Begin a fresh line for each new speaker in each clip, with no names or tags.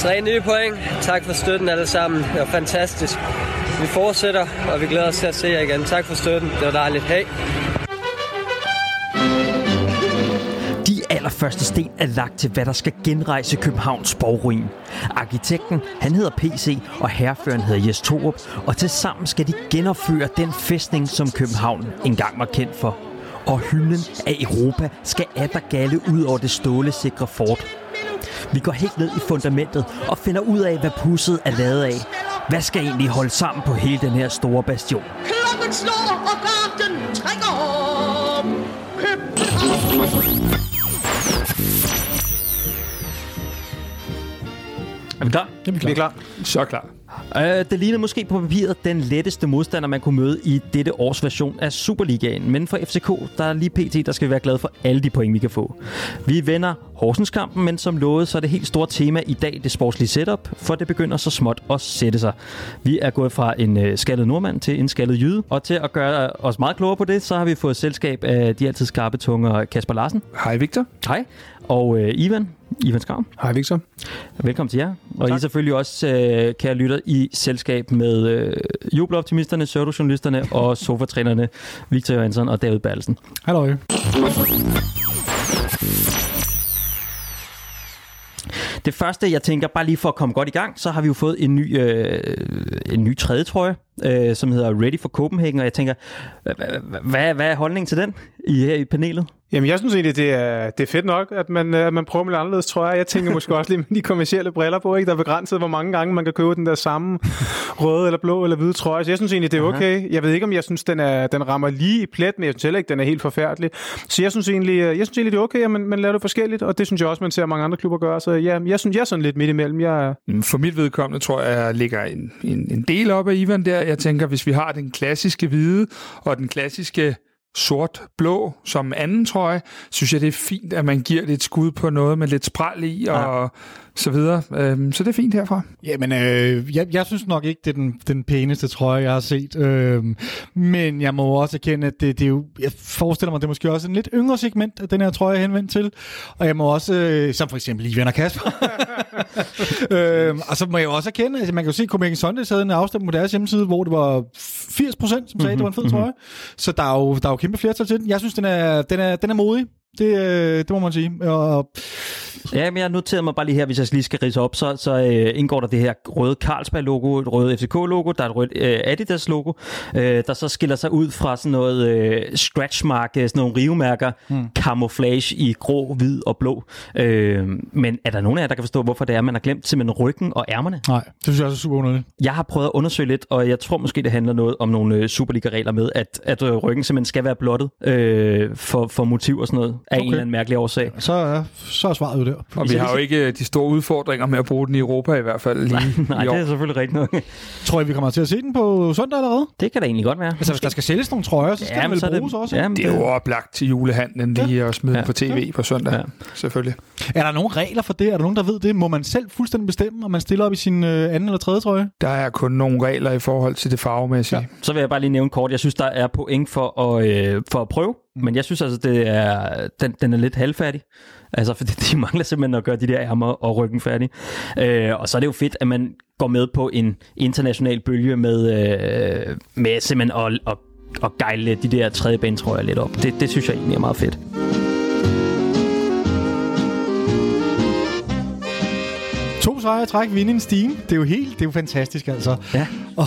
Tre nye point. Tak for støtten alle sammen. Det var fantastisk. Vi fortsætter, og vi glæder os til at se jer igen. Tak for støtten. Det var dejligt. Hej.
De allerførste sten er lagt til, hvad der skal genrejse Københavns borgruin. Arkitekten, han hedder PC, og herreføren hedder Jes Torup, og tilsammen skal de genopføre den fæstning, som København engang var kendt for. Og hymnen af Europa skal atter galle ud over det stålesikre fort. Vi går helt ned i fundamentet og finder ud af, hvad pusset er lavet af. Hvad skal egentlig holde sammen på hele den her store bastion?
Klokken slår, og garden trækker om.
Er vi klar?
Er klar.
Vi er klar.
Så klar.
Uh, det ligner måske på papiret den letteste modstander, man kunne møde i dette års version af Superligaen. Men for FCK, der er lige pt, der skal vi være glade for alle de point, vi kan få. Vi vender Horsens-kampen, men som lovet, så er det helt store tema i dag det sportslige setup, for det begynder så småt at sætte sig. Vi er gået fra en uh, skaldet nordmand til en skaldet jyde, og til at gøre os meget klogere på det, så har vi fået selskab af de altid skarpe tunger Kasper Larsen.
Hej Victor.
Hej. Og uh, Ivan, Ivan Skram.
Hej Victor.
Velkommen til jer. Og tak. I selvfølgelig også, øh, kære lytter, i selskab med øh, jubeloptimisterne, pseudojournalisterne og sofatrænerne Victor Johansson og David Bertelsen.
Hallo.
Det første, jeg tænker, bare lige for at komme godt i gang, så har vi jo fået en ny, øh, en ny tredje trøje, øh, som hedder Ready for Copenhagen, og jeg tænker, hvad, hvad er holdningen til den i her i panelet?
Jamen, jeg synes egentlig, det er, det er fedt nok, at man, at man prøver med lidt anderledes, tror jeg. Jeg tænker måske også lige med de kommercielle briller på, ikke? Der er begrænset, hvor mange gange man kan købe den der samme røde, eller blå, eller hvide trøje. Så jeg synes egentlig, det er okay. Jeg ved ikke, om jeg synes, den, er, den rammer lige i plet, men jeg synes heller ikke, den er helt forfærdelig. Så jeg synes egentlig, jeg synes egentlig det er okay, at man, man laver det forskelligt, og det synes jeg også, man ser mange andre klubber gøre. Så ja, jeg synes, jeg er sådan lidt midt imellem. Jeg...
For mit vedkommende tror jeg, jeg ligger en, en, en del op af Ivan der. Jeg tænker, hvis vi har den klassiske hvide og den klassiske sort-blå som anden trøje, synes jeg, det er fint, at man giver lidt skud på noget med lidt spræl i og ja. Så videre. Øhm, så det er fint herfra.
Jamen, øh, jeg, jeg synes nok ikke, det er den, den pæneste trøje, jeg har set. Øh, men jeg må også erkende, at det, det er jo, jeg forestiller mig, det er måske også en lidt yngre segment, at den her trøje er henvendt til. Og jeg må også, øh, som for eksempel i Venner Kasper. øh, og så må jeg også erkende, at man kan jo se, at Copenhagen Sundays havde en afstemning på deres hjemmeside, hvor det var 80 procent, som sagde, mm-hmm, det var en fed trøje. Så der er jo, der er jo kæmpe flertal til den. Jeg synes, den er, den er, den er modig. Det, øh, det må man sige. Og...
Ja, men jeg noterede mig bare lige her, hvis jeg lige skal rise op, så, så øh, indgår der det her røde Carlsberg-logo, et røde FCK-logo, der er et rødt øh, Adidas-logo, øh, der så skiller sig ud fra sådan noget øh, scratch-mark, sådan nogle rivemærker, hmm. camouflage i grå, hvid og blå. Øh, men er der nogen af jer, der kan forstå, hvorfor det er, man har glemt simpelthen ryggen og ærmerne?
Nej, det synes jeg også er super underligt.
Jeg har prøvet at undersøge lidt, og jeg tror måske, det handler noget om nogle øh, Superliga-regler med, at, at øh, ryggen simpelthen skal være blottet øh, for, for motiv og sådan noget af okay. en eller anden mærkelig årsag.
Så, så er svaret jo der.
Og vi har jo ikke de store udfordringer med at bruge den i Europa i hvert fald lige
nej, nej,
i år.
det er selvfølgelig rigtigt nok.
Tror I, vi kommer til at se den på søndag allerede?
Det kan da egentlig godt være.
Altså, hvis der skal sælges nogle trøjer, så skal ja, den vel bruges det, også?
Ja, det er jo oplagt til julehandlen lige ja. at smide ja. på tv ja. på søndag. Ja. Selvfølgelig.
Er der nogle regler for det? Er der nogen, der ved det? Må man selv fuldstændig bestemme, om man stiller op i sin øh, anden eller tredje trøje?
Der er kun nogle regler i forhold til det farvemæssige. Ja.
Så vil jeg bare lige nævne kort. Jeg synes, der er point for at, øh, for at prøve. Mm. Men jeg synes altså, det er, den, den er lidt halvfærdig. Altså, fordi de mangler simpelthen at gøre de der ærmer og ryggen færdig. Øh, og så er det jo fedt, at man går med på en international bølge med, øh, med simpelthen at, at, at gejle de der tredje banetrøjer lidt op. Det, det synes jeg egentlig er meget fedt.
To sejre træk, vinde en steam. Det er jo helt, det er jo fantastisk altså.
Ja.
Og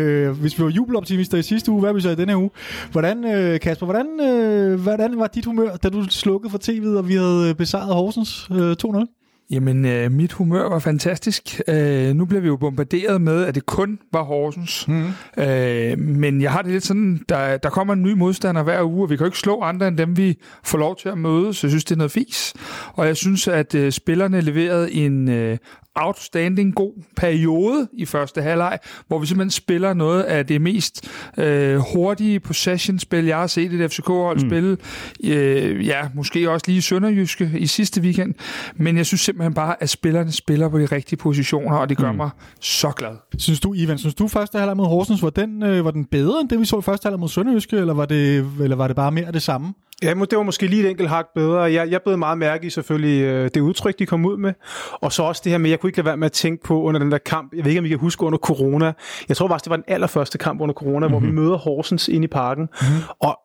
øh, hvis vi var jubeloptimister i sidste uge, hvad er vi så i denne uge? Hvordan, øh, Kasper, hvordan, øh, hvordan var dit humør, da du slukkede for tv'et, og vi havde besejret Horsens øh, 2-0?
Jamen, øh, mit humør var fantastisk. Øh, nu bliver vi jo bombarderet med, at det kun var Horsens. Mm. Øh, men jeg har det lidt sådan, der, der kommer en ny modstander hver uge, og vi kan jo ikke slå andre end dem, vi får lov til at møde, så jeg synes, det er noget fis. Og jeg synes, at øh, spillerne leverede en øh, outstanding god periode i første halvleg, hvor vi simpelthen spiller noget af det mest øh, hurtige possession-spil, jeg har set et FCK-hold mm. spille. Øh, ja, måske også lige Sønderjyske i sidste weekend. Men jeg synes simpelthen bare, at spillerne spiller på de rigtige positioner, og det gør mm. mig så glad.
Synes du, Ivan, synes du første halvleg mod Horsens, var den, øh, var den bedre end det, vi så i første halvleg mod Sønderjyske, eller var det, eller var det bare mere af det samme?
Ja, det var måske lige et enkelt hak bedre. Jeg, jeg blev meget mærke i selvfølgelig øh, det udtryk, de kom ud med. Og så også det her med, jeg kunne ikke lade være med at tænke på under den der kamp. Jeg ved ikke, om I kan huske under corona. Jeg tror faktisk, det var den allerførste kamp under corona, mm-hmm. hvor vi møder Horsens ind i parken. Mm-hmm. Og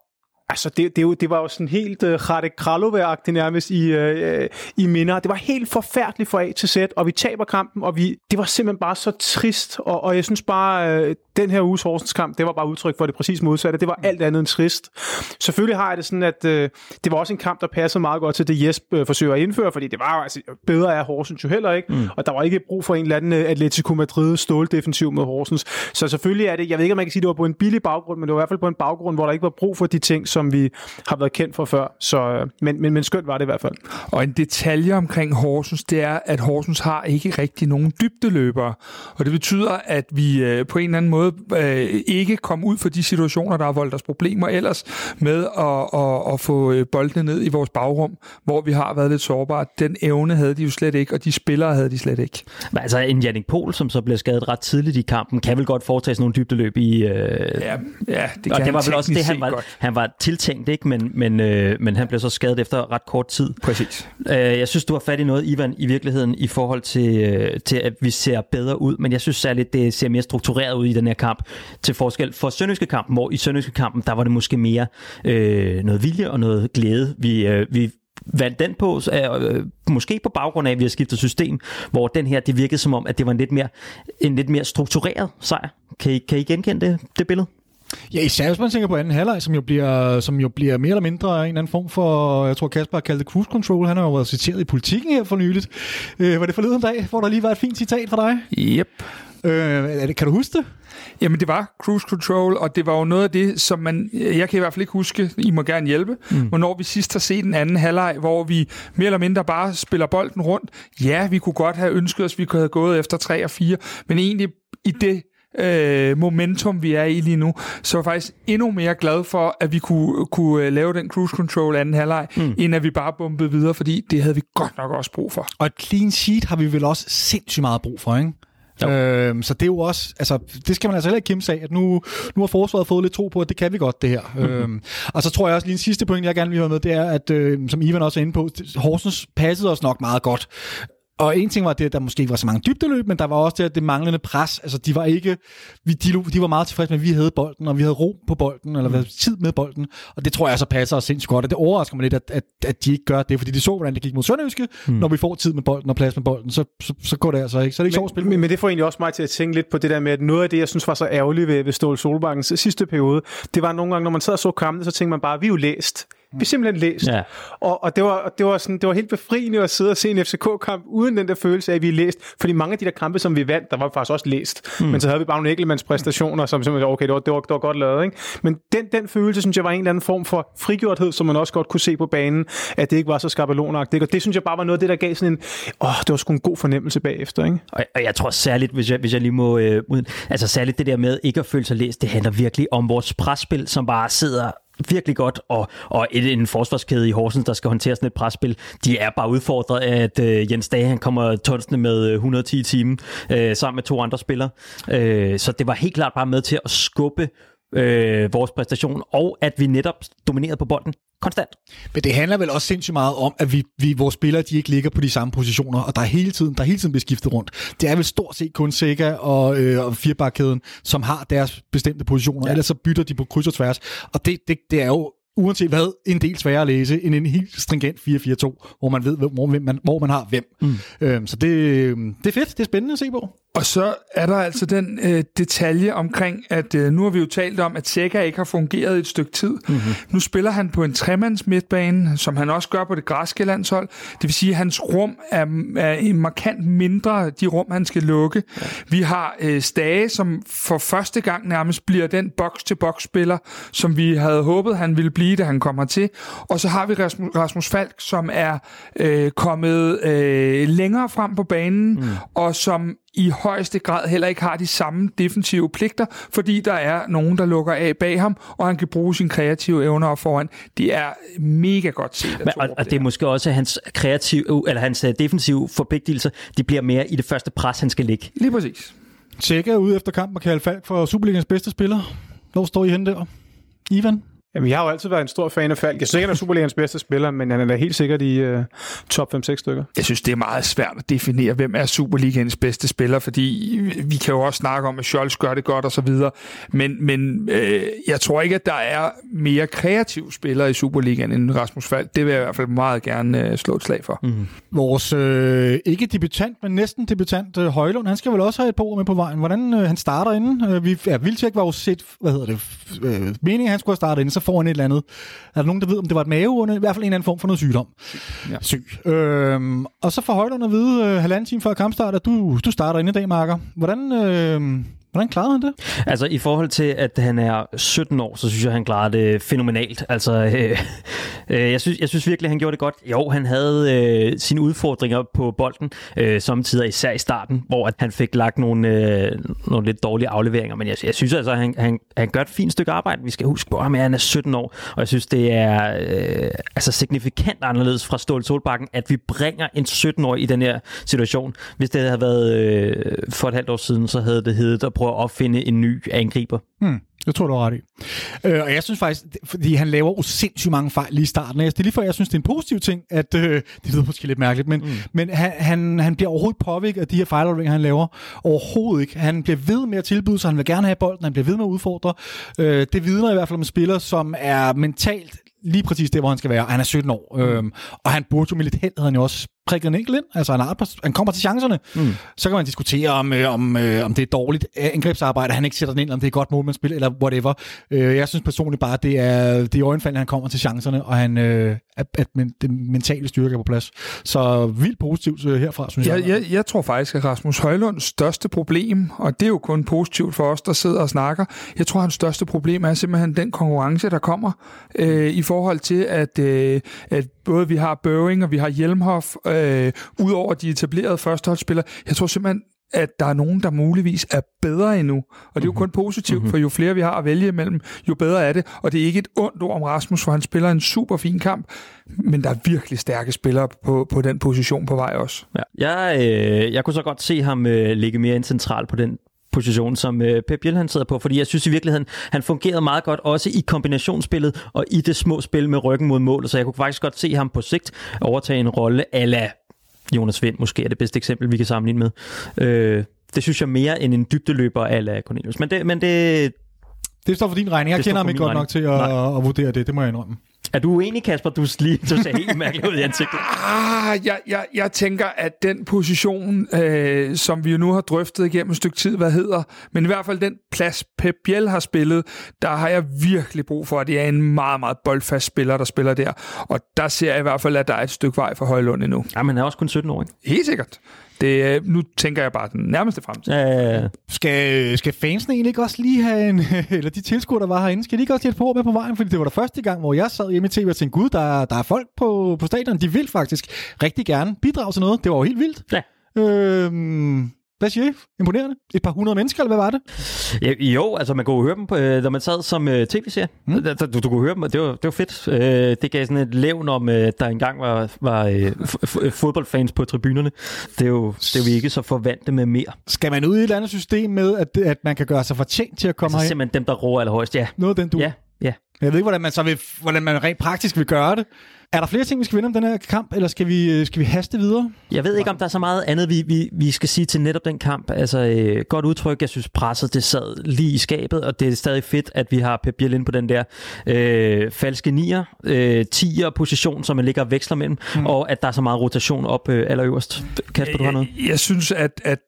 Altså, det, det, det var jo sådan helt uh, Radek kralove nærmest i, uh, i minder. Det var helt forfærdeligt fra A til Z, og vi taber kampen, og vi, det var simpelthen bare så trist. Og, og jeg synes bare, uh, den her uges Horsens kamp, det var bare udtryk for det præcis modsatte. Det var alt andet end trist. Selvfølgelig har jeg det sådan, at uh, det var også en kamp, der passede meget godt til det Jesp uh, forsøger at indføre, fordi det var jo, altså, bedre af Horsens jo heller ikke, mm. og der var ikke brug for en eller anden Atletico Madrid ståldefensiv med Horsens. Så selvfølgelig er det, jeg ved ikke, om man kan sige, det var på en billig baggrund, men det var i hvert fald på en baggrund, hvor der ikke var brug for de ting, som vi har været kendt for før. Så, øh, men, men, men skønt var det i hvert fald.
Og en detalje omkring Horsens, det er, at Horsens har ikke rigtig nogen dybdeløbere. Og det betyder, at vi øh, på en eller anden måde øh, ikke kom ud for de situationer, der har voldt os problemer ellers med at, at, at få boldene ned i vores bagrum, hvor vi har været lidt sårbare. Den evne havde de jo slet ikke, og de spillere havde de slet ikke.
Men altså en Jannik Pohl, som så blev skadet ret tidligt i kampen, kan vel godt foretage sådan nogle dybdeløb i... Øh...
Ja, ja, det kan
og det var vel også det, han var, han var tiltænkt, ikke? Men, men, øh, men han blev så skadet efter ret kort tid.
Præcis.
Øh, jeg synes, du har fat i noget, Ivan, i virkeligheden, i forhold til, øh, til, at vi ser bedre ud, men jeg synes særligt, det ser mere struktureret ud i den her kamp, til forskel for Sønderjyske kampen, hvor i Sønderjyske kampen, der var det måske mere øh, noget vilje og noget glæde. Vi, øh, vi valgt den på, øh, måske på baggrund af, at vi har skiftet system, hvor den her, det virkede som om, at det var en lidt mere, en lidt mere struktureret sejr. Kan I, kan I genkende det, det billede?
Ja, især hvis man tænker på anden halvleg, som jo bliver, som jo bliver mere eller mindre en eller anden form for, jeg tror Kasper har kaldt det cruise control, han har jo været citeret i politikken her for nyligt. Øh, var det forleden dag, hvor der lige var et fint citat fra dig?
Yep.
Øh, kan du huske det?
Jamen, det var cruise control, og det var jo noget af det, som man... Jeg kan i hvert fald ikke huske, I må gerne hjælpe, mm. hvornår vi sidst har set en anden halvleg, hvor vi mere eller mindre bare spiller bolden rundt. Ja, vi kunne godt have ønsket os, vi kunne have gået efter 3 og 4, men egentlig i det øh, momentum, vi er i lige nu. Så jeg er faktisk endnu mere glad for, at vi kunne, kunne øh, lave den cruise control anden halvleg, mm. end at vi bare bumpede videre, fordi det havde vi godt nok også brug for.
Og et clean sheet har vi vel også sindssygt meget brug for, ikke? Øhm, så det er jo også, altså, det skal man altså heller ikke kæmpe sig at nu, nu har forsvaret fået lidt tro på, at det kan vi godt, det her. Mm-hmm. Øhm, og så tror jeg også lige en sidste point, jeg gerne vil have med, det er, at øh, som Ivan også er inde på, Horsens passede os nok meget godt. Og en ting var det, at der måske ikke var så mange dybdeløb, men der var også det, at det manglende pres. Altså, de var ikke, vi, de, de var meget tilfredse med, at vi havde bolden, og vi havde ro på bolden, eller mm. tid med bolden. Og det tror jeg så passer os sindssygt godt. Og det overrasker mig lidt, at, at, at de ikke gør det, fordi de så, hvordan det gik mod Sønderjyske. Mm. Når vi får tid med bolden og plads med bolden, så, så, så går det altså ikke. Så er det ikke sjovt at spille.
Men, men, det får egentlig også mig til at tænke lidt på det der med, at noget af det, jeg synes var så ærgerligt ved, ved Ståle Solbakkens sidste periode, det var nogle gange, når man sad og så kampen, så tænkte man bare, vi er jo læst. Vi er simpelthen læst. Ja. Og, og det, var, det, var sådan, det var helt befriende at sidde og se en FCK-kamp uden den der følelse af, at vi er læst. Fordi mange af de der kampe, som vi vandt, der var faktisk også læst. Mm. Men så havde vi bare nogle Ekelmanns præstationer, som simpelthen, okay, det var, det var, det var godt lavet. Ikke? Men den, den følelse, synes jeg, var en eller anden form for frigjorthed, som man også godt kunne se på banen, at det ikke var så skabelonagtigt. Og det synes jeg bare var noget af det, der gav sådan en, åh, det var sgu en god fornemmelse bagefter. Ikke?
Og, og jeg tror særligt, hvis jeg, hvis jeg lige må, øh, altså særligt det der med ikke at føle sig læst, det handler virkelig om vores presspil, som bare sidder virkelig godt, og, og et, en forsvarskæde i Horsens, der skal håndtere sådan et presspil, de er bare udfordret af, at øh, Jens Dage han kommer tonsende med øh, 110 timer øh, sammen med to andre spillere. Øh, så det var helt klart bare med til at skubbe øh, vores præstation, og at vi netop dominerede på bolden konstant.
Men det handler vel også sindssygt meget om, at vi, vi, vores spillere de ikke ligger på de samme positioner, og der er hele tiden, der er hele tiden bliver skiftet rundt. Det er vel stort set kun Sega og, øh, og firebakkæden, som har deres bestemte positioner, ja. ellers så bytter de på kryds og tværs. Og det, det, det er jo uanset hvad, en del sværere at læse end en helt stringent 4-4-2, hvor man ved, hvor man, hvor man har hvem. Mm. Øhm, så det, det er fedt, det er spændende at se på.
Og så er der altså den øh, detalje omkring, at øh, nu har vi jo talt om, at Sega ikke har fungeret et stykke tid. Mm-hmm. Nu spiller han på en tremands midtbane, som han også gør på det græske landshold. Det vil sige, at hans rum er, er markant mindre, de rum, han skal lukke. Ja. Vi har øh, Stage, som for første gang nærmest bliver den box-til-box-spiller, som vi havde håbet, han ville blive, da han kommer til. Og så har vi Rasmus, Falk, som er øh, kommet øh, længere frem på banen, mm. og som i højeste grad heller ikke har de samme defensive pligter, fordi der er nogen, der lukker af bag ham, og han kan bruge sine kreative evner op foran. Det er mega godt set.
Men, og, og det er måske også hans kreative, eller hans øh, defensive forpligtelser, de bliver mere i det første pres, han skal ligge.
Lige præcis.
Tjekke er ude efter kamp og kalde Falk for Superligans bedste spiller. Hvor står I hen der? Ivan?
Jamen, jeg har jo altid været en stor fan af Falk. Jeg synes ikke, han er Superligans bedste spiller, men han er da helt sikkert i uh, top 5-6 stykker.
Jeg synes, det er meget svært at definere, hvem er Superligaens bedste spiller, fordi vi kan jo også snakke om, at Scholz gør det godt og så videre, men, men øh, jeg tror ikke, at der er mere kreative spillere i Superligaen end Rasmus Falk. Det vil jeg i hvert fald meget gerne øh, slå et slag for. Mm.
Vores øh, ikke debutant, men næsten debutant øh, Højlund, han skal vel også have et par ord med på vejen. Hvordan øh, han starter inden? Øh, vi, ja, Vildtjek var jo set, hvad hedder det, øh, meningen, han skulle have startet inden, så får han et eller andet. Er der nogen, der ved, om det var et maveunde? I hvert fald en eller anden form for noget sygdom. Ja. Syg. Øhm, og så får Højlund at vide øh, halvanden time før kampstart, at du, du starter inden i dag, Marker. Hvordan, øh, Hvordan klarede han det?
Altså i forhold til, at han er 17 år, så synes jeg, han klarede det fænomenalt. Altså, øh, øh, jeg, synes, jeg synes virkelig, han gjorde det godt. Jo, han havde øh, sine udfordringer på bolden, øh, samtidig især i starten, hvor at han fik lagt nogle, øh, nogle lidt dårlige afleveringer. Men jeg, jeg synes altså, at han, han, han gør et fint stykke arbejde. Vi skal huske på, at han er 17 år, og jeg synes, det er øh, altså signifikant anderledes fra Ståle Solbakken, at vi bringer en 17-årig i den her situation. Hvis det havde været øh, for et halvt år siden, så havde det heddet at prøve at opfinde en ny angriber.
Hmm. Det tror du er ret i. Øh, og jeg synes faktisk, fordi han laver jo sindssygt mange fejl lige i starten. Det er lige før, jeg synes, det er en positiv ting, at øh, det lyder måske lidt mærkeligt, men, mm. men han, han, han bliver overhovedet påvirket af de her fejlafleveringer, han laver. Overhovedet ikke. Han bliver ved med at tilbyde sig, han vil gerne have bolden, han bliver ved med at udfordre. Øh, det vidner i hvert fald om en spiller, som er mentalt lige præcis det, hvor han skal være. Han er 17 år, mm. øhm, og han burde jo med lidt held, havde han jo også prikket en enkelt ind. Altså, han, har, han kommer til chancerne. Mm. Så kan man diskutere, om, øh, om, øh, om det er dårligt angrebsarbejde, han ikke sætter den ind, om det er godt målmandsspil, eller whatever. Øh, jeg synes personligt bare, det er, det er øjenfald, han kommer til chancerne, og han, øh, at, at men, det mentale styrke er på plads. Så vildt positivt øh, herfra, synes
jeg. Jeg, jeg. jeg tror faktisk, at Rasmus Højlunds største problem, og det er jo kun positivt for os, der sidder og snakker, jeg tror, at hans største problem er simpelthen den konkurrence, der kommer øh, i forhold til, at, øh, at både vi har Børing og vi har Hjelmhoff, øh, udover de etablerede førsteholdsspillere. Jeg tror simpelthen, at der er nogen, der muligvis er bedre endnu. Og det er jo mhm. kun positivt, mm-hmm. for jo flere vi har at vælge imellem, jo bedre er det. Og det er ikke et ondt ord om Rasmus, for han spiller en super fin kamp, men der er virkelig stærke spillere på, på den position på vej også.
Ja. Jeg, øh, jeg kunne så godt se ham øh, ligge mere ind centralt på den position, som øh, Pep Biel han sidder på, fordi jeg synes i virkeligheden, han fungerede meget godt også i kombinationsspillet og i det små spil med ryggen mod mål, så jeg kunne faktisk godt se ham på sigt overtage en rolle ala Jonas Vind måske er det bedste eksempel, vi kan sammenligne med. Øh, det synes jeg mere end en dybdeløber ala Cornelius. Men det, men det,
det står for din regning. Jeg kender ham ikke godt regning. nok til at, at vurdere det. Det må jeg indrømme.
Er du uenig, Kasper? Du, lige, du ser helt mærkelig ud i ansigtet.
Ah, jeg, jeg, jeg tænker, at den position, øh, som vi jo nu har drøftet igennem et stykke tid, hvad hedder, men i hvert fald den plads, Pep Biel har spillet, der har jeg virkelig brug for, at det er en meget, meget boldfast spiller, der spiller der. Og der ser jeg i hvert fald, at der er et stykke vej for Højlund endnu.
Ja, men han er også kun 17 år, ikke?
Helt sikkert. Det, nu tænker jeg bare den nærmeste fremtid. Ja, ja,
ja. Skal, skal fansene egentlig ikke også lige have en, eller de tilskuere, der var herinde, skal de ikke også lige have et med på vejen? Fordi det var der første gang, hvor jeg sad hjemme i tv og tænkte, gud, der, der er folk på, på stadion, de vil faktisk rigtig gerne bidrage til noget. Det var jo helt vildt.
Ja.
Øhm, hvad siger I? Imponerende? Et par hundrede mennesker, eller hvad var det?
Ja, jo, altså man kunne høre dem, øh, når man sad som uh, tv-serie. Mm. Du, du, du kunne høre dem, det var, det var fedt. Uh, det gav sådan et levn om, uh, der engang var, var uh, fodboldfans på tribunerne. Det er, jo, det er vi ikke så forvante med mere.
Skal man ud i et andet system med, at, at man kan gøre sig fortjent til at komme altså,
simpelthen dem, der roer allerhøjst, ja.
Noget den du?
Ja, ja.
Jeg ved ikke, hvordan man så vil, hvordan man rent praktisk vil gøre det. Er der flere ting, vi skal vinde om den her kamp, eller skal vi, øh, skal vi haste videre?
Jeg ved ikke, om der er så meget andet, vi, vi, vi skal sige til netop den kamp. Altså, øh, godt udtryk. Jeg synes, presset det sad lige i skabet, og det er stadig fedt, at vi har Pep Biel ind på den der øh, falske nier, øh, tier position, som man ligger og veksler mellem, mm. og at der er så meget rotation op øh, allerøverst. Kasper, du har noget?
Jeg, jeg synes, at, at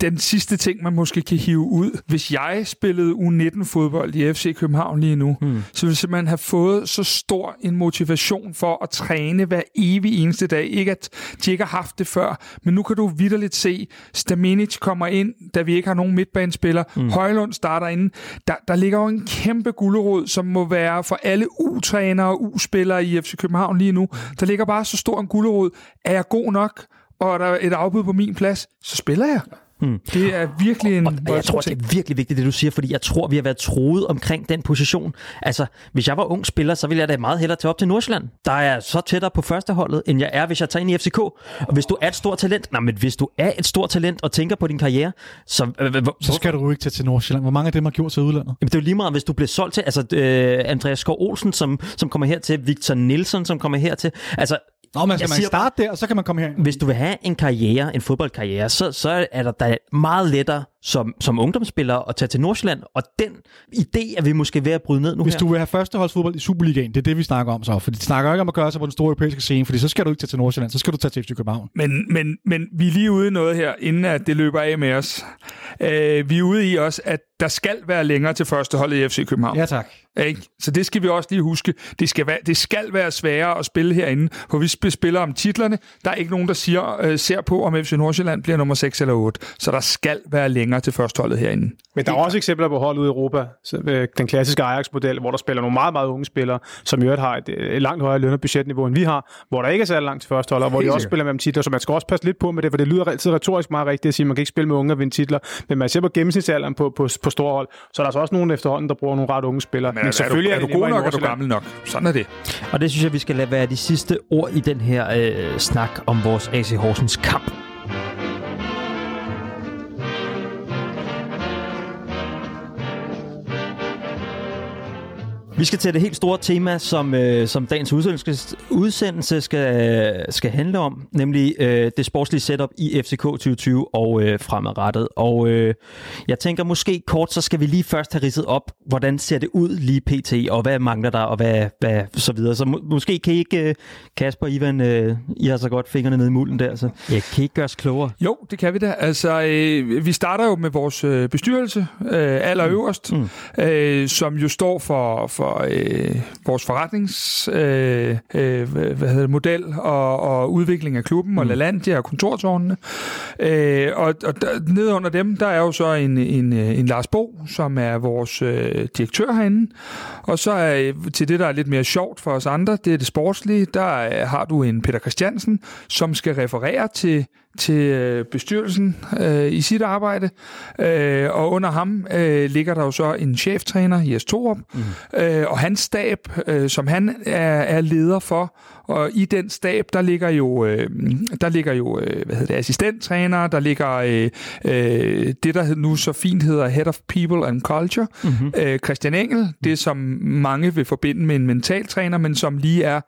den sidste ting, man måske kan hive ud, hvis jeg spillede U19-fodbold i FC København lige nu, mm. så ville simpelthen have fået så stor en motivation for at træne hver evig eneste dag. Ikke at de ikke har haft det før, men nu kan du vidderligt se, Staminic kommer ind, da vi ikke har nogen midtbanespiller. Mm. Højlund starter ind. Der, der ligger jo en kæmpe gulderod, som må være for alle U-trænere og U-spillere i FC København lige nu. Der ligger bare så stor en gulderod. Er jeg god nok? og der er et afbud på min plads, så spiller jeg. Mm. Det er virkelig en...
Og, og jeg tror, det er virkelig vigtigt, det du siger, fordi jeg tror, vi har været troet omkring den position. Altså, hvis jeg var ung spiller, så ville jeg da meget hellere tage op til Nordsjælland. Der er så tættere på førsteholdet, end jeg er, hvis jeg tager ind i FCK. Og hvis du er et stort talent, nej, men hvis du er et stort talent og tænker på din karriere, så... Øh,
så skal du ikke tage til Nordsjælland. Hvor mange af dem har gjort til udlandet?
Jamen, det er jo lige meget, hvis du bliver solgt til... Altså, øh, Andreas Skov Olsen, som, som kommer her til, Victor Nielsen, som kommer her til. Altså,
Nå, men skal man starte der, og så kan man komme her.
Hvis du vil have en karriere, en fodboldkarriere, så, så er der, der meget lettere som, som ungdomsspiller at tage til Nordsjælland, og den idé er vi måske ved at bryde ned nu
Hvis
her.
du vil have førsteholdsfodbold i Superligaen, det er det, vi snakker om så, for de snakker ikke om at gøre sig på den store europæiske scene, fordi så skal du ikke tage til Nordsjælland, så skal du tage til FC København.
Men, men, men vi er lige ude i noget her, inden at det løber af med os. Uh, vi er ude i også, at der skal være længere til førsteholdet i FC København.
Ja, tak.
Ikke? Så det skal vi også lige huske. Det skal, være, det skal være sværere at spille herinde, for vi spiller om titlerne. Der er ikke nogen, der siger, øh, ser på, om FC Nordsjælland bliver nummer 6 eller 8. Så der skal være længere til førsteholdet herinde.
Men der er også eksempler på hold ude i Europa. Øh, den klassiske Ajax-model, hvor der spiller nogle meget, meget unge spillere, som i øvrigt har et, et langt højere løn- og budgetniveau, end vi har, hvor der ikke er særlig langt til førstehold, og hvor de også spiller med titler. Så man skal også passe lidt på med det, for det lyder altid retorisk meget rigtigt at sige, at man kan ikke spille med unge og vinde titler. Men man ser på gennemsnitsalderen på, på, på store hold, så er der altså også nogen efterhånden, der bruger nogle ret unge spillere.
Men, Men selvfølgelig er du, er du god nok, er du gammel nok. Sådan er det.
Og det synes jeg, vi skal lade være de sidste ord i den her øh, snak om vores AC Horsens kamp. Vi skal til det helt store tema, som, øh, som dagens udsendelse, udsendelse skal, skal handle om, nemlig øh, det sportslige setup i FCK 2020 og øh, fremadrettet. Og øh, jeg tænker måske kort, så skal vi lige først have ridset op, hvordan ser det ud lige pt, og hvad mangler der, og hvad, hvad så videre. Så må, måske kan I ikke, øh, Kasper og Ivan, øh, I har så godt fingrene nede i mulden der, så ja, kan I ikke gøre os klogere?
Jo, det kan vi da. Altså, øh, vi starter jo med vores øh, bestyrelse, øh, allerøverst, mm. øh, som jo står for, for for øh, vores forretnings øh, øh, hvad hedder det, model og, og udvikling af klubben mm. og LaLandia og kontortårnene. Øh, og og der, nede under dem, der er jo så en, en, en Lars Bo, som er vores øh, direktør herinde. Og så er til det, der er lidt mere sjovt for os andre, det er det sportslige, der er, har du en Peter Christiansen, som skal referere til til øh, bestyrelsen øh, i sit arbejde, øh, og under ham øh, ligger der jo så en cheftræner, Jes Torup, mm. øh, og hans stab, øh, som han er, er leder for, og i den stab, der ligger jo, øh, der ligger jo øh, hvad hedder det, assistenttræner, der ligger øh, øh, det, der nu så fint hedder Head of People and Culture, mm-hmm. øh, Christian Engel, det som mange vil forbinde med en mentaltræner, men som lige er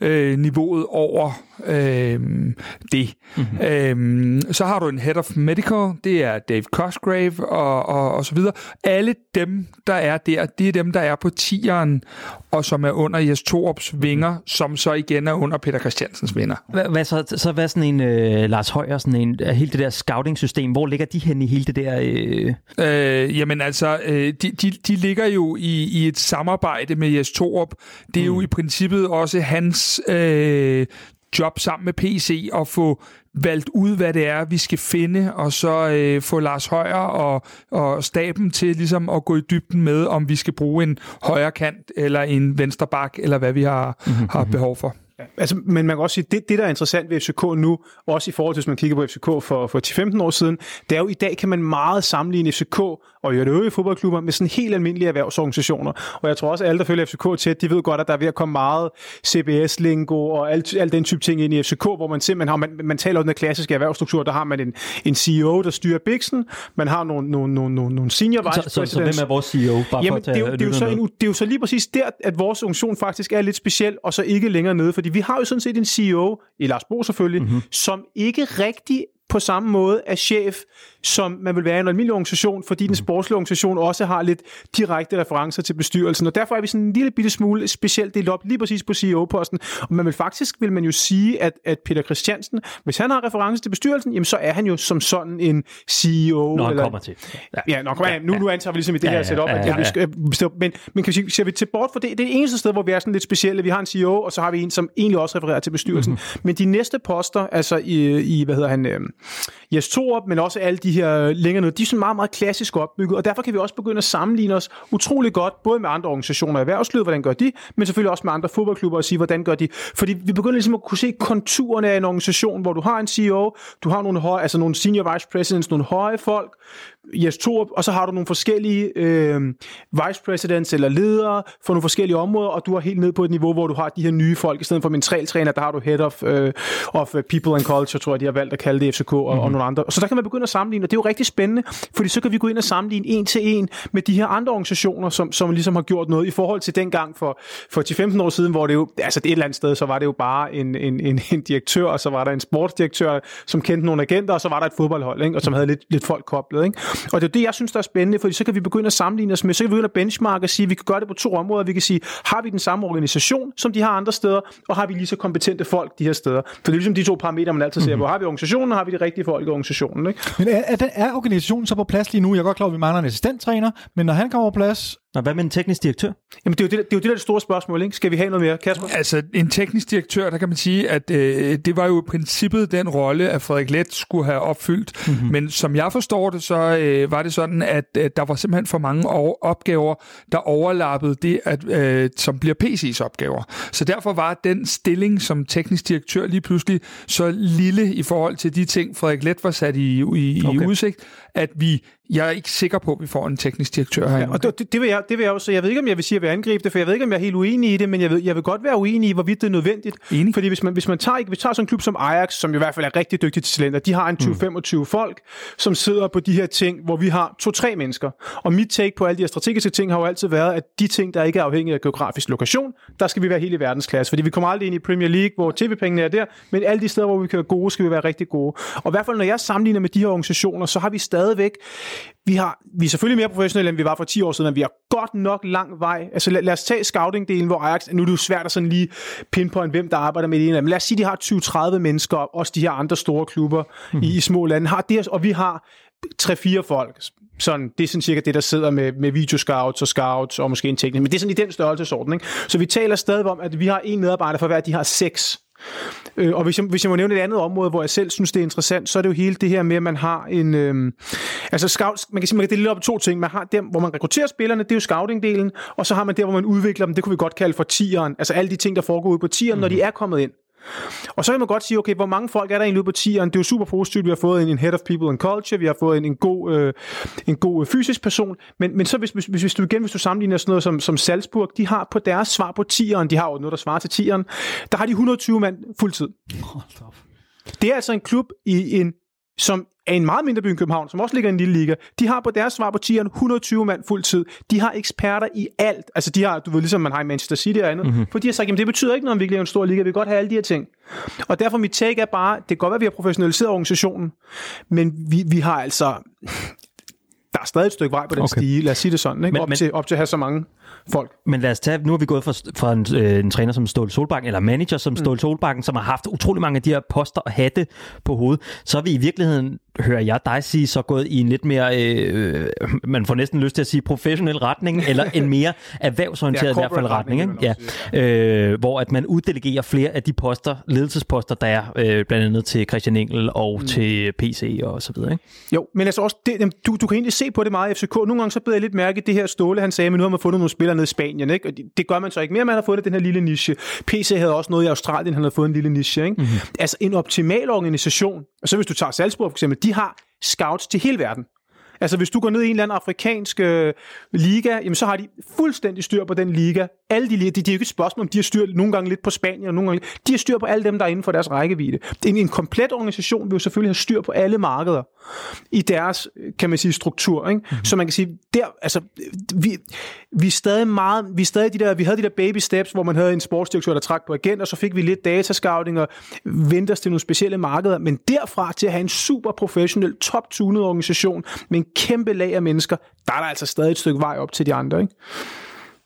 øh, niveauet over øh, det. Mm-hmm. Øh, så har du en head of medical, det er Dave Cosgrave og, og, og så videre. Alle dem, der er der, det er dem, der er på tieren, og som er under Jes Torups vinger, som så igen er under Peter Christiansens vinger.
Hvad, hvad så, så hvad sådan en øh, Lars Højer, sådan en, hele det der scouting-system, hvor ligger de hen i hele det der? Øh...
Øh, jamen altså, øh, de, de, de ligger jo i, i et samarbejde med Jes Torup. Det er mm. jo i princippet også hans øh, job sammen med PC at få valgt ud, hvad det er, vi skal finde, og så øh, få Lars Højer og, og staben til ligesom at gå i dybden med, om vi skal bruge en højre kant eller en venstre bak, eller hvad vi har, mm-hmm. har behov for.
Altså, men man kan også sige, det, det der er interessant ved FCK nu, også i forhold til, hvis man kigger på FCK for, for 10-15 år siden, det er jo, i dag kan man meget sammenligne FCK og i øvrige fodboldklubber med sådan helt almindelige erhvervsorganisationer. Og jeg tror også, at alle, der følger FCK til, de ved godt, at der er ved at komme meget CBS-lingo og alt, alt den type ting ind i FCK, hvor man simpelthen har, man, man taler om den klassiske erhvervsstruktur, der har man en, en CEO, der styrer Bixen, man har nogle, nogle, nogle, nogle, nogle senior vice
så, så, så, hvem er vores CEO?
Bare Jamen, det, er jo, det, er jo så en, det er jo så lige præcis der, at vores organisation faktisk er lidt speciel, og så ikke længere nede, fordi vi har jo sådan set en CEO, i Lars Bo selvfølgelig, mm-hmm. som ikke rigtig på samme måde er chef, som man vil være i en almindelig organisation, fordi den mhm. sportslige organisation også har lidt direkte referencer til bestyrelsen, og derfor er vi sådan en lille bitte smule specielt delt op lige præcis på CEO-posten, og man vil faktisk, vil man jo sige, at, at Peter Christiansen, hvis han har reference til bestyrelsen, jamen så er han jo som sådan en CEO.
Når han eller, kommer til.
Ja, ja når kommer ja, nu, ja. nu antager vi ligesom i det ja, her setup, ja, ja, ja, at ja. Skal, men, men kan vi sige, ser vi til bort for det, det er det eneste sted, hvor vi er sådan lidt specielle. Vi har en CEO, og så har vi en, som egentlig også refererer til bestyrelsen. Mm-hmm. Men de næste poster, altså i, i hvad hedder han, øh, Jes Torup, men også alle de her øh, længere ned, de er sådan meget, meget klassisk opbygget, og derfor kan vi også begynde at sammenligne os utrolig godt, både med andre organisationer i erhvervslivet, hvordan gør de, men selvfølgelig også med andre fodboldklubber og sige, hvordan gør de. Fordi vi begynder ligesom at kunne se konturerne af en organisation, hvor du har en CEO, du har nogle, høje, altså nogle senior vice presidents, nogle høje folk, Jes Torup, og så har du nogle forskellige øh, vice presidents eller ledere for nogle forskellige områder, og du er helt ned på et niveau, hvor du har de her nye folk. I stedet for mentaltræner, der har du head of, øh, of people and culture, tror jeg, de har valgt at kalde det FCK og, mm-hmm. og nogle andre. Så der kan man begynde at sammenligne, og det er jo rigtig spændende, fordi så kan vi gå ind og sammenligne en til en med de her andre organisationer, som, som ligesom har gjort noget i forhold til dengang for, for 10-15 år siden, hvor det jo, altså et eller andet sted, så var det jo bare en, en, en, en direktør, og så var der en sportsdirektør, som kendte nogle agenter, og så var der et fodboldhold, ikke? og som havde lidt, lidt folk koblet. Ikke? Og det er det, jeg synes, der er spændende, fordi så kan vi begynde at sammenligne os med, så kan vi begynde at benchmarke og sige, at vi kan gøre det på to områder. Vi kan sige, har vi den samme organisation, som de har andre steder, og har vi lige så kompetente folk de her steder? For det er ligesom de to parametre, man altid ser, mm-hmm. hvor har vi organisationen, og har vi de rigtige folk i organisationen. Ikke?
Men er, er, er organisationen så på plads lige nu? Jeg er godt klar, at vi mangler en assistenttræner, men når han kommer på plads,
Nå, hvad med en teknisk direktør?
Jamen, det er jo det, det, er jo det der er det store spørgsmål, ikke? Skal vi have noget mere, Kasper?
Altså, en teknisk direktør, der kan man sige, at øh, det var jo i princippet den rolle, at Frederik Let skulle have opfyldt. Mm-hmm. Men som jeg forstår det, så øh, var det sådan, at øh, der var simpelthen for mange opgaver, der overlappede det, at, øh, som bliver PC's opgaver. Så derfor var den stilling som teknisk direktør lige pludselig så lille i forhold til de ting, Frederik Let var sat i, i, okay. i udsigt, at vi jeg er ikke sikker på, at vi får en teknisk direktør her. Ja,
og det, det, vil jeg, det vil jeg også. Jeg ved ikke, om jeg vil sige, at jeg vil angribe det, for jeg ved ikke, om jeg er helt uenig i det, men jeg vil, jeg vil godt være uenig i, hvorvidt det er nødvendigt.
Enig.
Fordi hvis man, hvis man tager, hvis tager sådan en klub som Ajax, som i hvert fald er rigtig dygtig til talenter, de har en 20-25 mm. folk, som sidder på de her ting, hvor vi har to-tre mennesker. Og mit take på alle de her strategiske ting har jo altid været, at de ting, der ikke er afhængige af geografisk lokation, der skal vi være helt i verdensklasse. Fordi vi kommer aldrig ind i Premier League, hvor tv-pengene er der, men alle de steder, hvor vi kan være gode, skal vi være rigtig gode. Og i hvert fald, når jeg sammenligner med de her organisationer, så har vi stadigvæk vi, har, vi er selvfølgelig mere professionelle, end vi var for 10 år siden, men vi har godt nok lang vej. Altså lad, lad os tage scouting-delen, hvor Ajax, nu er det jo svært at sådan lige pinpoint, hvem der arbejder med det ene, men lad os sige, de har 20-30 mennesker, også de her andre store klubber mm. i, i små lande, har det, og vi har 3-4 folk, sådan, det er sådan cirka det, der sidder med, med videoscouts og scouts og måske en teknik, men det er sådan i den størrelsesorden. Ikke? Så vi taler stadig om, at vi har en medarbejder for hver, de har seks. Øh, og hvis jeg, hvis jeg må nævne et andet område, hvor jeg selv synes, det er interessant, så er det jo hele det her med, at man har en... Øh, altså scout, man kan sige, man kan dele op i to ting. Man har der, hvor man rekrutterer spillerne, det er jo scouting-delen, og så har man der, hvor man udvikler dem, det kunne vi godt kalde for tieren. Altså alle de ting, der foregår ude på tieren, mm. når de er kommet ind. Og så kan man godt sige, okay, hvor mange folk er der egentlig ude på tieren? Det er jo super positivt, vi har fået en, en head of people and culture, vi har fået en, en god, øh, en god øh, fysisk person, men, men så hvis, hvis, hvis, du igen, hvis du sammenligner sådan noget som, som Salzburg, de har på deres svar på tieren, de har jo noget, der svarer til tieren, der har de 120 mand fuldtid. Det er altså en klub i en som er en meget mindre by end København, som også ligger i en lille liga, de har på deres svar på tieren 120 mand fuld tid. De har eksperter i alt. Altså de har, du ved, ligesom man har i Manchester City og andet. Mm-hmm. For de har sagt, jamen det betyder ikke noget, om vi ikke en stor liga. Vi kan godt have alle de her ting. Og derfor mit take er bare, det kan godt være, at vi har professionaliseret organisationen, men vi, vi har altså... Der er stadig et stykke vej på den okay. stige, lad os sige det sådan, ikke? Men, op, men, til, op til at have så mange folk.
Men lad os tage, nu har vi gået fra, fra en, øh, en træner som Ståle Solbakken, eller manager som mm. Ståle Solbakken, som har haft utrolig mange af de her poster og hatte på hovedet, så er vi i virkeligheden hører jeg dig sige, så gået i en lidt mere, øh, man får næsten lyst til at sige professionel retning, eller en mere erhvervsorienteret ja, i hvert fald retning. Ikke? Ja. Øh, hvor at man uddelegerer flere af de poster, ledelsesposter, der er øh, blandt andet til Christian Engel og mm. til PC og så videre. Ikke?
Jo, men altså også, det, du, du kan egentlig se på det meget i FCK. Nogle gange så beder jeg lidt mærke det her Ståle, han sagde, men nu har man fundet nogle spillere nede i Spanien. Ikke? Og det, det, gør man så ikke mere, man har fundet den her lille niche. PC havde også noget i Australien, han havde fået en lille niche. Ikke? Mm-hmm. Altså en optimal organisation, og så hvis du tager Salzburg for eksempel, de har scouts til hele verden. Altså hvis du går ned i en eller anden afrikansk øh, liga, jamen så har de fuldstændig styr på den liga. Alle de liga, det, det er jo ikke et spørgsmål om, de har styr nogle gange lidt på Spanien, og nogle gange De har styr på alle dem, der er inden for deres rækkevidde. En, en komplet organisation vil jo selvfølgelig have styr på alle markeder i deres, kan man sige, struktur. Ikke? Mm-hmm. Så man kan sige, der, altså, vi, vi er stadig meget, vi er stadig de der, vi havde de der baby steps, hvor man havde en sportsdirektør, der trak på agent, og så fik vi lidt datascouting og vendte os til nogle specielle markeder, men derfra til at have en super professionel, top-tunet organisation med en kæmpe lag af mennesker, der er der altså stadig et stykke vej op til de andre. Ikke?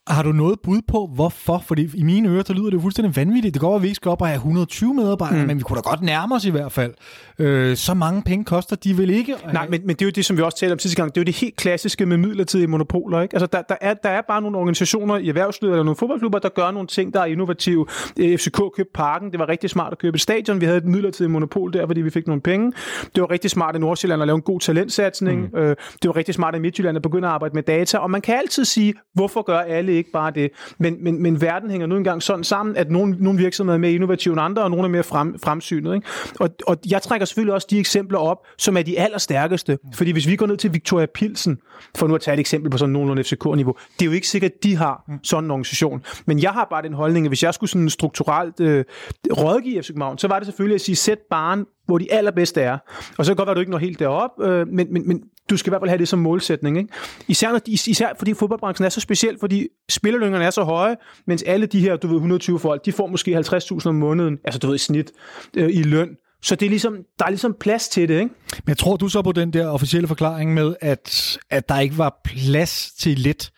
Har du noget bud på, hvorfor? Fordi i mine ører, så lyder det jo fuldstændig vanvittigt. Det går, at vi ikke skal op og have 120 medarbejdere, mm. men vi kunne da godt nærme os i hvert fald. Øh, så mange penge koster de vel ikke?
Nej,
have-
men, men det er jo det, som vi også talte om sidste gang. Det er jo det helt klassiske med midlertidige monopoler. Ikke? Altså, der, der, er, der er bare nogle organisationer i erhvervslivet eller nogle fodboldklubber, der gør nogle ting, der er innovative. FCK købte parken. Det var rigtig smart at købe et stadion. Vi havde et midlertidigt monopol der, fordi vi fik nogle penge. Det var rigtig smart i Nordsjælland at lave en god talentsatsning. Mm. Øh, det var rigtig smart i Midtjylland at begynde at arbejde med data. Og man kan altid sige, hvorfor gør alle ikke bare det? Men, men, men verden hænger nu engang sådan sammen, at nogle, nogle virksomheder er mere innovative end andre, og nogle er mere frem, fremsynet. Ikke? Og, og jeg trækker selvfølgelig også de eksempler op, som er de allerstærkeste. Fordi hvis vi går ned til Victoria Pilsen, for nu at tage et eksempel på sådan nogenlunde FCK-niveau, det er jo ikke sikkert, at de har sådan en organisation. Men jeg har bare den holdning, at hvis jeg skulle sådan strukturelt øh, rådgive FC København, så var det selvfølgelig at sige, sæt barn, hvor de allerbedste er. Og så kan det godt være, at du ikke når helt derop, øh, men, men, men du skal i hvert fald have det som målsætning. Ikke? Især, når de, især fordi fodboldbranchen er så speciel, fordi spillerløngerne er så høje, mens alle de her, du ved, 120 folk, de får måske 50.000 om måneden, altså du ved, i snit, øh, i løn. Så det er ligesom, der er ligesom plads til det, ikke?
Men jeg tror du så på den der officielle forklaring med, at, at der ikke var plads til lidt,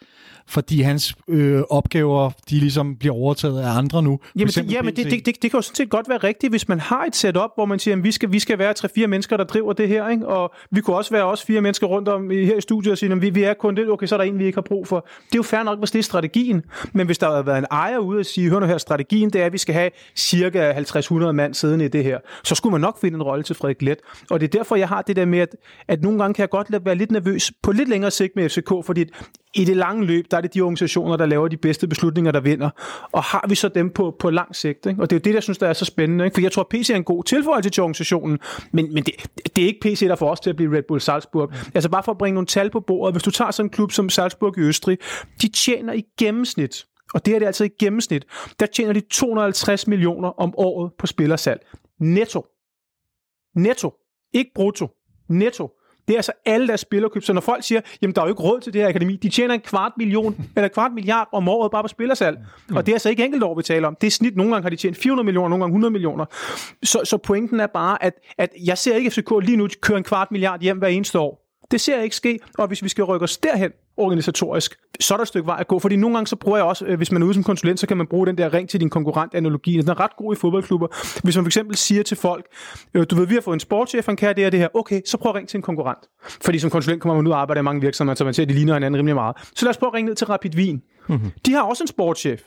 fordi hans øh, opgaver, de ligesom bliver overtaget af andre nu.
Jamen, det, jamen det, det, det, det kan jo sådan set godt være rigtigt, hvis man har et setup, hvor man siger, at vi skal, vi skal være tre-fire mennesker, der driver det her, ikke? og vi kunne også være også fire mennesker rundt om her i studiet og sige, at vi, vi er kun det, okay, så er der en, vi ikke har brug for. Det er jo fair nok, hvis det er strategien, men hvis der havde været en ejer ude og sige, hør nu her, strategien det er, at vi skal have cirka 50-100 mand siddende i det her, så skulle man nok finde en rolle til Frederik Let. Og det er derfor, jeg har det der med, at, at nogle gange kan jeg godt være lidt nervøs på lidt længere sigt med FCK, fordi i det lange løb, der er det de organisationer, der laver de bedste beslutninger, der vinder. Og har vi så dem på, på lang sigt? Ikke? Og det er jo det, jeg synes, der er så spændende. Ikke? For jeg tror, at PC er en god tilføjelse til organisationen, men, men det, det er ikke PC, der får os til at blive Red Bull Salzburg. Altså bare for at bringe nogle tal på bordet. Hvis du tager sådan en klub som Salzburg i Østrig, de tjener i gennemsnit, og det er det altså i gennemsnit, der tjener de 250 millioner om året på spillersalg. Netto. Netto. Ikke brutto. Netto. Det er altså alle deres spillerkøb. Så når folk siger, jamen der er jo ikke råd til det her akademi, de tjener en kvart million, eller en kvart milliard om året bare på spillersalg. Og det er altså ikke enkelt år, vi taler om. Det er snit, nogle gange har de tjent 400 millioner, nogle gange 100 millioner. Så, så pointen er bare, at, at jeg ser ikke FCK lige nu køre en kvart milliard hjem hver eneste år. Det ser jeg ikke ske, og hvis vi skal rykke os derhen organisatorisk, så er der et stykke vej at gå. Fordi nogle gange så bruger jeg også, øh, hvis man er ude som konsulent, så kan man bruge den der ring til din konkurrent-analogi. Den er ret god i fodboldklubber. Hvis man for eksempel siger til folk, øh, du ved, vi har fået en sportschef, han kan det her, det her. Okay, så prøv at ringe til en konkurrent. Fordi som konsulent kommer man ud og arbejder i mange virksomheder, så man ser, at de ligner hinanden rimelig meget. Så lad os prøve at ringe ned til Rapid Wien. Mm-hmm. De har også en sportschef.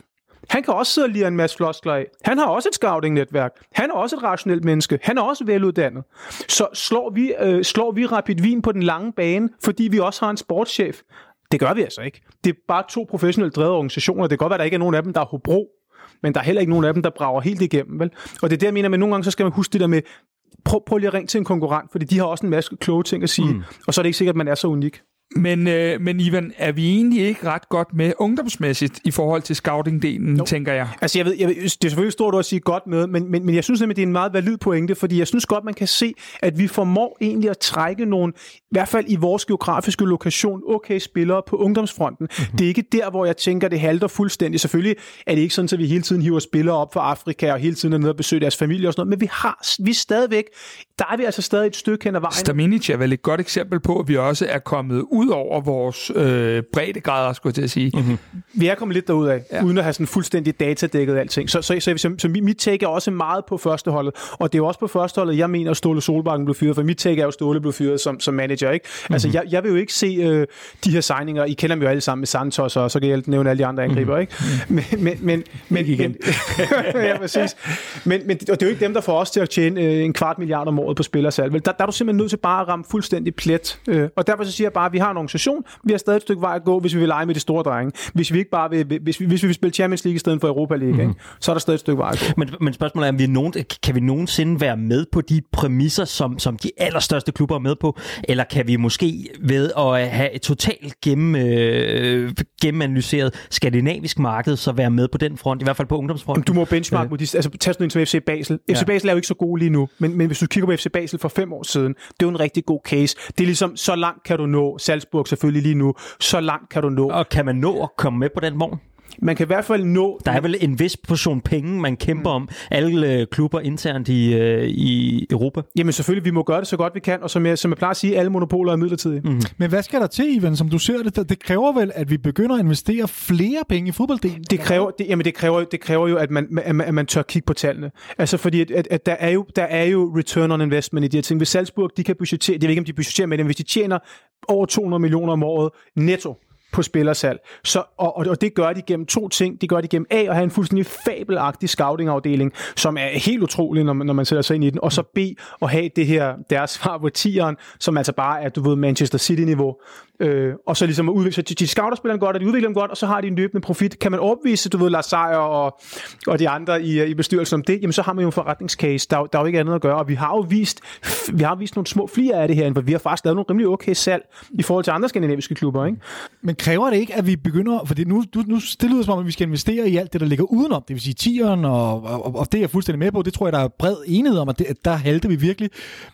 Han kan også sidde og lide en masse floskler af. Han har også et scouting-netværk. Han er også et rationelt menneske. Han er også veluddannet. Så slår vi, øh, slår vi Rapid Wien på den lange bane, fordi vi også har en sportschef? Det gør vi altså ikke. Det er bare to professionelt drevet organisationer. Det kan godt være, at der ikke er nogen af dem, der er Hobro, men der er heller ikke nogen af dem, der brager helt igennem. Vel? Og det er det, jeg mener, men nogle gange så skal man huske det der med, prøv, prøv lige at ringe til en konkurrent, fordi de har også en masse kloge ting at sige, mm. og så er det ikke sikkert, at man er så unik.
Men, øh, men Ivan, er vi egentlig ikke ret godt med ungdomsmæssigt i forhold til scouting-delen, jo. tænker jeg?
Altså, jeg ved, jeg ved, det er selvfølgelig stort at sige godt med, men, men, men jeg synes nemlig, det er en meget valid pointe, fordi jeg synes godt, man kan se, at vi formår egentlig at trække nogle, i hvert fald i vores geografiske lokation, okay spillere på ungdomsfronten. Mm-hmm. Det er ikke der, hvor jeg tænker, det halter fuldstændig. Selvfølgelig er det ikke sådan, at vi hele tiden hiver spillere op fra Afrika og hele tiden er nede og besøger deres familie og sådan noget, men vi har, vi er stadigvæk, der er vi altså stadig et stykke hen ad vejen.
Staminic er vel et godt eksempel på, at vi også er kommet ud over vores øh, breddegrader, skulle jeg til at sige. Mm-hmm.
Vi er kommet lidt derud af, ja. uden at have sådan fuldstændig datadækket alting. Så, så, så, så, så mit take er også meget på førsteholdet, og det er også på førsteholdet, jeg mener, at Ståle Solbakken blev fyret, for mit take er jo, at Ståle blev fyret som, som manager. Ikke? Mm-hmm. Altså, jeg, jeg vil jo ikke se øh, de her signinger, I kender dem jo alle sammen med Santos, og så kan jeg nævne alle de andre angriber, ikke? Men, men, men, men,
igen.
ja, præcis. Men, men, og det er jo ikke dem, der får os til at tjene øh, en kvart milliard om året på spillersalg. Vel, der, der er du simpelthen nødt til bare at ramme fuldstændig plet. Øh, og derfor så siger jeg bare, at vi har en organisation, vi har stadig et stykke vej at gå, hvis vi vil lege med de store drenge. Hvis vi ikke bare vil, hvis vi, hvis vi vil spille Champions League i stedet for Europa League, mm-hmm. ikke? så er der stadig et stykke vej at gå.
Men, men spørgsmålet er, om vi nogen, kan vi nogensinde være med på de præmisser, som, som de allerstørste klubber er med på? Eller kan vi måske ved at have et totalt gennem, øh, gennemanalyseret skandinavisk marked, så være med på den front, i hvert fald på ungdomsfronten?
Du må benchmark mod de, altså tag sådan en som FC Basel. FC
Ja.
Basel er jo ikke så god lige nu, men, men hvis du kigger på FC Basel for fem år siden, det er jo en rigtig god case. Det er ligesom, så langt kan du nå, Salzburg selvfølgelig lige nu, så langt kan du nå.
Og kan man nå at komme med på den vogn?
man kan i hvert fald nå...
Der er vel en vis portion penge, man kæmper mm. om, alle øh, klubber internt i, øh, i Europa.
Jamen selvfølgelig, vi må gøre det så godt vi kan, og som jeg, som jeg plejer at sige, alle monopoler er midlertidige. Mm.
Men hvad skal der til, Ivan, som du ser det? Det kræver vel, at vi begynder at investere flere penge i fodbolddelen?
Det kræver, det, jamen det kræver, det kræver jo, at man, at, man, at man tør kigge på tallene. Altså fordi, at, at, at der, er jo, der er jo return on investment i de her ting. Hvis Salzburg, de kan budgettere, det ved ikke, om de budgetterer med det, men hvis de tjener over 200 millioner om året netto, på spillersalg. Så, og, og det gør de gennem to ting. De gør de gennem A at have en fuldstændig fabelagtig scouting-afdeling, som er helt utrolig, når man, når man sætter sig ind i den. Og så B at have det her, deres svar på tieren, som altså bare er, du ved, Manchester City-niveau. Øh, og så ligesom at udvikle, så de, de scouter spilleren godt, og de udvikler dem godt, og så har de en løbende profit. Kan man opvise, du ved, Lars Seier og, og de andre i, i bestyrelsen om det, jamen så har man jo en forretningscase. Der, der er jo ikke andet at gøre, og vi har jo vist, vi har vist nogle små flere af det her, for vi har faktisk lavet nogle rimelig okay salg i forhold til andre skandinaviske klubber. Ikke?
Men kræver det ikke, at vi begynder, for nu, nu, nu det lyder som om, at vi skal investere i alt det, der ligger udenom, det vil sige tieren, og, og, og det er jeg fuldstændig med på, det tror jeg, der er bred enighed om, at, det, at der halter vi virkelig.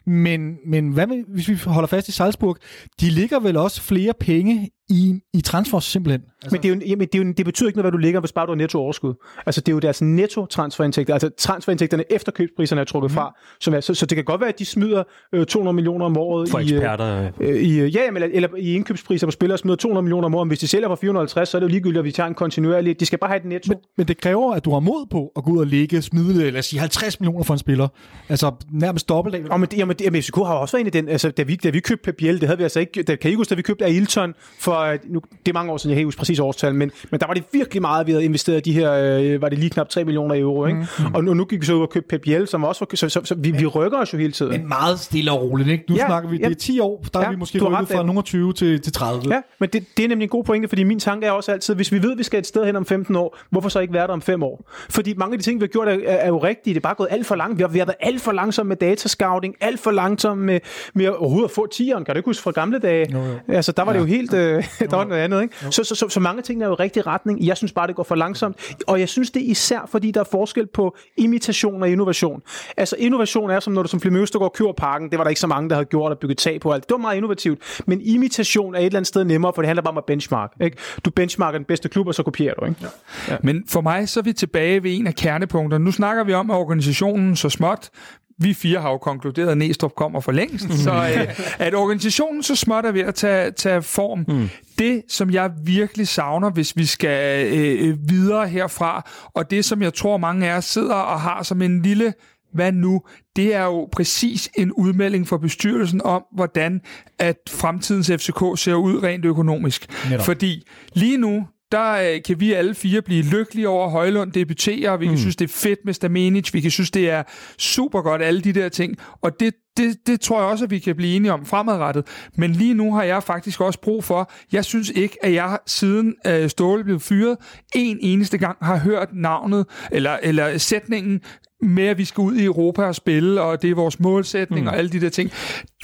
Men, men hvad med, hvis vi holder fast i Salzburg, de ligger vel også flere penge i, i transfer simpelthen.
Altså... Men, det, er jo, jamen, det, er jo, det betyder ikke noget, hvad du ligger, hvis bare du har netto overskud. Altså det er jo deres netto transferindtægter, altså transferindtægterne efter købspriserne er trukket mm. fra. Som er, så, så det kan godt være, at de smider øh, 200 millioner om året
for
i,
eksperter.
Øh, i, øh, ja, eller, eller i indkøbspriser på spillere smider 200 millioner om året. Hvis de sælger for 450, så er det jo ligegyldigt, at vi tager en kontinuerlig. De skal bare have det netto.
Men, men det kræver, at du har mod på at gå ud og lægge, smide, eller sige 50 millioner for en spiller. Altså nærmest dobbelt af.
Og men, jamen, jamen, FCK har også været en i den. Altså, da vi, da vi købte Pep Biel, det havde vi altså ikke. Da, kan I huske, da vi købte Ailton for, nu, det mange år siden, jeg kan ikke huske præcis årstal, men, men der var det virkelig meget, vi havde investeret de her, øh, var det lige knap 3 millioner euro, ikke? Mm. Og nu, nu gik vi så ud og købte Pep Biel, som også var, så, så, så vi, vi rykker os jo hele tiden.
Men meget stille og roligt, ikke? Nu ja, snakker vi, det er 10 år, der ja, er vi måske rykket fra nogle 20 til, til 30.
Ja, men det, det er nemlig en god pointe, fordi min tanke er også altid, hvis vi ved, at vi skal et sted hen om 15 år, hvorfor så ikke være der om 5 år? Fordi mange af de ting, vi har gjort, er, er jo rigtige. Det er bare gået alt for langt. Vi har, vi har været alt for langsomme med datascouting, alt for langsomme med, med at overhovedet at få tieren. Kan du ikke huske fra gamle dage? Jo, jo. Altså, der var ja. det jo helt, øh, der var noget andet, ikke? Så, så, så, så mange ting er jo i rigtig retning. Jeg synes bare, det går for langsomt. Og jeg synes det er især, fordi der er forskel på imitation og innovation. Altså innovation er som når du som Flemming Østergaard køber parken. Det var der ikke så mange, der havde gjort at bygge tag på alt. Det var meget innovativt. Men imitation er et eller andet sted nemmere, for det handler bare om at benchmark. Ikke? Du benchmarker den bedste klub, og så kopierer du. Ikke?
Ja. Ja. Men for mig så er vi tilbage ved en af kernepunkterne. Nu snakker vi om, at organisationen så småt vi fire har jo konkluderet, at Næstrup kommer for længst, så øh, at organisationen så småt er ved at tage, tage form. Mm. Det, som jeg virkelig savner, hvis vi skal øh, videre herfra, og det, som jeg tror mange af os sidder og har som en lille hvad nu? Det er jo præcis en udmelding fra bestyrelsen om, hvordan at fremtidens FCK ser ud rent økonomisk. Netop. Fordi lige nu, der øh, kan vi alle fire blive lykkelige over, at Højlund debuterer, vi kan mm. synes, det er fedt med Stamenic, vi kan synes, det er super godt, alle de der ting, og det, det, det tror jeg også, at vi kan blive enige om fremadrettet. Men lige nu har jeg faktisk også brug for, jeg synes ikke, at jeg siden øh, Ståle blev fyret, en eneste gang har hørt navnet, eller, eller sætningen, med at vi skal ud i Europa og spille, og det er vores målsætning mm. og alle de der ting.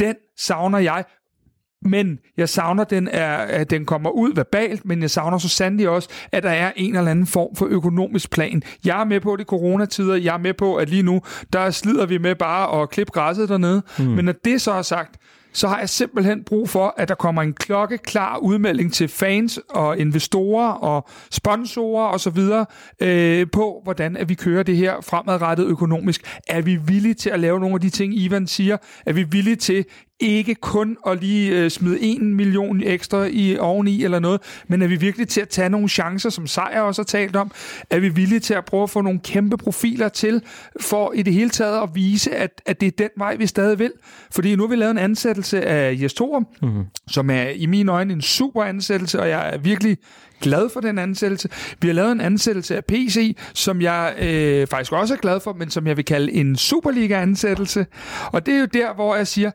Den savner jeg men jeg savner, den er, at den kommer ud verbalt, men jeg savner så sandelig også, at der er en eller anden form for økonomisk plan. Jeg er med på det coronatider, jeg er med på, at lige nu, der slider vi med bare at klippe græsset dernede. Mm. Men når det så er sagt, så har jeg simpelthen brug for, at der kommer en klokkeklar udmelding til fans og investorer og sponsorer osv. Øh, på, hvordan at vi kører det her fremadrettet økonomisk. Er vi villige til at lave nogle af de ting, Ivan siger? Er vi villige til ikke kun at lige øh, smide en million ekstra i oveni eller noget, men er vi virkelig til at tage nogle chancer, som Sejr også har talt om? Er vi villige til at prøve at få nogle kæmpe profiler til, for i det hele taget at vise, at, at det er den vej, vi stadig vil? Fordi nu har vi lavet en ansættelse af Jes Torum, mm-hmm. som er i mine øjne en super ansættelse, og jeg er virkelig glad for den ansættelse. Vi har lavet en ansættelse af PC, som jeg øh, faktisk også er glad for, men som jeg vil kalde en Superliga-ansættelse. Og det er jo der, hvor jeg siger,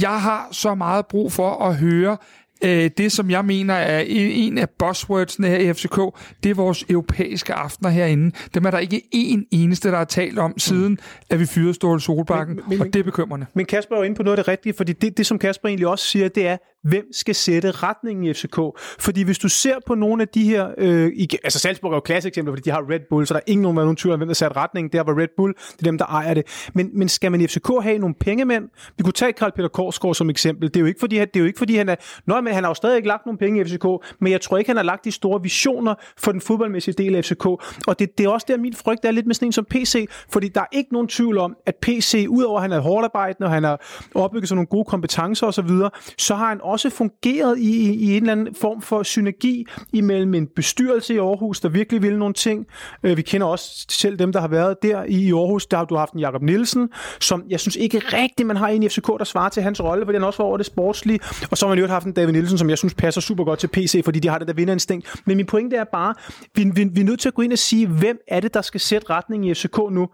jeg har så meget brug for at høre øh, det, som jeg mener er en af buzzwordsene her i FCK, det er vores europæiske aftener herinde. Dem er der ikke én eneste, der har talt om, siden at vi fyrede Ståle Solbakken, men, men, og det er bekymrende.
Men Kasper er jo inde på noget af det rigtige, fordi det, det, som Kasper egentlig også siger, det er, hvem skal sætte retningen i FCK? Fordi hvis du ser på nogle af de her, øh, i, altså Salzburg er jo klasse eksempel, fordi de har Red Bull, så der er ingen nogen, nogen tvivl om, hvem der satte retningen. Det var Red Bull, det er dem, der ejer det. Men, men skal man i FCK have nogle pengemænd? Vi kunne tage Karl Peter Korsgaard som eksempel. Det er jo ikke fordi, han, det er jo ikke fordi han er, Nå, men han har jo stadig ikke lagt nogle penge i FCK, men jeg tror ikke, han har lagt de store visioner for den fodboldmæssige del af FCK. Og det, det er også der, min frygt er lidt med sådan en som PC, fordi der er ikke nogen tvivl om, at PC, udover at han er hårdt og han har opbygget sådan nogle gode kompetencer osv., så, så har han også fungeret i, i, i en eller anden form for synergi imellem en bestyrelse i Aarhus, der virkelig vil nogle ting. Øh, vi kender også selv dem, der har været der i, i Aarhus. Der har du haft en Jakob Nielsen, som jeg synes ikke rigtigt, man har en i FCK, der svarer til hans rolle, fordi han også var over det sportslige. Og så har man jo haft en David Nielsen, som jeg synes passer super godt til PC, fordi de har det der vinderinstinkt. Men min pointe er bare, vi, vi, vi er nødt til at gå ind og sige, hvem er det, der skal sætte retning i FCK nu?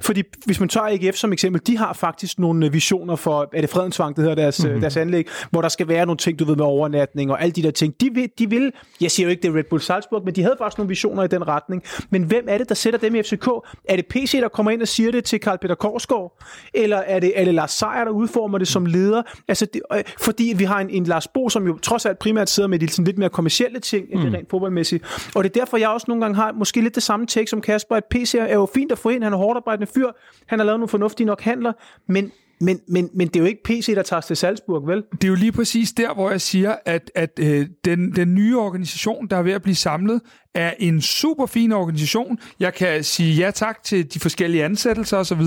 Fordi hvis man tager AGF som eksempel, de har faktisk nogle visioner for, er det Fredensvang, det hedder deres, mm-hmm. deres anlæg, hvor der skal være nogle ting, du ved, med overnatning og alle de der ting. De vil, de vil, jeg siger jo ikke, det er Red Bull Salzburg, men de havde faktisk nogle visioner i den retning. Men hvem er det, der sætter dem i FCK? Er det PC, der kommer ind og siger det til Karl Peter Korsgaard? Eller er det, er det Lars Seier, der udformer det som leder? Altså, det, øh, fordi vi har en, en Lars Bo, som jo trods alt primært sidder med de sådan lidt mere kommercielle ting, end mm. det rent fodboldmæssigt. Og det er derfor, jeg også nogle gange har måske lidt det samme take som Kasper, at PC er jo fint at få ind, han er hårdt arbejdende fyr, han har lavet nogle fornuftige nok handler, men men, men, men det er jo ikke PC, der tager til Salzburg, vel?
Det er jo lige præcis der, hvor jeg siger, at, at øh, den, den nye organisation, der er ved at blive samlet, er en super fin organisation. Jeg kan sige ja tak til de forskellige ansættelser osv.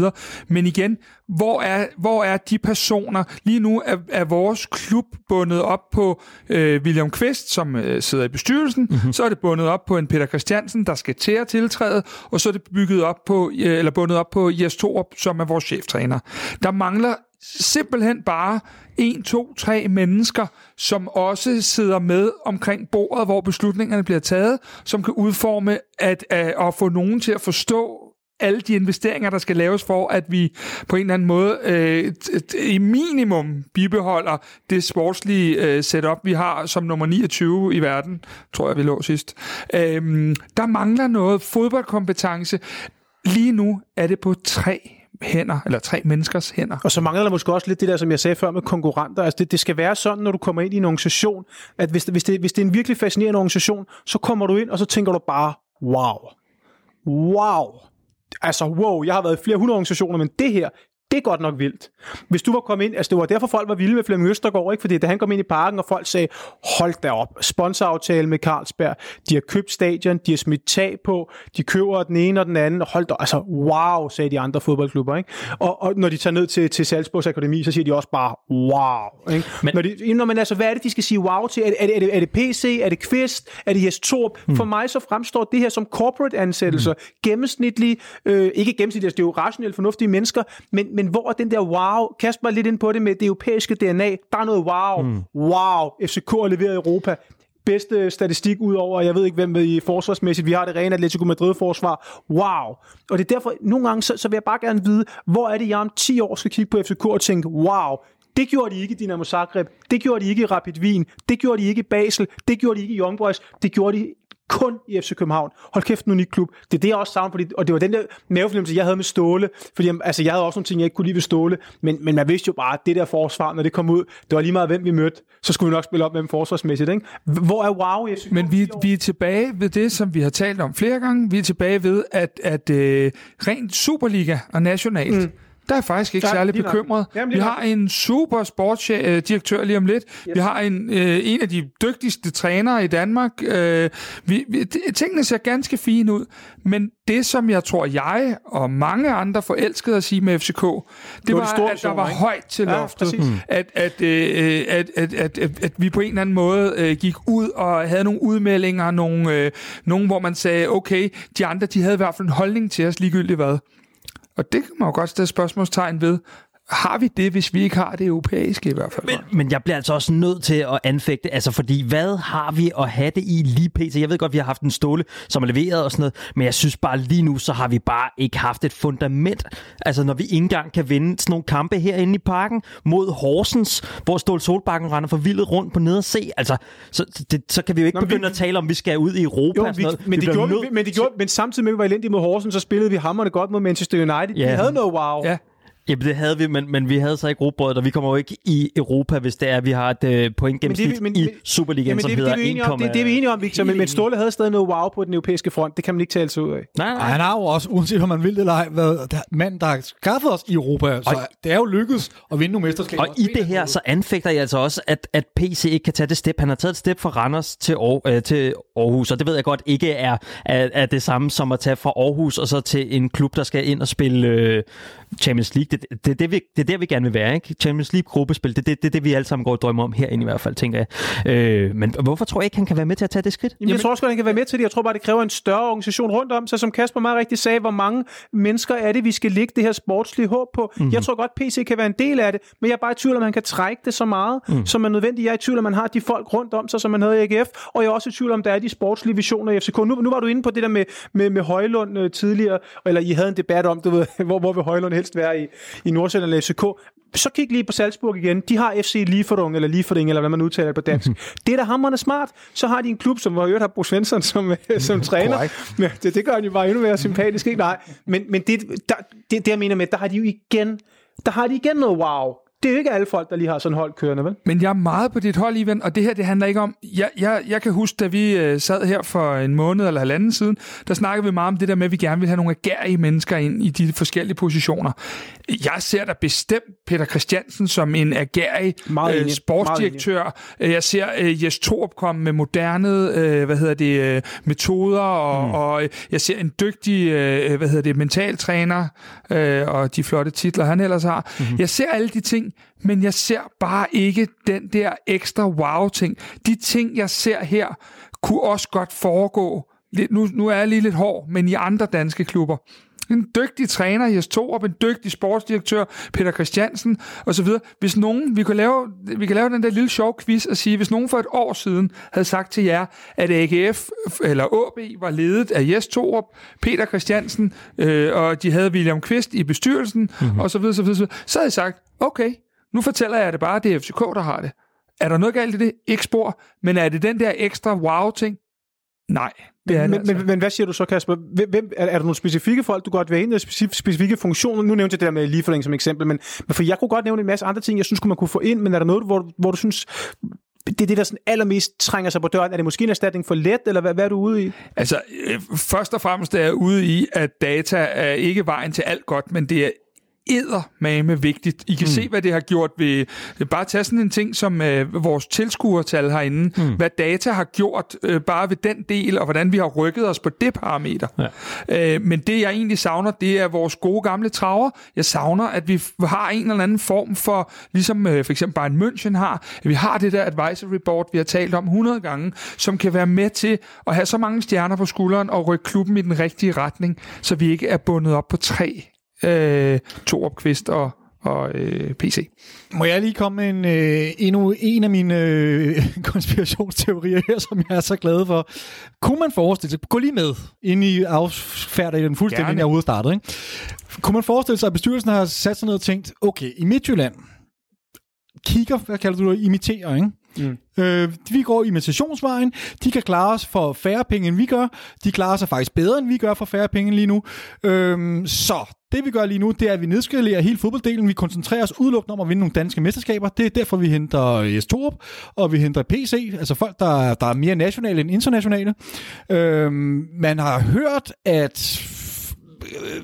Men igen, hvor er, hvor er de personer? Lige nu er, er vores klub bundet op på øh, William Kvist, som øh, sidder i bestyrelsen. Mm-hmm. Så er det bundet op på en Peter Christiansen, der skal til at tiltræde. Og så er det bygget op på, øh, eller bundet op på Jes Torup, som er vores cheftræner. Der mangler simpelthen bare en, to, tre mennesker, som også sidder med omkring bordet, hvor beslutningerne bliver taget, som kan udforme at, at, at få nogen til at forstå alle de investeringer, der skal laves for, at vi på en eller anden måde øh, i minimum bibeholder det sportslige øh, setup, vi har som nummer 29 i verden, tror jeg, vi lå sidst. Øh, der mangler noget fodboldkompetence. Lige nu er det på tre hænder, eller tre menneskers hænder.
Og så mangler der måske også lidt det der, som jeg sagde før med konkurrenter. Altså det, det skal være sådan, når du kommer ind i en organisation, at hvis, hvis, det, hvis det er en virkelig fascinerende organisation, så kommer du ind, og så tænker du bare, wow, wow, altså wow, jeg har været i flere hundrede organisationer, men det her, det er godt nok vildt. Hvis du var kommet ind, altså det var derfor folk var vilde med Flemming Østergaard, ikke? fordi da han kom ind i parken, og folk sagde, hold da op, sponsoraftale med Carlsberg, de har købt stadion, de har smidt tag på, de køber den ene og den anden, hold da, altså wow, sagde de andre fodboldklubber. Ikke? Og, og når de tager ned til, til Salzburgs Akademi, så siger de også bare, wow. Ikke? Men, når, de, når man, altså, hvad er det, de skal sige wow til? Er det, er det, er det, er det PC? Er det Kvist? Er det Jes Torp? Hmm. For mig så fremstår det her som corporate ansættelser. Hmm. Gennemsnitlige, øh, ikke gennemsnitlige, altså det er jo rationelt fornuftige mennesker, men, men hvor er den der wow? Kasper lidt ind på det med det europæiske DNA. Der er noget wow. Mm. Wow. FCK har leveret i Europa bedste statistik ud over, jeg ved ikke hvem i forsvarsmæssigt, vi har det rene Atletico Madrid-forsvar. Wow! Og det er derfor, nogle gange, så, så vil jeg bare gerne vide, hvor er det, jeg om 10 år skal kigge på FCK og tænke, wow, det gjorde de ikke i Dinamo Zagreb, det gjorde de ikke i Rapid Wien, det gjorde de ikke i Basel, det gjorde de ikke i Young Boys, det gjorde de kun i FC København. Hold kæft, en unik klub. Det er det, jeg også savner, fordi, og det var den der mavefornemmelse, jeg havde med Ståle, fordi altså, jeg havde også nogle ting, jeg ikke kunne lide ved Ståle, men, men man vidste jo bare, at det der forsvar, når det kom ud, det var lige meget, hvem vi mødte, så skulle vi nok spille op med dem forsvarsmæssigt. Ikke? Hvor er wow i FC
Men vi, vi er tilbage ved det, som vi har talt om flere gange. Vi er tilbage ved, at, at uh, rent Superliga og nationalt, mm der er faktisk ikke særlig bekymret. Jamen, vi har en super sportsdirektør lige om lidt. Yes. Vi har en, øh, en af de dygtigste trænere i Danmark. Øh, vi, vi, tingene ser ganske fine ud, men det, som jeg tror, jeg og mange andre forelskede at sige med FCK, det, det var, var at der var ikke? højt til loftet. Ja, at, at, øh, at, at, at, at, at vi på en eller anden måde øh, gik ud og havde nogle udmeldinger, nogle, øh, nogle, hvor man sagde, okay, de andre de havde i hvert fald en holdning til os ligegyldigt hvad. Og det kan man jo godt stille spørgsmålstegn ved. Har vi det, hvis vi ikke har det europæiske i hvert fald?
Men, men jeg bliver altså også nødt til at anfægte, altså fordi hvad har vi at have det i lige pt? Jeg ved godt, vi har haft en ståle, som er leveret og sådan noget, men jeg synes bare lige nu, så har vi bare ikke haft et fundament. Altså når vi ikke engang kan vinde sådan nogle kampe herinde i parken mod Horsens, hvor Ståle Solbakken render for vildt rundt på nede og se, altså så, det, så kan vi jo ikke Nå, begynde vi, at tale om, at vi skal ud i Europa jo, og sådan
noget. Men, det gjorde, nød, men, det gjorde, men samtidig med, at vi var elendige mod Horsens, så spillede vi hammerne godt mod Manchester United. Ja. Vi havde noget wow.
Ja.
Jamen, det havde vi, men, men vi havde så ikke robrødet, og vi kommer jo ikke i Europa, hvis det er, at vi har et point gennemsnit
men-
i Superligaen,
Jamen,
som
det, det,
hedder
er vi enige
1,
om, det, det er vi enige om, Victor, men, men Ståle havde stadig noget wow på den europæiske front. Det kan man ikke tale sig ud af.
Nej,
Ej,
nej.
han har jo også, uanset om man vil det eller ej, været der- manden, der har skaffet os i Europa. Så det er jo lykkedes at vinde nogle mesterskaber.
Og i det her, så anfægter jeg altså også, at, at PC ikke kan tage det step. Han har taget et step fra Randers til, Aar, øh, til Aarhus, og det ved jeg godt ikke er, er, er det samme som at tage fra Aarhus og så til en klub, der skal ind og spille øh, Champions League. Det, det, det, det, vi, det er der, vi gerne vil være, ikke? Champions League gruppespil, det er det, det, det, vi alle sammen går og drømmer om herinde i hvert fald, tænker jeg. Øh, men hvorfor tror jeg ikke, han kan være med til at tage det skridt?
Jamen, jeg tror også han kan være med til det. Jeg tror bare, det kræver en større organisation rundt om. Så som Kasper meget rigtigt sagde, hvor mange mennesker er det, vi skal lægge det her sportslige håb på?
Mhm.
Mm-hmm. Jeg tror godt, PC kan være en del af det, men jeg er bare i tvivl, om man kan trække det så meget, mm. som er nødvendigt. Jeg er i tvivl, om man har de folk rundt om sig, som man havde i AGF, og jeg er også i tvivl, om der er de sportslige visioner i FCK. Nu, nu var du inde på det der med, med, med Højlund øh, tidligere, eller I havde en debat om, du ved, hvor, hvor vil Højlund helst være i, i Nordsjælland eller FCK. Så kig lige på Salzburg igen. De har FC Liefering, eller Liefering, eller hvad man udtaler det på dansk. det er da hammerende smart. Så har de en klub, som i øvrigt har Bo Svensson som, øh, som træner. Men det, det gør han jo bare endnu mere sympatisk, ikke? Nej. Men, men det, der, det, det, jeg mener med, der har de jo igen, der har de igen noget wow. Det er jo ikke alle folk, der lige har sådan hold kørende, vel?
Men jeg er meget på dit hold, Ivan, og det her, det handler ikke om... Jeg, jeg, jeg kan huske, da vi øh, sad her for en måned eller halvanden siden, der snakkede vi meget om det der med, at vi gerne vil have nogle agerige mennesker ind i de forskellige positioner. Jeg ser da bestemt Peter Christiansen som en agerig
Meget
øh, sportsdirektør. Jeg ser øh, Jes Torup komme med moderne øh, hvad hedder det, øh, metoder, og, mm. og øh, jeg ser en dygtig øh, hvad hedder det, mentaltræner, øh, og de flotte titler, han ellers har. Mm-hmm. Jeg ser alle de ting, men jeg ser bare ikke den der ekstra wow-ting. De ting, jeg ser her, kunne også godt foregå. Lidt, nu, nu er jeg lige lidt hård, men i andre danske klubber. En dygtig træner, Jes Torup, en dygtig sportsdirektør, Peter Christiansen osv. Hvis nogen, vi kan, lave, vi kan lave den der lille sjov quiz og sige, hvis nogen for et år siden havde sagt til jer, at AGF eller AB var ledet af Jes Torup, Peter Christiansen, øh, og de havde William Kvist i bestyrelsen mm-hmm. osv., så, videre, så, videre, så, så havde jeg sagt, okay, nu fortæller jeg det bare, det er FCK, der har det. Er der noget galt i det? Ikke spor. Men er det den der ekstra wow-ting? Nej, det er
Men,
det altså.
men, men hvad siger du så, Kasper? Hvem, er, er der nogle specifikke folk, du godt vil have ind, specifikke funktioner? Nu nævnte jeg det der med ligeforlæng som eksempel, men, men for jeg kunne godt nævne en masse andre ting, jeg synes, man kunne få ind, men er der noget, hvor, hvor du synes, det er det, der sådan allermest trænger sig på døren? Er det måske en erstatning for let, eller hvad, hvad er du ude i?
Altså, øh, først og fremmest er jeg ude i, at data er ikke vejen til alt godt, men det er eddermame vigtigt. I kan mm. se, hvad det har gjort ved... Bare tage sådan en ting som øh, vores tilskuertal herinde. Mm. Hvad data har gjort øh, bare ved den del, og hvordan vi har rykket os på det parameter. Ja. Øh, men det, jeg egentlig savner, det er vores gode gamle traver. Jeg savner, at vi har en eller anden form for, ligesom øh, for eksempel Bayern München har, at vi har det der advisory board, vi har talt om 100 gange, som kan være med til at have så mange stjerner på skulderen og rykke klubben i den rigtige retning, så vi ikke er bundet op på tre øh, Torup, Kvist og, og øh, PC.
Må jeg lige komme med en, øh, endnu en af mine øh, konspirationsteorier her, som jeg er så glad for. Kunne man forestille sig, gå lige med, ind i affærder i den fuldstændig, inden jeg starte, ikke? Kunne man forestille sig, at bestyrelsen har sat sig ned og tænkt, okay, i Midtjylland, kigger, hvad kalder du det, imiterer, ikke? Mm. Øh, vi går imitationsvejen. De kan klare os for færre penge, end vi gør. De klarer sig faktisk bedre, end vi gør for færre penge lige nu. Øh, så det vi gør lige nu, det er, at vi nedskalerer hele fodbolddelen. Vi koncentrerer os udelukkende om at vinde nogle danske mesterskaber. Det er derfor, vi henter øh, Jes Torup, og vi henter PC, altså folk, der, der er mere nationale end internationale. Øh, man har hørt, at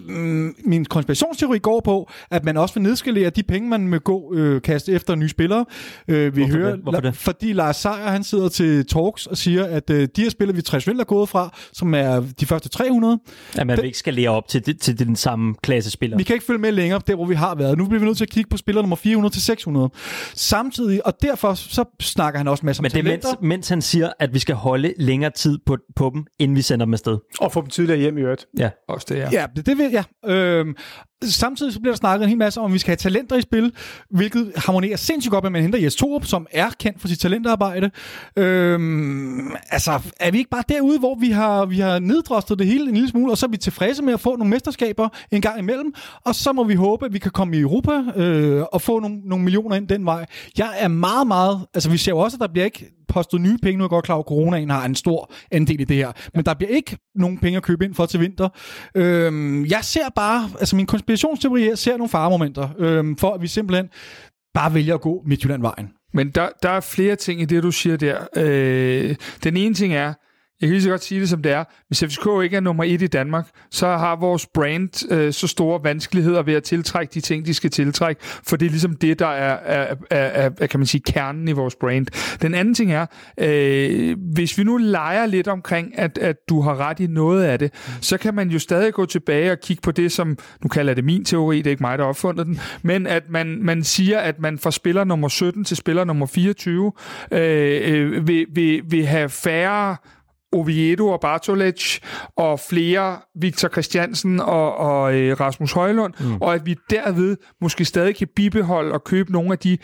øh, min konspirationsteori går på, at man også vil nedskalere de penge, man vil gå øh, kaste efter nye spillere. Øh, vi
Hvorfor
hører,
det? Hvorfor det?
Fordi Lars Seier, han sidder til talks og siger, at øh, de her spillere, vi traditionelt er gået fra, som er de første 300,
At man vil ikke skal lære op til, det- til den samme klasse spiller.
vi kan ikke følge med længere der, hvor vi har været. Nu bliver vi nødt til at kigge på spiller nummer 400 til 600. Samtidig, og derfor så snakker han også masser om
Men det er mens, mens han siger, at vi skal holde længere tid på, på dem, inden vi sender dem afsted.
Og få dem tidligere hjem i øvrigt.
Ja.
Også det, ja.
Ja, det, det vil jeg. Øhm, samtidig så bliver der snakket en hel masse om, at vi skal have talenter i spil, hvilket harmonerer sindssygt godt med, at man henter Jes Torup, som er kendt for sit talentarbejde. Øhm, altså, er vi ikke bare derude, hvor vi har, vi har neddrostet det hele en lille smule, og så er vi tilfredse med at få nogle mesterskaber en gang imellem, og så må vi håbe, at vi kan komme i Europa øh, og få nogle, nogle millioner ind den vej. Jeg er meget, meget... Altså, vi ser jo også, at der bliver ikke postet nye penge. Nu er jeg godt klar over, at coronaen har en stor andel i det her. Men der bliver ikke nogen penge at købe ind for til vinter. Øhm, jeg ser bare, altså min konspirationsteori her, ser nogle faremomenter, øhm, for at vi simpelthen bare vælger at gå Midtjylland-vejen.
Men der, der er flere ting i det, du siger der. Øh, den ene ting er, jeg kan lige så godt sige det, som det er. Hvis FCK ikke er nummer et i Danmark, så har vores brand øh, så store vanskeligheder ved at tiltrække de ting, de skal tiltrække, for det er ligesom det, der er, er, er, er kan man sige, kernen i vores brand. Den anden ting er, øh, hvis vi nu leger lidt omkring, at, at du har ret i noget af det, så kan man jo stadig gå tilbage og kigge på det, som, nu kalder det min teori, det er ikke mig, der har opfundet den, men at man, man siger, at man fra spiller nummer 17 til spiller nummer 24 øh, øh, vil, vil, vil have færre Oviedo og Bartolec og flere Victor Christiansen og, og øh, Rasmus Højlund, mm. og at vi derved måske stadig kan bibeholde og købe nogle af de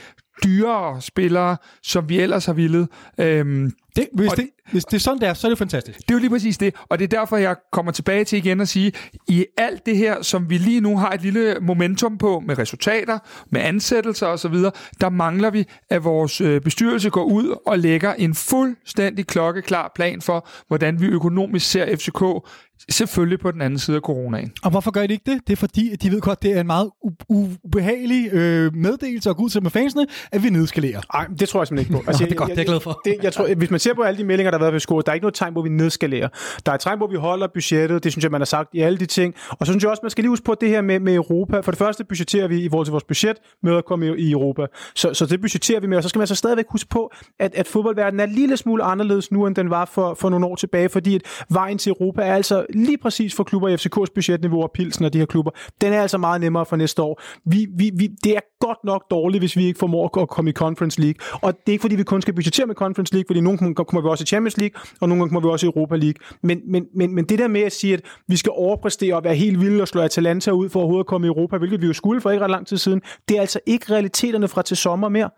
dyrere spillere, som vi ellers har ville. Øhm,
Det, hvis,
Og
det, hvis det er sådan, der, så er det fantastisk.
det er jo lige præcis det, og det er derfor, jeg kommer tilbage til igen at sige, i alt det her, som vi lige nu har et lille momentum på, med resultater, med ansættelser osv., der mangler vi, at vores øh, bestyrelse går ud og lægger en fuldstændig klokkeklar plan for, hvordan vi økonomisk ser FCK, selvfølgelig på den anden side af coronaen.
Og hvorfor gør de ikke det? Det er fordi, at de ved godt, det er en meget u- ubehagelig øh, meddelelse at gå ud til med fansene, at vi nedskalerer.
Nej, det tror jeg simpelthen ikke på. Altså,
Nå, det er godt, det er jeg glad for.
Det, jeg tror, hvis man ser på alle de meldinger, der har været på skolen, der er ikke noget tegn hvor vi nedskalerer. Der er et tegn hvor vi holder budgettet. Det synes jeg, man har sagt i alle de ting. Og så synes jeg også, man skal lige huske på det her med, med Europa. For det første budgetterer vi i forhold til vores budget med at komme i, i Europa. Så, så det budgetterer vi med. Og så skal man så stadigvæk huske på, at, at fodboldverdenen er en lille smule anderledes nu, end den var for, for nogle år tilbage. Fordi at vejen til Europa er altså lige præcis for klubber i FCK's budgetniveau og Pilsen og de her klubber. Den er altså meget nemmere for næste år. Vi, vi, vi, det er godt nok dårligt, hvis vi ikke formår at komme i Conference League. Og det er ikke fordi, vi kun skal budgettere med Conference League, fordi nogle gange kommer vi også i Champions League, og nogle gange kommer vi også i Europa League. Men, men, men, men det der med at sige, at vi skal overpræstere og være helt vilde og slå Atalanta ud for overhovedet at komme i Europa, hvilket vi jo skulle for ikke ret lang tid siden, det er altså ikke realiteterne fra til sommer mere.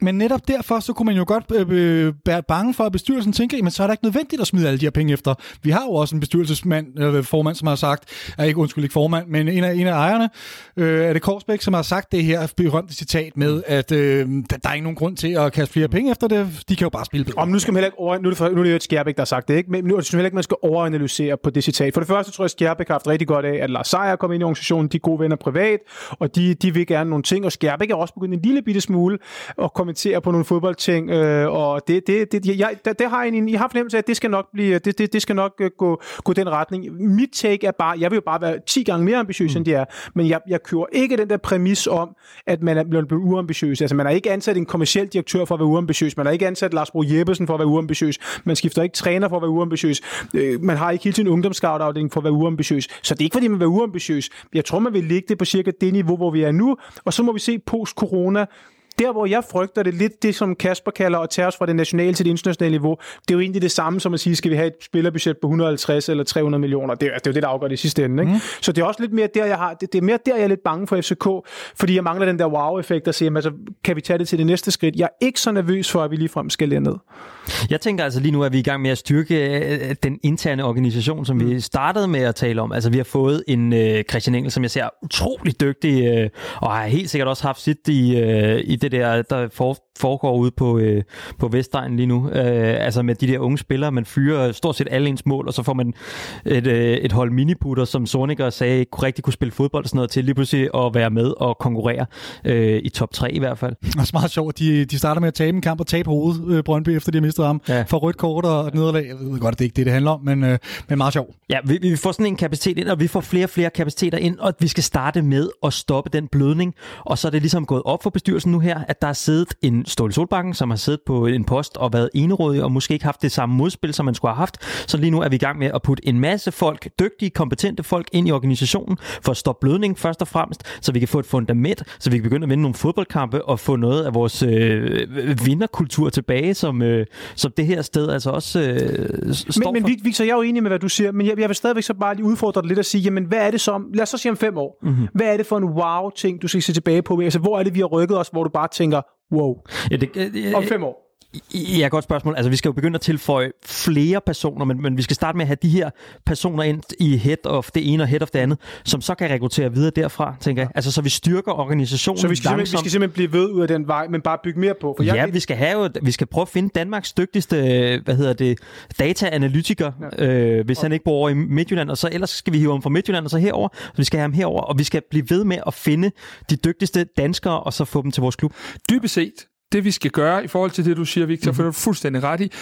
Men netop derfor, så kunne man jo godt øh, øh, være bange for, at bestyrelsen tænker, men så er det ikke nødvendigt at smide alle de her penge efter. Vi har jo også en bestyrelsesmand, øh, formand, som har sagt, er ikke undskyld, ikke formand, men en af, en af ejerne, øh, er det Korsbæk, som har sagt det her berømte citat med, at øh, der, der er ikke nogen grund til at kaste flere penge efter det. De kan jo bare spille bedre.
Om nu skal man heller ikke over, nu er det, for, nu er det jo et der har sagt det, ikke? Men nu synes heller ikke, man skal overanalysere på det citat. For det første tror jeg, Skjerbæk har haft rigtig godt af, at Lars Seier kom ind i organisationen, de er gode venner privat, og de, de vil gerne nogle ting, og Skjærbæk er også begyndt en lille bitte smule at kommentere på nogle fodboldting, øh, og det, det, det, jeg, det, det har jeg, en, jeg har fornemmelse af, at det skal nok, blive, det, det, det skal nok øh, gå, gå den retning. Mit take er bare, jeg vil jo bare være 10 gange mere ambitiøs, mm. end de er, men jeg, jeg kører ikke den der præmis om, at man er blevet uambitiøs. Altså, man har ikke ansat en kommersiel direktør for at være uambitiøs. Man har ikke ansat Lars Bro Jeppesen for at være uambitiøs. Man skifter ikke træner for at være uambitiøs. Øh, man har ikke hele tiden en ungdomsskoutafdeling for at være uambitiøs. Så det er ikke, fordi man vil være uambitiøs. Jeg tror, man vil ligge det på cirka det niveau, hvor vi er nu. Og så må vi se post-corona, der, hvor jeg frygter det lidt, det som Kasper kalder at tage os fra det nationale til det internationale niveau, det er jo egentlig det samme som at sige, skal vi have et spillerbudget på 150 eller 300 millioner? Det er, det er jo det, der afgør det i sidste ende. Ikke? Mm. Så det er også lidt mere der, jeg har, det, det er mere der, jeg er lidt bange for FCK, fordi jeg mangler den der wow-effekt at sige, altså, kan vi tage det til det næste skridt? Jeg er ikke så nervøs for, at vi ligefrem skal ned.
Jeg tænker altså lige nu, at vi er i gang med at styrke øh, den interne organisation, som vi startede med at tale om. Altså vi har fået en øh, Christian Engel, som jeg ser utrolig dygtig, øh, og har helt sikkert også haft sit i, øh, i det der, der for, foregår ude på, øh, på Vestegnen lige nu. Øh, altså med de der unge spillere, man fyrer stort set alle ens mål, og så får man et, øh, et hold miniputter, som Sorniger sagde, ikke kunne rigtig kunne spille fodbold og sådan noget, til lige pludselig at være med og konkurrere øh, i top 3 i hvert fald.
Det er meget sjovt. De, de starter med at tabe en kamp og tabe hovedet, øh, Brøndby, efter de har mistet ham.
Ja.
For rødt kort og et nederlag. Jeg ved godt, det ikke det, det handler om, men, øh, men meget sjovt.
Ja, vi, vi får sådan en kapacitet ind, og vi får flere og flere kapaciteter ind, og vi skal starte med at stoppe den blødning. Og så er det ligesom gået op for bestyrelsen nu her, at der er siddet en Ståle Solbakken, som har siddet på en post og været enerådig, og måske ikke haft det samme modspil, som man skulle have haft. Så lige nu er vi i gang med at putte en masse folk, dygtige, kompetente folk, ind i organisationen, for at stoppe blødning først og fremmest, så vi kan få et fundament, så vi kan begynde at vinde nogle fodboldkampe, og få noget af vores øh, vinderkultur tilbage, som, øh, som det her sted altså også øh, står
Men, men
for.
Victor, jeg er jo enig med, hvad du siger, men jeg, jeg vil stadigvæk så bare lige udfordre dig lidt og sige, jamen hvad er det som, lad os så sige om fem år,
Mhm.
mm-hmm. hvad er det for en wow-ting, du skal se tilbage på? Altså hvor er det, vi har rykket os, hvor du bare tænker, wow,
Ja, det, øh,
om fem år?
Ja, godt spørgsmål. Altså, vi skal jo begynde at tilføje flere personer, men, men vi skal starte med at have de her personer ind i head of det ene og head of det andet, som så kan rekruttere videre derfra, tænker jeg. Altså, så vi styrker organisationen
Så vi skal, simpelthen, vi
langsomt.
skal simpelthen blive ved ud af den vej, men bare bygge mere på. For jeg,
Ja, vi skal have jo, vi skal prøve at finde Danmarks dygtigste, hvad hedder det, data-analytiker, ja. øh, hvis han ikke bor over i Midtjylland, og så ellers skal vi hive ham fra Midtjylland og så herover. Så vi skal have ham herover, og vi skal blive ved med at finde de dygtigste danskere, og så få dem til vores klub.
dybest set, det vi skal gøre i forhold til det, du siger, Victor, mm-hmm. for det er fuldstændig ret i,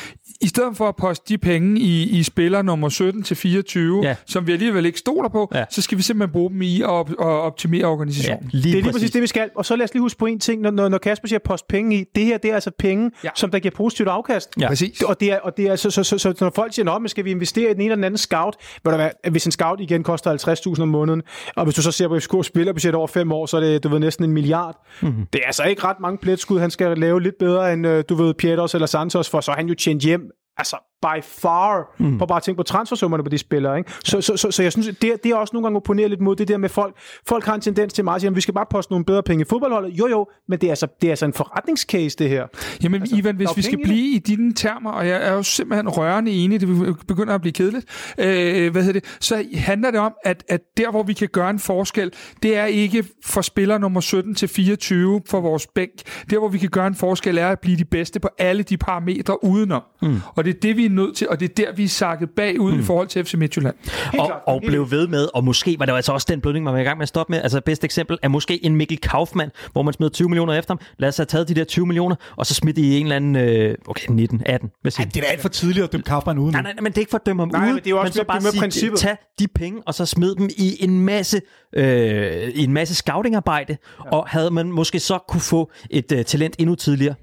i stedet for at poste de penge i, i spiller nummer 17 til 24,
Ja.
ja. som vi alligevel ikke stoler på,
Ja.
ja. så skal vi simpelthen bruge dem i at, op, at optimere organisationen.
lige
det er lige præcis det, vi skal. Og så lad os lige huske på en ting, når, når, når Kasper siger post penge i. Det her, det er altså penge, ja.
Ja.
som der giver positivt afkast.
Ja.
Præcis.
Og det er, og det er så, så, så, så, når folk siger, men skal vi investere i den ene eller den anden scout? Ved du hvad, hvis en scout igen koster 50.000 om måneden, og hvis du så ser på FCK spillerbudget over fem år, så er det, du ved, næsten en milliard. Mm-hmm. Det er altså ikke ret mange pletskud, han skal lave lidt bedre end, øh, du ved, Pieters eller Santos, for så han jo tjent hjem. Altså by far, mm. på bare at tænke på transfersummerne på de spillere. Ikke? Så, så, så, så, jeg synes, det, det er også nogle gange opponeret lidt mod det der med folk. Folk har en tendens til meget at sige, at vi skal bare poste nogle bedre penge i fodboldholdet. Jo jo, men det er altså, det er altså en forretningscase, det her.
Jamen, altså, Ivan, hvis vi skal blive i dine termer, og jeg er jo simpelthen rørende enig, det begynder at blive kedeligt, øh, hvad hedder det, så handler det om, at, at der, hvor vi kan gøre en forskel, det er ikke for spiller nummer 17 til 24 for vores bænk. Der, hvor vi kan gøre en forskel, er at blive de bedste på alle de parametre udenom. Mm. Og det er det, vi er nødt til, og det er der, vi er sakket bagud mm. i forhold til FC Midtjylland.
og,
klart.
og
Helt
blev ved med, og måske var det jo altså også den blødning, man var i gang med at stoppe med. Altså, bedste eksempel er måske en Mikkel Kaufmann, hvor man smed 20 millioner efter ham. Lad os have taget de der 20 millioner, og så smidt i en eller anden, øh, okay, 19, 18. Hvad siger
Ej, det er da alt for tidligt at dømme Kaufmann uden.
Nej, nej, nej, men det er ikke for at dømme ham
Nej,
ude,
men det er jo også
men så bare
med
sige,
princippet.
tag de penge, og så smid dem i en masse, øh, i en masse scoutingarbejde, ja. og havde man måske så kunne få et øh, talent endnu tidligere,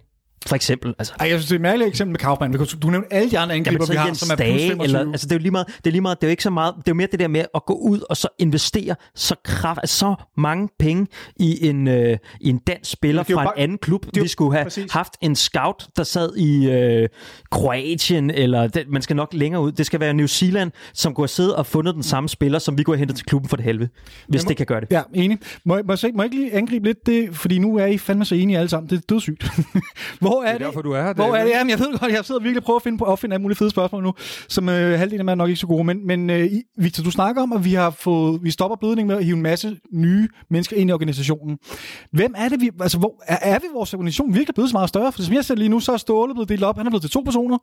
for eksempel. Altså,
Ej, jeg synes, det er et mærkeligt eksempel med Kaufmann. Du, nævner alle de andre angriber, vi har, som er plus
Dage,
25.
eller, altså det er jo lige meget, det er lige meget, det er jo ikke så meget, det er jo mere det der med at gå ud og så investere så kraft, altså så mange penge i en, øh, i en dansk spiller
er
fra en
bare-
anden klub.
jo-
Vi skulle have
præcis.
haft en scout, der sad i øh, Kroatien, eller det, man skal nok længere ud. Det skal være New Zealand, som kunne have siddet og fundet den samme spiller, som vi kunne have hentet til klubben for det helvede, hvis det kan gøre det.
Ja, enig. Må, jeg- må, jeg, må jeg ikke lige angribe lidt det, fordi nu er I fandme så enige alle sammen. Det er dødssygt. hvor er det?
derfor, du er her,
Hvor er det? Jamen, jeg ved godt, jeg sidder virkelig og prøver at finde, på, opfinde alle mulige fede spørgsmål nu, som øh, halvdelen af dem er nok ikke så gode. Men, men øh, Victor, du snakker om, at vi har fået, vi stopper blødning med at hive en masse nye mennesker ind i organisationen. Hvem er det, vi, altså, hvor, er, er vi vores organisation virkelig blevet så meget større? For som jeg ser lige nu, så er Ståle blevet delt op. Han er blevet til to personer.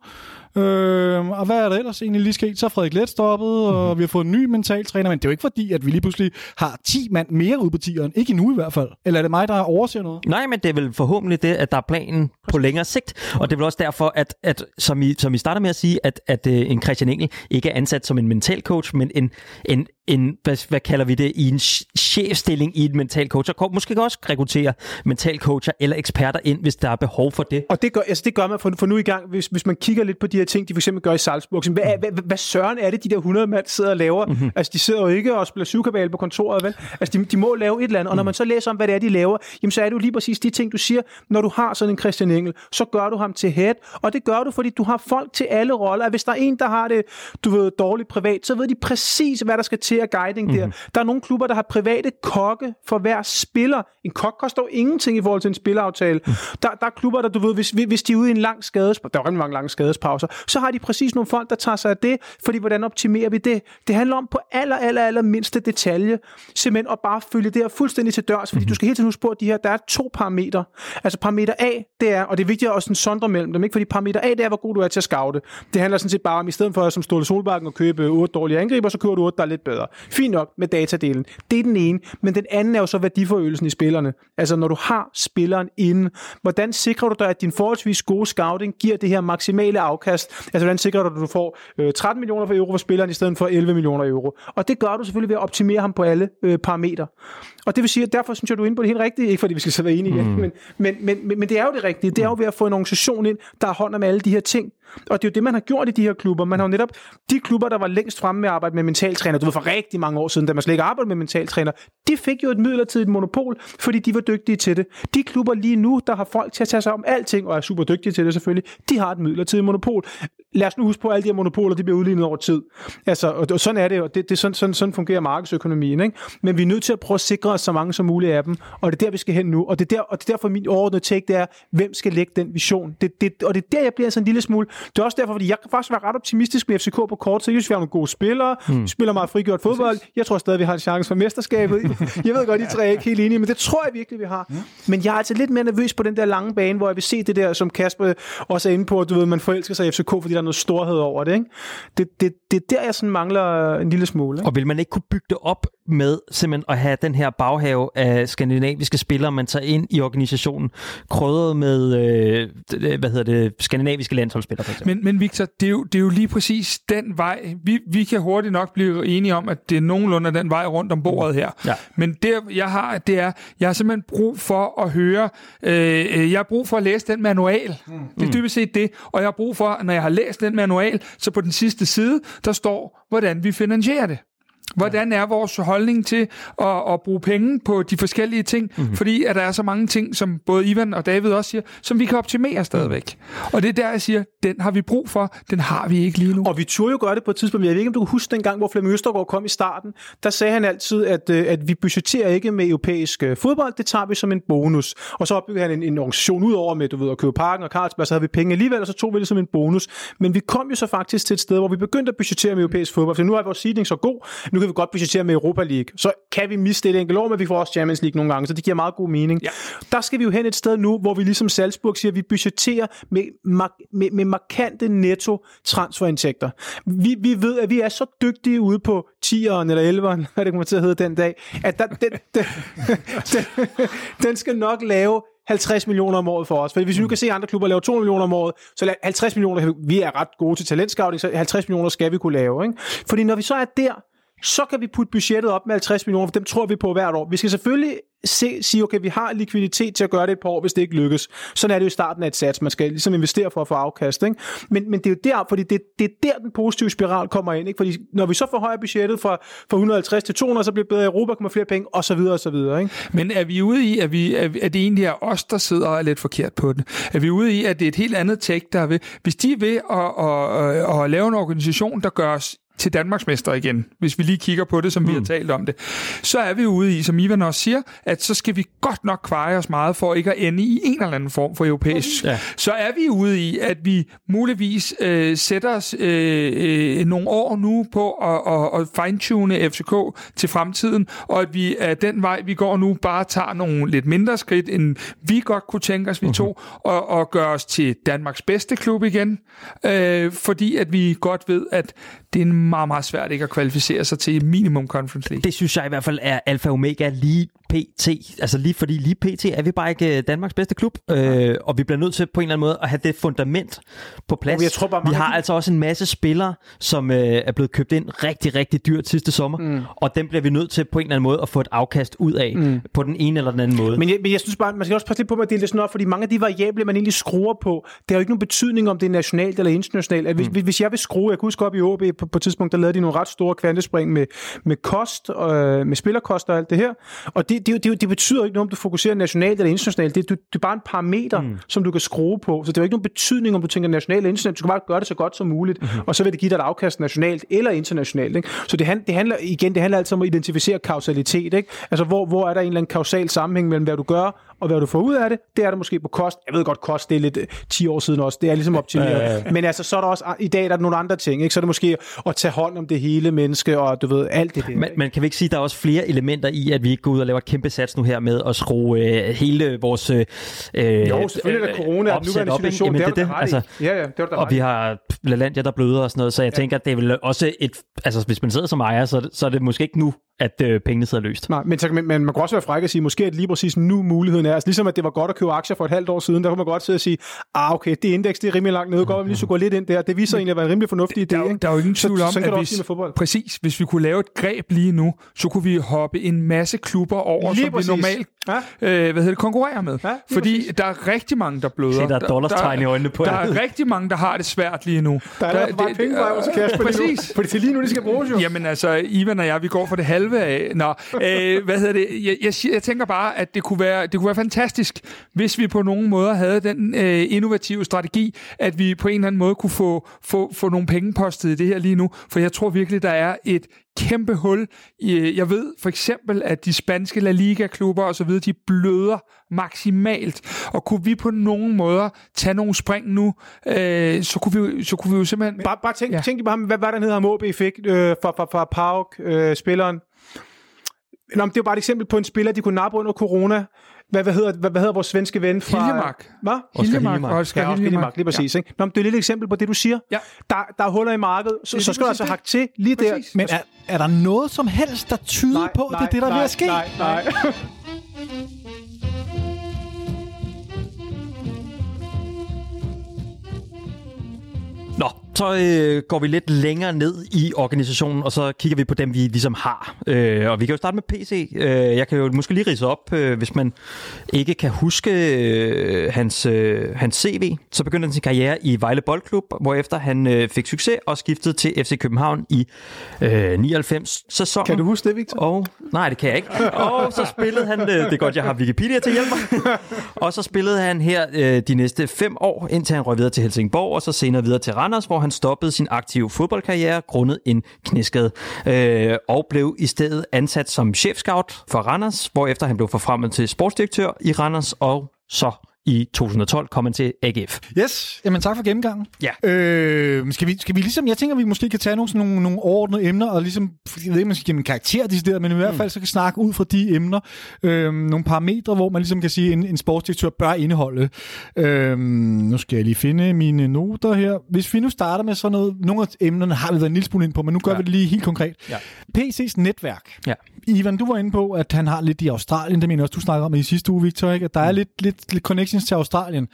Øh, og hvad er der ellers egentlig lige sket? Så er Frederik Let stoppet, og vi har fået en ny mental træner. Men det er jo ikke fordi, at vi lige pludselig har 10 mand mere ude på tieren. Ikke endnu i hvert fald. Eller er det mig, der overser noget?
Nej, men det er vel forhåbentlig det, at der er planen på længere sigt. Og det er vel også derfor, at, at som, I, som I starter med at sige, at, at øh, en Christian Engel ikke er ansat som en mental coach, men en, en, en hvad, hvad kalder vi det, i en ch- chefstilling i et mental coach. Og kan- måske også rekruttere mental coacher eller eksperter ind, hvis der er behov for det.
Og det gør, altså det gør man for, for nu i gang, hvis, hvis man kigger lidt på de her ting, de for eksempel gør i Salzburg. Hvad, hvad, hvad, hvad søren er det, de der 100 mand sidder og laver? Mm-hmm. Altså, de sidder jo ikke og spiller syvkabale på kontoret, vel? Altså, de, de må lave et eller andet. Og når man så læser om, hvad det er, de laver, jamen, så er det jo lige præcis de ting, du siger. Når du har sådan en Christian Engel, så gør du ham til head. Og det gør du, fordi du har folk til alle roller. At hvis der er en, der har det, du ved, dårligt privat, så ved de præcis, hvad der skal til at guiding mm-hmm. der. Der er nogle klubber, der har private kokke for hver spiller. En kok koster jo ingenting i forhold til en spilleraftale. Mm. Der, der er klubber, der, du ved, hvis, hvis de er ude i en lang skades, der er rimelig mange lange skadespauser, så har de præcis nogle folk, der tager sig af det, fordi hvordan optimerer vi det? Det handler om på aller, aller, aller mindste detalje, simpelthen at bare følge det her fuldstændig til dørs, fordi mm-hmm. du skal hele tiden huske på, at de her, der er to parametre. Altså parameter A, det er, og det er vigtigt at også sondre mellem dem, ikke? fordi parameter A, det er, hvor god du er til at scoute. Det handler sådan set bare om, i stedet for som Ståle Solbakken at købe otte dårlige angriber, så køber du otte, der er lidt bedre. Fint nok med datadelen. Det er den ene, men den anden er jo så værdiforøgelsen i spillerne. Altså når du har spilleren inde, hvordan sikrer du dig, at din forholdsvis gode scouting giver det her maksimale afkast? Altså hvordan sikrer du, at du får øh, 13 millioner for euro for spilleren i stedet for 11 millioner euro? Og det gør du selvfølgelig ved at optimere ham på alle øh, parametre. Og det vil sige, at derfor synes jeg, du er inde på det helt rigtige. Ikke fordi vi skal så være enige mm. men, men, men, men, men det er jo det rigtige. Det er jo ved at få en organisation ind, der har hånd om alle de her ting. Og det er jo det, man har gjort i de her klubber. Man har jo netop de klubber, der var længst fremme med at arbejde med mentaltræner, du ved, for rigtig mange år siden, da man slet ikke arbejdede med mentaltræner, de fik jo et midlertidigt monopol, fordi de var dygtige til det. De klubber lige nu, der har folk til at tage sig om alting, og er super dygtige til det selvfølgelig, de har et midlertidigt monopol. Lad os nu huske på, at alle de her monopoler, de bliver udlignet over tid. Altså, og, og sådan er det jo. Det, det, sådan, sådan, sådan fungerer markedsøkonomien. Ikke? Men vi er nødt til at prøve at sikre os så mange som muligt af dem, og det er der, vi skal hen nu. Og det er, der, og det er derfor, min overordnede take, det er, hvem skal lægge den vision? Det, det, og det er der, jeg bliver sådan en lille smule. Det er også derfor, fordi jeg kan faktisk være ret optimistisk med FCK på kort, så jeg synes, vi har nogle gode spillere, mm. spiller meget frigjort fodbold. Jeg tror stadig, vi har en chance for mesterskabet. Jeg ved godt, I tre er ikke helt enige, men det tror jeg virkelig, vi har. Mm. Men jeg er altså lidt mere nervøs på den der lange bane, hvor jeg vil se det der, som Kasper også er inde på, at du ved, man forelsker sig i FCK, fordi der er noget storhed over det. Ikke? Det, det, det er der, jeg sådan mangler en lille smule. Ikke?
Og vil man ikke kunne bygge det op med simpelthen at have den her baghave af skandinaviske spillere, man tager ind i organisationen, krydret med, øh, hvad hedder det, skandinaviske landsholdsspillere for eksempel?
Men, men Victor, det er, jo, det er jo lige præcis den vej. Vi, vi kan hurtigt nok blive enige om, at det er nogenlunde den vej rundt om bordet her.
Ja.
Men det, jeg har, det er, jeg har simpelthen brug for at høre, øh, jeg har brug for at læse den manual. Mm. Det er dybest set det. Og jeg har brug for, når jeg har læst den manual, så på den sidste side, der står, hvordan vi finansierer det. Hvordan er vores holdning til at, at bruge penge på de forskellige ting? Mm-hmm. Fordi at der er så mange ting, som både Ivan og David også siger, som vi kan optimere stadigvæk. Og det er der, jeg siger, den har vi brug for, den har vi ikke lige nu.
Og vi turde jo gøre det på et tidspunkt. Jeg ved ikke, om du kan huske dengang, hvor Flemming Østergaard kom i starten. Der sagde han altid, at, øh, at vi budgeterer ikke med europæisk øh, fodbold, det tager vi som en bonus. Og så opbyggede han en, en organisation ud over med, du ved, at købe parken og Carlsberg, så havde vi penge alligevel, og så tog vi det som en bonus. Men vi kom jo så faktisk til et sted, hvor vi begyndte at budgettere med europæisk fodbold. For nu er vores seeding så god, nu kan vi godt budgettere med Europa League. Så kan vi miste et enkelt år, men vi får også Champions League nogle gange, så det giver meget god mening. Ja. Der skal vi jo hen et sted nu, hvor vi ligesom Salzburg siger, at vi budgetterer med, mar- med, med markante netto transferindtægter. Vi, vi ved, at vi er så dygtige ude på 10'eren eller 11'eren, hvad det kommer til at hedde den dag, at der, den, den, den, den skal nok lave 50 millioner om året for os. For hvis vi nu kan se, andre klubber laver 2 millioner om året, så 50 millioner, vi er ret gode til talentscouting, så 50 millioner skal vi kunne lave. Ikke? Fordi når vi så er der, så kan vi putte budgettet op med 50 millioner, for dem tror vi på hvert år. Vi skal selvfølgelig se, sige, okay, vi har likviditet til at gøre det et par år, hvis det ikke lykkes. Sådan er det jo i starten af et sats. Man skal ligesom investere for at få afkast. Ikke? Men, men det er jo der, fordi det, det er der, den positive spiral kommer ind. Ikke? Fordi når vi så forhøjer budgettet fra, fra 150 til 200, så bliver det bedre i Europa, kommer flere penge, og så videre, og så videre. Ikke?
Men er vi ude i, at, vi, at det egentlig er os, der sidder og er lidt forkert på det? Er vi ude i, at det er et helt andet tech, der er ved? Hvis de er ved at, at, at, at lave en organisation, der gør os til Danmarksmester igen, hvis vi lige kigger på det, som mm. vi har talt om det, så er vi ude i, som Ivan også siger, at så skal vi godt nok kveje os meget for ikke at ende i en eller anden form for europæisk. Ja. Så er vi ude i, at vi muligvis øh, sætter os øh, øh, nogle år nu på at, at, at fine-tune FCK til fremtiden, og at vi af den vej, vi går nu, bare tager nogle lidt mindre skridt, end vi godt kunne tænke os, vi uh-huh. to, og, og gør os til Danmarks bedste klub igen, øh, fordi at vi godt ved, at det er en meget, meget svært ikke at kvalificere sig til minimum Conference League.
Det synes jeg i hvert fald er alfa og omega lige pt. Altså lige fordi lige pt. er vi bare ikke øh, Danmarks bedste klub, øh, og vi bliver nødt til på en eller anden måde at have det fundament på plads.
Jeg tror bare,
vi har de... altså også en masse spillere, som øh, er blevet købt ind rigtig, rigtig dyrt sidste sommer, mm. og dem bliver vi nødt til på en eller anden måde at få et afkast ud af, mm. på den ene eller den anden måde.
Men jeg, men jeg synes bare, man skal også passe lidt på med at dele det sådan op, fordi mange af de variable, man egentlig skruer på, det har jo ikke nogen betydning, om det er nationalt eller internationalt. At hvis, mm. hvis jeg vil skrue, jeg kan huske op i OB på, på et tidspunkt, der lavede de nogle ret store kvantespring med, med kost, øh, med spillerkost og alt det her, og det, det, det, det betyder ikke noget, om du fokuserer nationalt eller internationalt. Det, du, det er bare en parameter, mm. som du kan skrue på. Så det jo ikke nogen betydning, om du tænker nationalt eller internationalt. Du skal bare gøre det så godt som muligt, mm-hmm. og så vil det give dig et afkast nationalt eller internationalt. Ikke? Så det, det handler igen, det handler altid om at identificere kausalitet. Ikke? Altså, hvor, hvor er der en eller anden kausal sammenhæng mellem, hvad du gør, og hvad du får ud af det, det er der måske på kost. Jeg ved godt, kost det er lidt 10 år siden også. Det er ligesom optimeret. Ja, ja, ja. Men altså, så er der også, i dag der er der nogle andre ting. Ikke? Så er det måske at tage hånd om det hele menneske, og du ved, alt det der.
Men, men kan vi ikke sige, at der er også flere elementer i, at vi ikke går ud og laver et kæmpe sats nu her med at skrue øh, hele vores øh,
Jo, selvfølgelig er corona, og nuværende situation,
Jamen,
det,
det, det, altså,
ja, ja, det var
Og vi har LaLandia, der bløder og sådan noget, så jeg ja. tænker, at det er vel også et, altså hvis man sidder som ejer, så, så er det måske ikke nu, at øh, pengene sidder løst.
Nej, men, men, men man kan også være fræk at sige, måske at lige præcis nu muligheden er, altså ligesom at det var godt at købe aktier for et halvt år siden, der kunne man godt sidde og sige, ah okay, det indeks det er rimelig langt nede, godt at vi lige så gå lidt ind der. Det viser egentlig at være en rimelig fornuftig idé.
Der,
ikke?
der er jo ingen tvivl om,
så,
at hvis, præcis, hvis vi kunne lave et greb lige nu, så kunne vi hoppe en masse klubber over,
lige
som
præcis.
vi normalt
Ja.
øh, hvad hedder det, konkurrerer med.
Ja,
Fordi
præcis.
der er rigtig mange, der bløder.
Se, der er dollarstegn i øjnene på
Der er rigtig mange, der har det svært lige nu.
Der er der, bare penge på hos Kasper lige nu.
Præcis.
Fordi det er lige nu, de skal bruges jo.
Jamen altså, Ivan og jeg, vi går for det halve af. Nå, øh, hvad hedder det? Jeg, jeg, jeg tænker bare, at det kunne, være, det kunne være fantastisk, hvis vi på nogen måder havde den øh, innovative strategi, at vi på en eller anden måde kunne få, få, få nogle penge postet i det her lige nu. For jeg tror virkelig, der er et kæmpe hul. Jeg ved for eksempel, at de spanske La Liga-klubber osv., de bløder maksimalt. Og kunne vi på nogen måder tage nogle spring nu, øh, så, kunne vi, så kunne vi jo simpelthen...
Bare, bare tænk,
Ja.
tænk på ham, hvad var det, han hedder, ham OB fik øh, fra, fra, fra Pauk, øh, spilleren. Nå, men det er jo bare et eksempel på en spiller, de kunne nappe under corona. Hvad, hvad, hedder, hvad, hvad hedder vores svenske ven fra...
Hiljemark.
Hvad?
Hiljemark.
Hiljemark.
Oscar
Ja, også
Hiljemark.
Lige præcis. Ja. Ikke? Nå, men det er et lille eksempel på det, du siger.
Ja.
Der, der er huller i markedet, så, så skal du altså hakke til lige der.
Præcis.
Men er, er der noget som helst, der tyder på, at det er det, der er ved at ske?
Nej, nej.
så øh, går vi lidt længere ned i organisationen, og så kigger vi på dem, vi ligesom har. Øh, og vi kan jo starte med PC. Øh, jeg kan jo måske lige rise op, øh, hvis man ikke kan huske øh, hans, øh, hans CV. Så begyndte han sin karriere i Vejle Boldklub, hvorefter han øh, fik succes og skiftede til FC København i øh, 99 sæsonen.
Kan du huske det, Victor?
Og, nej, det kan jeg ikke. Og så spillede han, øh, det er godt, jeg har Wikipedia til at hjælpe mig. og så spillede han her øh, de næste fem år, indtil han røg videre til Helsingborg, og så senere videre til Randers, hvor han stoppede sin aktive fodboldkarriere grundet en knæskade, øh, og blev i stedet ansat som chefscout for Randers, hvorefter han blev forfremmet til sportsdirektør i Randers, og så i 2012 kom han til AGF.
Yes, jamen tak for gennemgangen.
Ja.
Øh, skal, vi, skal vi ligesom, jeg tænker, vi måske kan tage nogle, sådan nogle, nogle overordnede emner, og ligesom, jeg ved ikke, man skal give dem en karakter decideret, men i hvert fald så kan snakke ud fra de emner, øh, nogle parametre, hvor man ligesom kan sige, at en, en sportsdirektør bør indeholde. Øh, nu skal jeg lige finde mine noter her. Hvis vi nu starter med sådan noget, nogle af emnerne har vi været en lille smule ind på, men nu gør
Ja.
vi det lige helt konkret.
Ja.
PC's netværk.
Ja.
Ivan, du var inde på, at han har lidt i Australien. Det mener jeg også, du snakkede om i sidste uge, Victor, ikke? At der er
Mm.
lidt, lidt, lidt connections til Australien.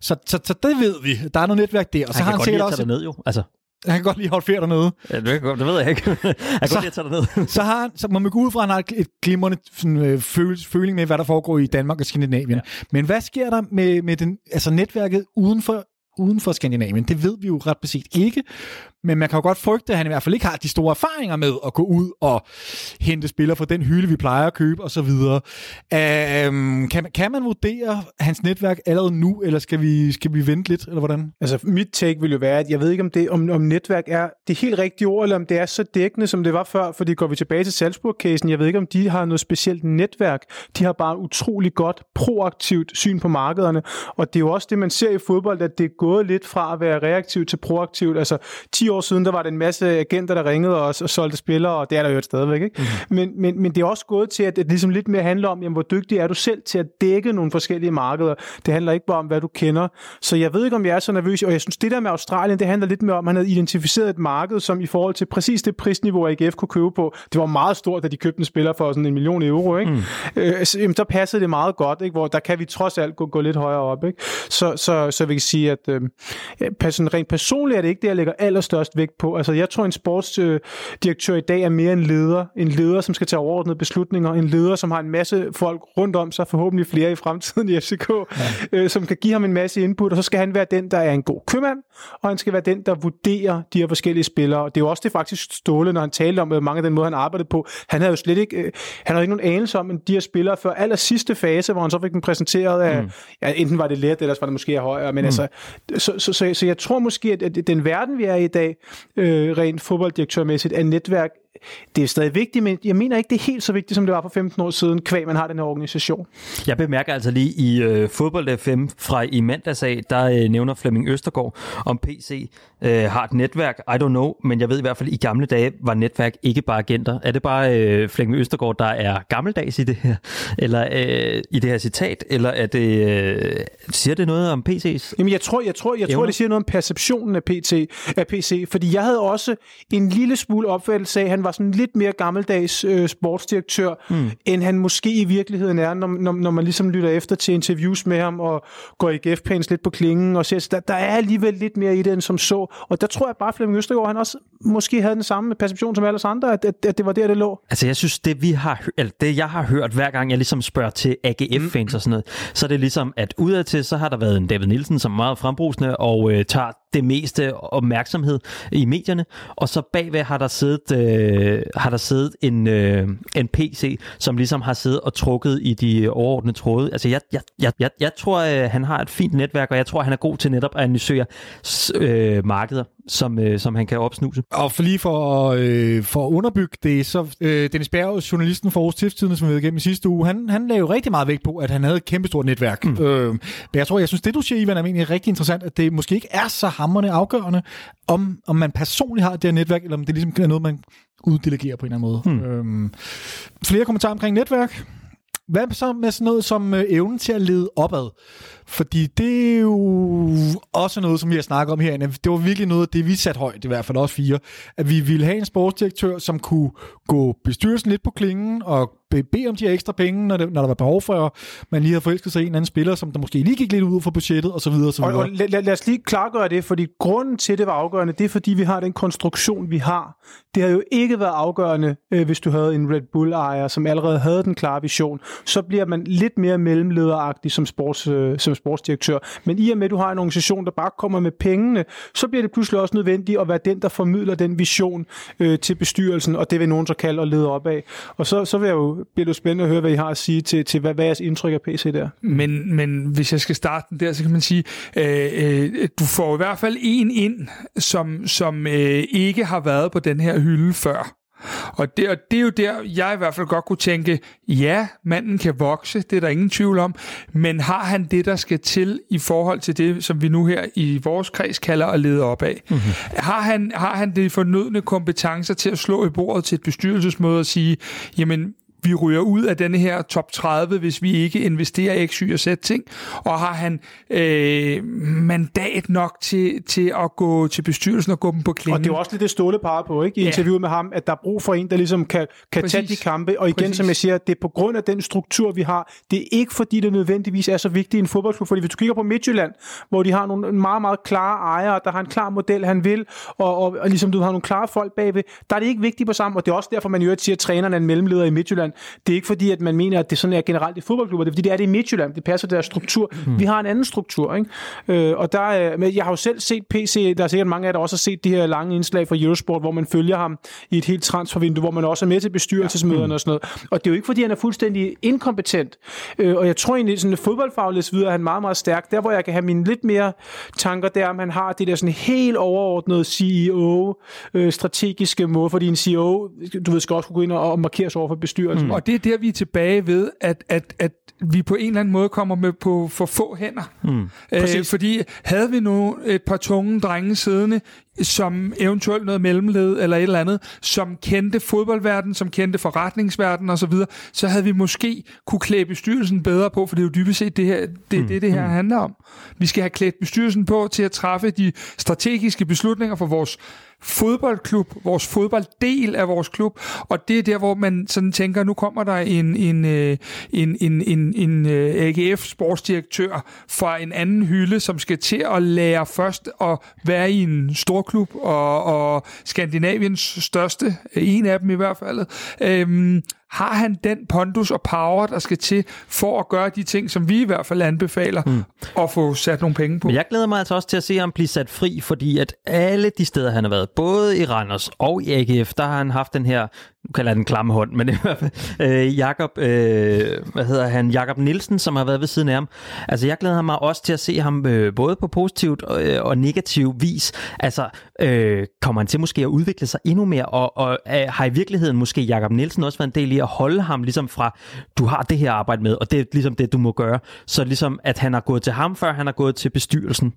Så, så, så det ved vi. Der er noget netværk der. Og så
Han
har han
godt
sikkert også...
ned jo. Altså,
Han kan godt lige holde ferie dernede.
ja, det, det ved jeg ikke. Han kan godt lide at tage ned.
Så, har han, så må man gå ud fra, at han har et- et glimrende sådan, øh, føl, føling med, hvad der foregår i Danmark og Skandinavien. Ja. Men hvad sker der med, med den, altså netværket uden for, uden for Skandinavien? Det ved vi jo ret beset ikke. Men man kan jo godt frygte, at han i hvert fald ikke har de store erfaringer med at gå ud og hente spillere fra den hylde, vi plejer at købe osv. Øhm, kan, kan man vurdere hans netværk allerede nu, eller skal vi, skal vi vente lidt, eller hvordan?
Altså, mit take vil jo være, at jeg ved ikke, om, det, om, om netværk er det helt rigtige ord, eller om det er så dækkende, som det var før, fordi går vi tilbage til Salzburg-casen, jeg ved ikke, om de har noget specielt netværk. De har bare utrolig godt, proaktivt syn på markederne, og det er jo også det, man ser i fodbold, at det er gået lidt fra at være reaktivt til proaktivt. Altså, 10 år siden, der var der en masse agenter, der ringede os og solgte spillere, og det er der jo et stadigvæk, ikke? Mm. Men, men, men det er også gået til, at det ligesom lidt mere handler om, jamen, hvor dygtig er du selv til at dække nogle forskellige markeder. Det handler ikke bare om, hvad du kender. Så jeg ved ikke, om jeg er så nervøs, og jeg synes, det der med Australien, det handler lidt mere om, at han havde identificeret et marked, som i forhold til præcis det prisniveau, AGF kunne købe på, det var meget stort, da de købte en spiller for sådan en million euro, ikke? Mm. Øh, så, jamen, der passede det meget godt, ikke? Hvor der kan vi trods alt gå, gå lidt højere op, ikke? Så, så, så vi kan sige, at øh, rent personligt er det ikke det, jeg lægger allerstørst vægt på. Altså, jeg tror, en sportsdirektør i dag er mere en leder. En leder, som skal tage overordnede beslutninger. En leder, som har en masse folk rundt om sig, forhåbentlig flere i fremtiden i FCK, ja. øh, som kan give ham en masse input, og så skal han være den, der er en god købmand, og han skal være den, der vurderer de her forskellige spillere. Og det er jo også det faktisk Ståle, når han talte om øh, mange af den måde, han arbejdede på. Han havde jo slet ikke, øh, han havde ikke nogen anelse om de her spillere før aller sidste fase, hvor han så fik dem præsenteret af, mm. ja, enten var det let, eller var det måske højere, men mm. altså, så, så, så, så, jeg tror måske, at, at den verden, vi er i i dag, øh, rent fodbolddirektørmæssigt, er netværk, det er stadig vigtigt, men jeg mener ikke, det er helt så vigtigt, som det var for 15 år siden, kvæg man har den her organisation.
Jeg bemærker altså lige i øh, fodbold FM fra i mandags af, der øh, nævner Flemming Østergaard om PC øh, har et netværk. I don't know, men jeg ved i hvert fald, i gamle dage var netværk ikke bare agenter. Er det bare øh, Flemming Østergaard, der er gammeldags i det her, eller øh, i det her citat, eller er det, øh, siger det noget om PC's?
Jamen, jeg tror, jeg tror, jeg tror, det siger noget om perceptionen af, PT, af PC, fordi jeg havde også en lille smule opfattelse af, at han var sådan lidt mere gammeldags øh, sportsdirektør, mm. end han måske i virkeligheden er, når, når, når man ligesom lytter efter til interviews med ham og går i GF-pæns lidt på klingen og ser, der, der er alligevel lidt mere i det, end som så. Og der tror jeg bare, at Flemming Østergaard, han også måske havde den samme perception som alle andre, at, at, at det var der, det lå.
Altså, jeg synes, det, vi har, eller det jeg har hørt, hver gang jeg ligesom spørger til AGF-fans og sådan noget, så er det ligesom, at udadtil, så har der været en David Nielsen, som er meget frembrusende og øh, tager det meste opmærksomhed i medierne, og så bagved har der siddet, øh, har der siddet en, øh, en PC, som ligesom har siddet og trukket i de overordnede tråde. Altså jeg, jeg, jeg, jeg, jeg tror, øh, han har et fint netværk, og jeg tror, han er god til netop at analysere øh, markeder, som, øh, som han kan opsnuse.
Og for lige for, øh, for at underbygge det, så øh, Dennis Bjerg, journalisten for Aarhus Stiftstidende, som vi ved igennem i sidste uge, han, han lavede jo rigtig meget vægt på, at han havde et kæmpestort netværk. Mm. Øh, men jeg tror, jeg synes, det du siger, Ivan, er egentlig rigtig interessant, at det måske ikke er så hammerne afgørende, om, om man personligt har det her netværk, eller om det ligesom er noget, man uddelegerer på en eller anden måde. Mm. Øh, flere kommentarer omkring netværk. Hvad så med sådan noget som øh, evnen til at lede opad? Fordi det er jo også noget, som vi har snakket om herinde. Det var virkelig noget af det, vi satte højt, i hvert fald også fire. At vi ville have en sportsdirektør, som kunne gå bestyrelsen lidt på klingen og bede om de her ekstra penge, når, det, når der var behov for, at man lige havde forelsket sig en anden spiller, som der måske lige gik lidt ud for budgettet, og så videre. Og,
Og, lad, lad os lige klargøre det, fordi grunden til, det var afgørende, det er, fordi vi har den konstruktion, vi har. Det har jo ikke været afgørende, øh, hvis du havde en Red Bull-ejer, som allerede havde den klare vision. Så bliver man lidt mere mellemlederagtig som, sports, øh, som sportsdirektør. Men i og med, at du har en organisation, der bare kommer med pengene, så bliver det pludselig også nødvendigt at være den, der formidler den vision øh, til bestyrelsen, og det vil nogen så kalde at lede op af. Og så, så vil jeg jo, bliver det jo spændende at høre, hvad I har at sige til, til hvad, hvad jeres indtryk af PC der?
Men, men hvis jeg skal starte den der, så kan man sige, øh, øh, du får i hvert fald en ind, som, som øh, ikke har været på den her hylde før. Og det, og det er jo der, jeg i hvert fald godt kunne tænke, ja, manden kan vokse, det er der ingen tvivl om, men har han det, der skal til i forhold til det, som vi nu her i vores kreds kalder at lede op af? Mm-hmm. Har, han, har han de fornødne kompetencer til at slå i bordet til et bestyrelsesmøde og sige, jamen, vi ryger ud af denne her top 30, hvis vi ikke investerer i X, Y og Z ting. Og har han øh, mandat nok til, til at gå til bestyrelsen og gå dem på klingen?
Og det er jo også lidt det Ståle peger på, ikke? I
Ja.
interviewet med ham, at der er brug for en, der ligesom kan, kan tage de kampe. Og igen,
Præcis.
som jeg siger, det er på grund af den struktur, vi har. Det er ikke fordi, det nødvendigvis er så vigtigt i en fodboldklub. Fordi hvis du kigger på Midtjylland, hvor de har nogle meget, meget klare ejere, der har en klar model, han vil, og, og, og ligesom du har nogle klare folk bagved, der er det ikke vigtigt på sammen. Og det er også derfor, man jo siger, at træneren er en mellemleder i Midtjylland. Det er ikke fordi, at man mener, at det sådan er generelt i fodboldklubber. Det er fordi, det er det i Midtjylland. Det passer deres struktur. Mm. Vi har en anden struktur, ikke? Øh, og der, er- men jeg har jo selv set PC, der er sikkert mange af jer, der også har set de her lange indslag fra Eurosport, hvor man følger ham i et helt transfervindue, hvor man også er med til bestyrelsesmøderne ja. og sådan noget. Og det er jo ikke fordi, han er fuldstændig inkompetent. Øh, og jeg tror egentlig, sådan fodboldfagligt videre, er han meget, meget stærk. Der, hvor jeg kan have mine lidt mere tanker, der om han har det der sådan helt overordnede CEO, øh, strategiske måde, fordi en CEO, du ved, skal også kunne gå ind og, og markere sig over for bestyrelsen. Mm.
Og det er der, vi er tilbage ved, at, at, at vi på en eller anden måde kommer med på for få hænder. Mm. Øh, fordi havde vi nu et par tunge drenge siddende, som eventuelt noget mellemled eller et eller andet, som kendte fodboldverden, som kendte forretningsverden osv., så, så havde vi måske kunne klæde bestyrelsen bedre på, for det er jo dybest set det, her, det, mm. det, det her mm. handler om. Vi skal have klædt bestyrelsen på til at træffe de strategiske beslutninger for vores fodboldklub, vores fodbolddel af vores klub, og det er der, hvor man sådan tænker, nu kommer der en, en, øh, en, en, en, en øh, AGF-sportsdirektør fra en anden hylde, som skal til at lære først at være i en storklub, og, og Skandinaviens største, en af dem i hvert fald. Øhm, har han den pondus og power, der skal til for at gøre de ting, som vi i hvert fald anbefaler, mm. og få sat nogle penge på?
Men jeg glæder mig altså også til at se ham blive sat fri, fordi at alle de steder, han har været, både i Randers og i AGF, der har han haft den her, nu kalder jeg den klamme hånd, men i hvert fald, øh, Jakob, øh, hvad hedder han, Jakob Nielsen, som har været ved siden af ham. Altså, jeg glæder mig også til at se ham øh, både på positivt og, øh, og negativ vis. Altså, øh, kommer han til måske at udvikle sig endnu mere, og, og øh, har i virkeligheden måske Jakob Nielsen også været en del i at holde ham ligesom fra, du har det her arbejde med, og det er ligesom det, du må gøre. Så ligesom, at han har gået til ham, før han har gået til bestyrelsen.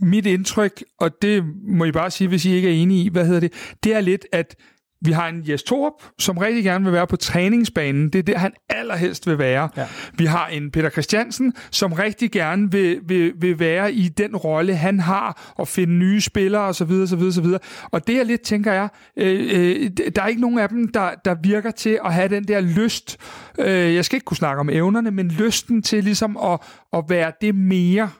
Mit indtryk, og det må I bare sige, hvis I ikke er enige i, hvad hedder det, det er lidt, at vi har en Jes Torup, som rigtig gerne vil være på træningsbanen. Det er der, han allerhelst vil være. Ja. Vi har en Peter Christiansen, som rigtig gerne vil, vil, vil være i den rolle, han har, og finde nye spillere osv. osv., osv. Og det jeg lidt tænker jeg, øh, øh, der er ikke nogen af dem, der, der virker til at have den der lyst. Øh, jeg skal ikke kunne snakke om evnerne, men lysten til ligesom at, at være det mere,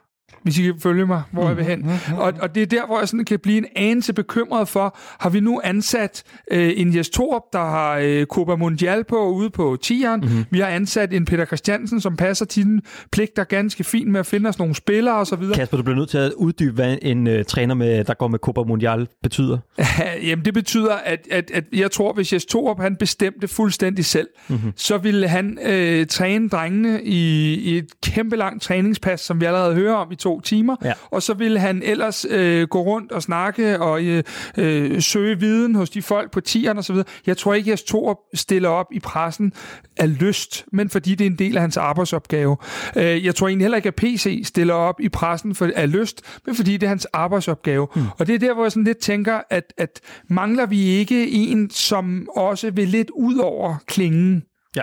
hvis I kan følge mig, hvor mm. jeg vil hen. Og, og det er der, hvor jeg sådan kan blive en anelse bekymret for, har vi nu ansat øh, en Jes Torup, der har øh, Copa Mundial på ude på tieren. Mm-hmm. Vi har ansat en Peter Christiansen, som passer tiden pligter ganske fint med at finde os nogle spillere og så videre.
Kasper, du bliver nødt til at uddybe, hvad en øh, træner, med, der går med Copa Mundial, betyder.
Jamen, det betyder, at, at, at jeg tror, hvis Jes Torup, han bestemte fuldstændig selv, mm-hmm. så ville han øh, træne drengene i, i et kæmpe langt træningspas, som vi allerede hører om i to timer, ja. og så ville han ellers øh, gå rundt og snakke og øh, øh, søge viden hos de folk på tieren og så videre. Jeg tror ikke, at Torup stiller op i pressen af lyst, men fordi det er en del af hans arbejdsopgave. Øh, jeg tror egentlig heller ikke, at PC stiller op i pressen for, af lyst, men fordi det er hans arbejdsopgave. Mm. Og det er der, hvor jeg sådan lidt tænker, at, at mangler vi ikke en, som også vil lidt ud over klingen?
Ja.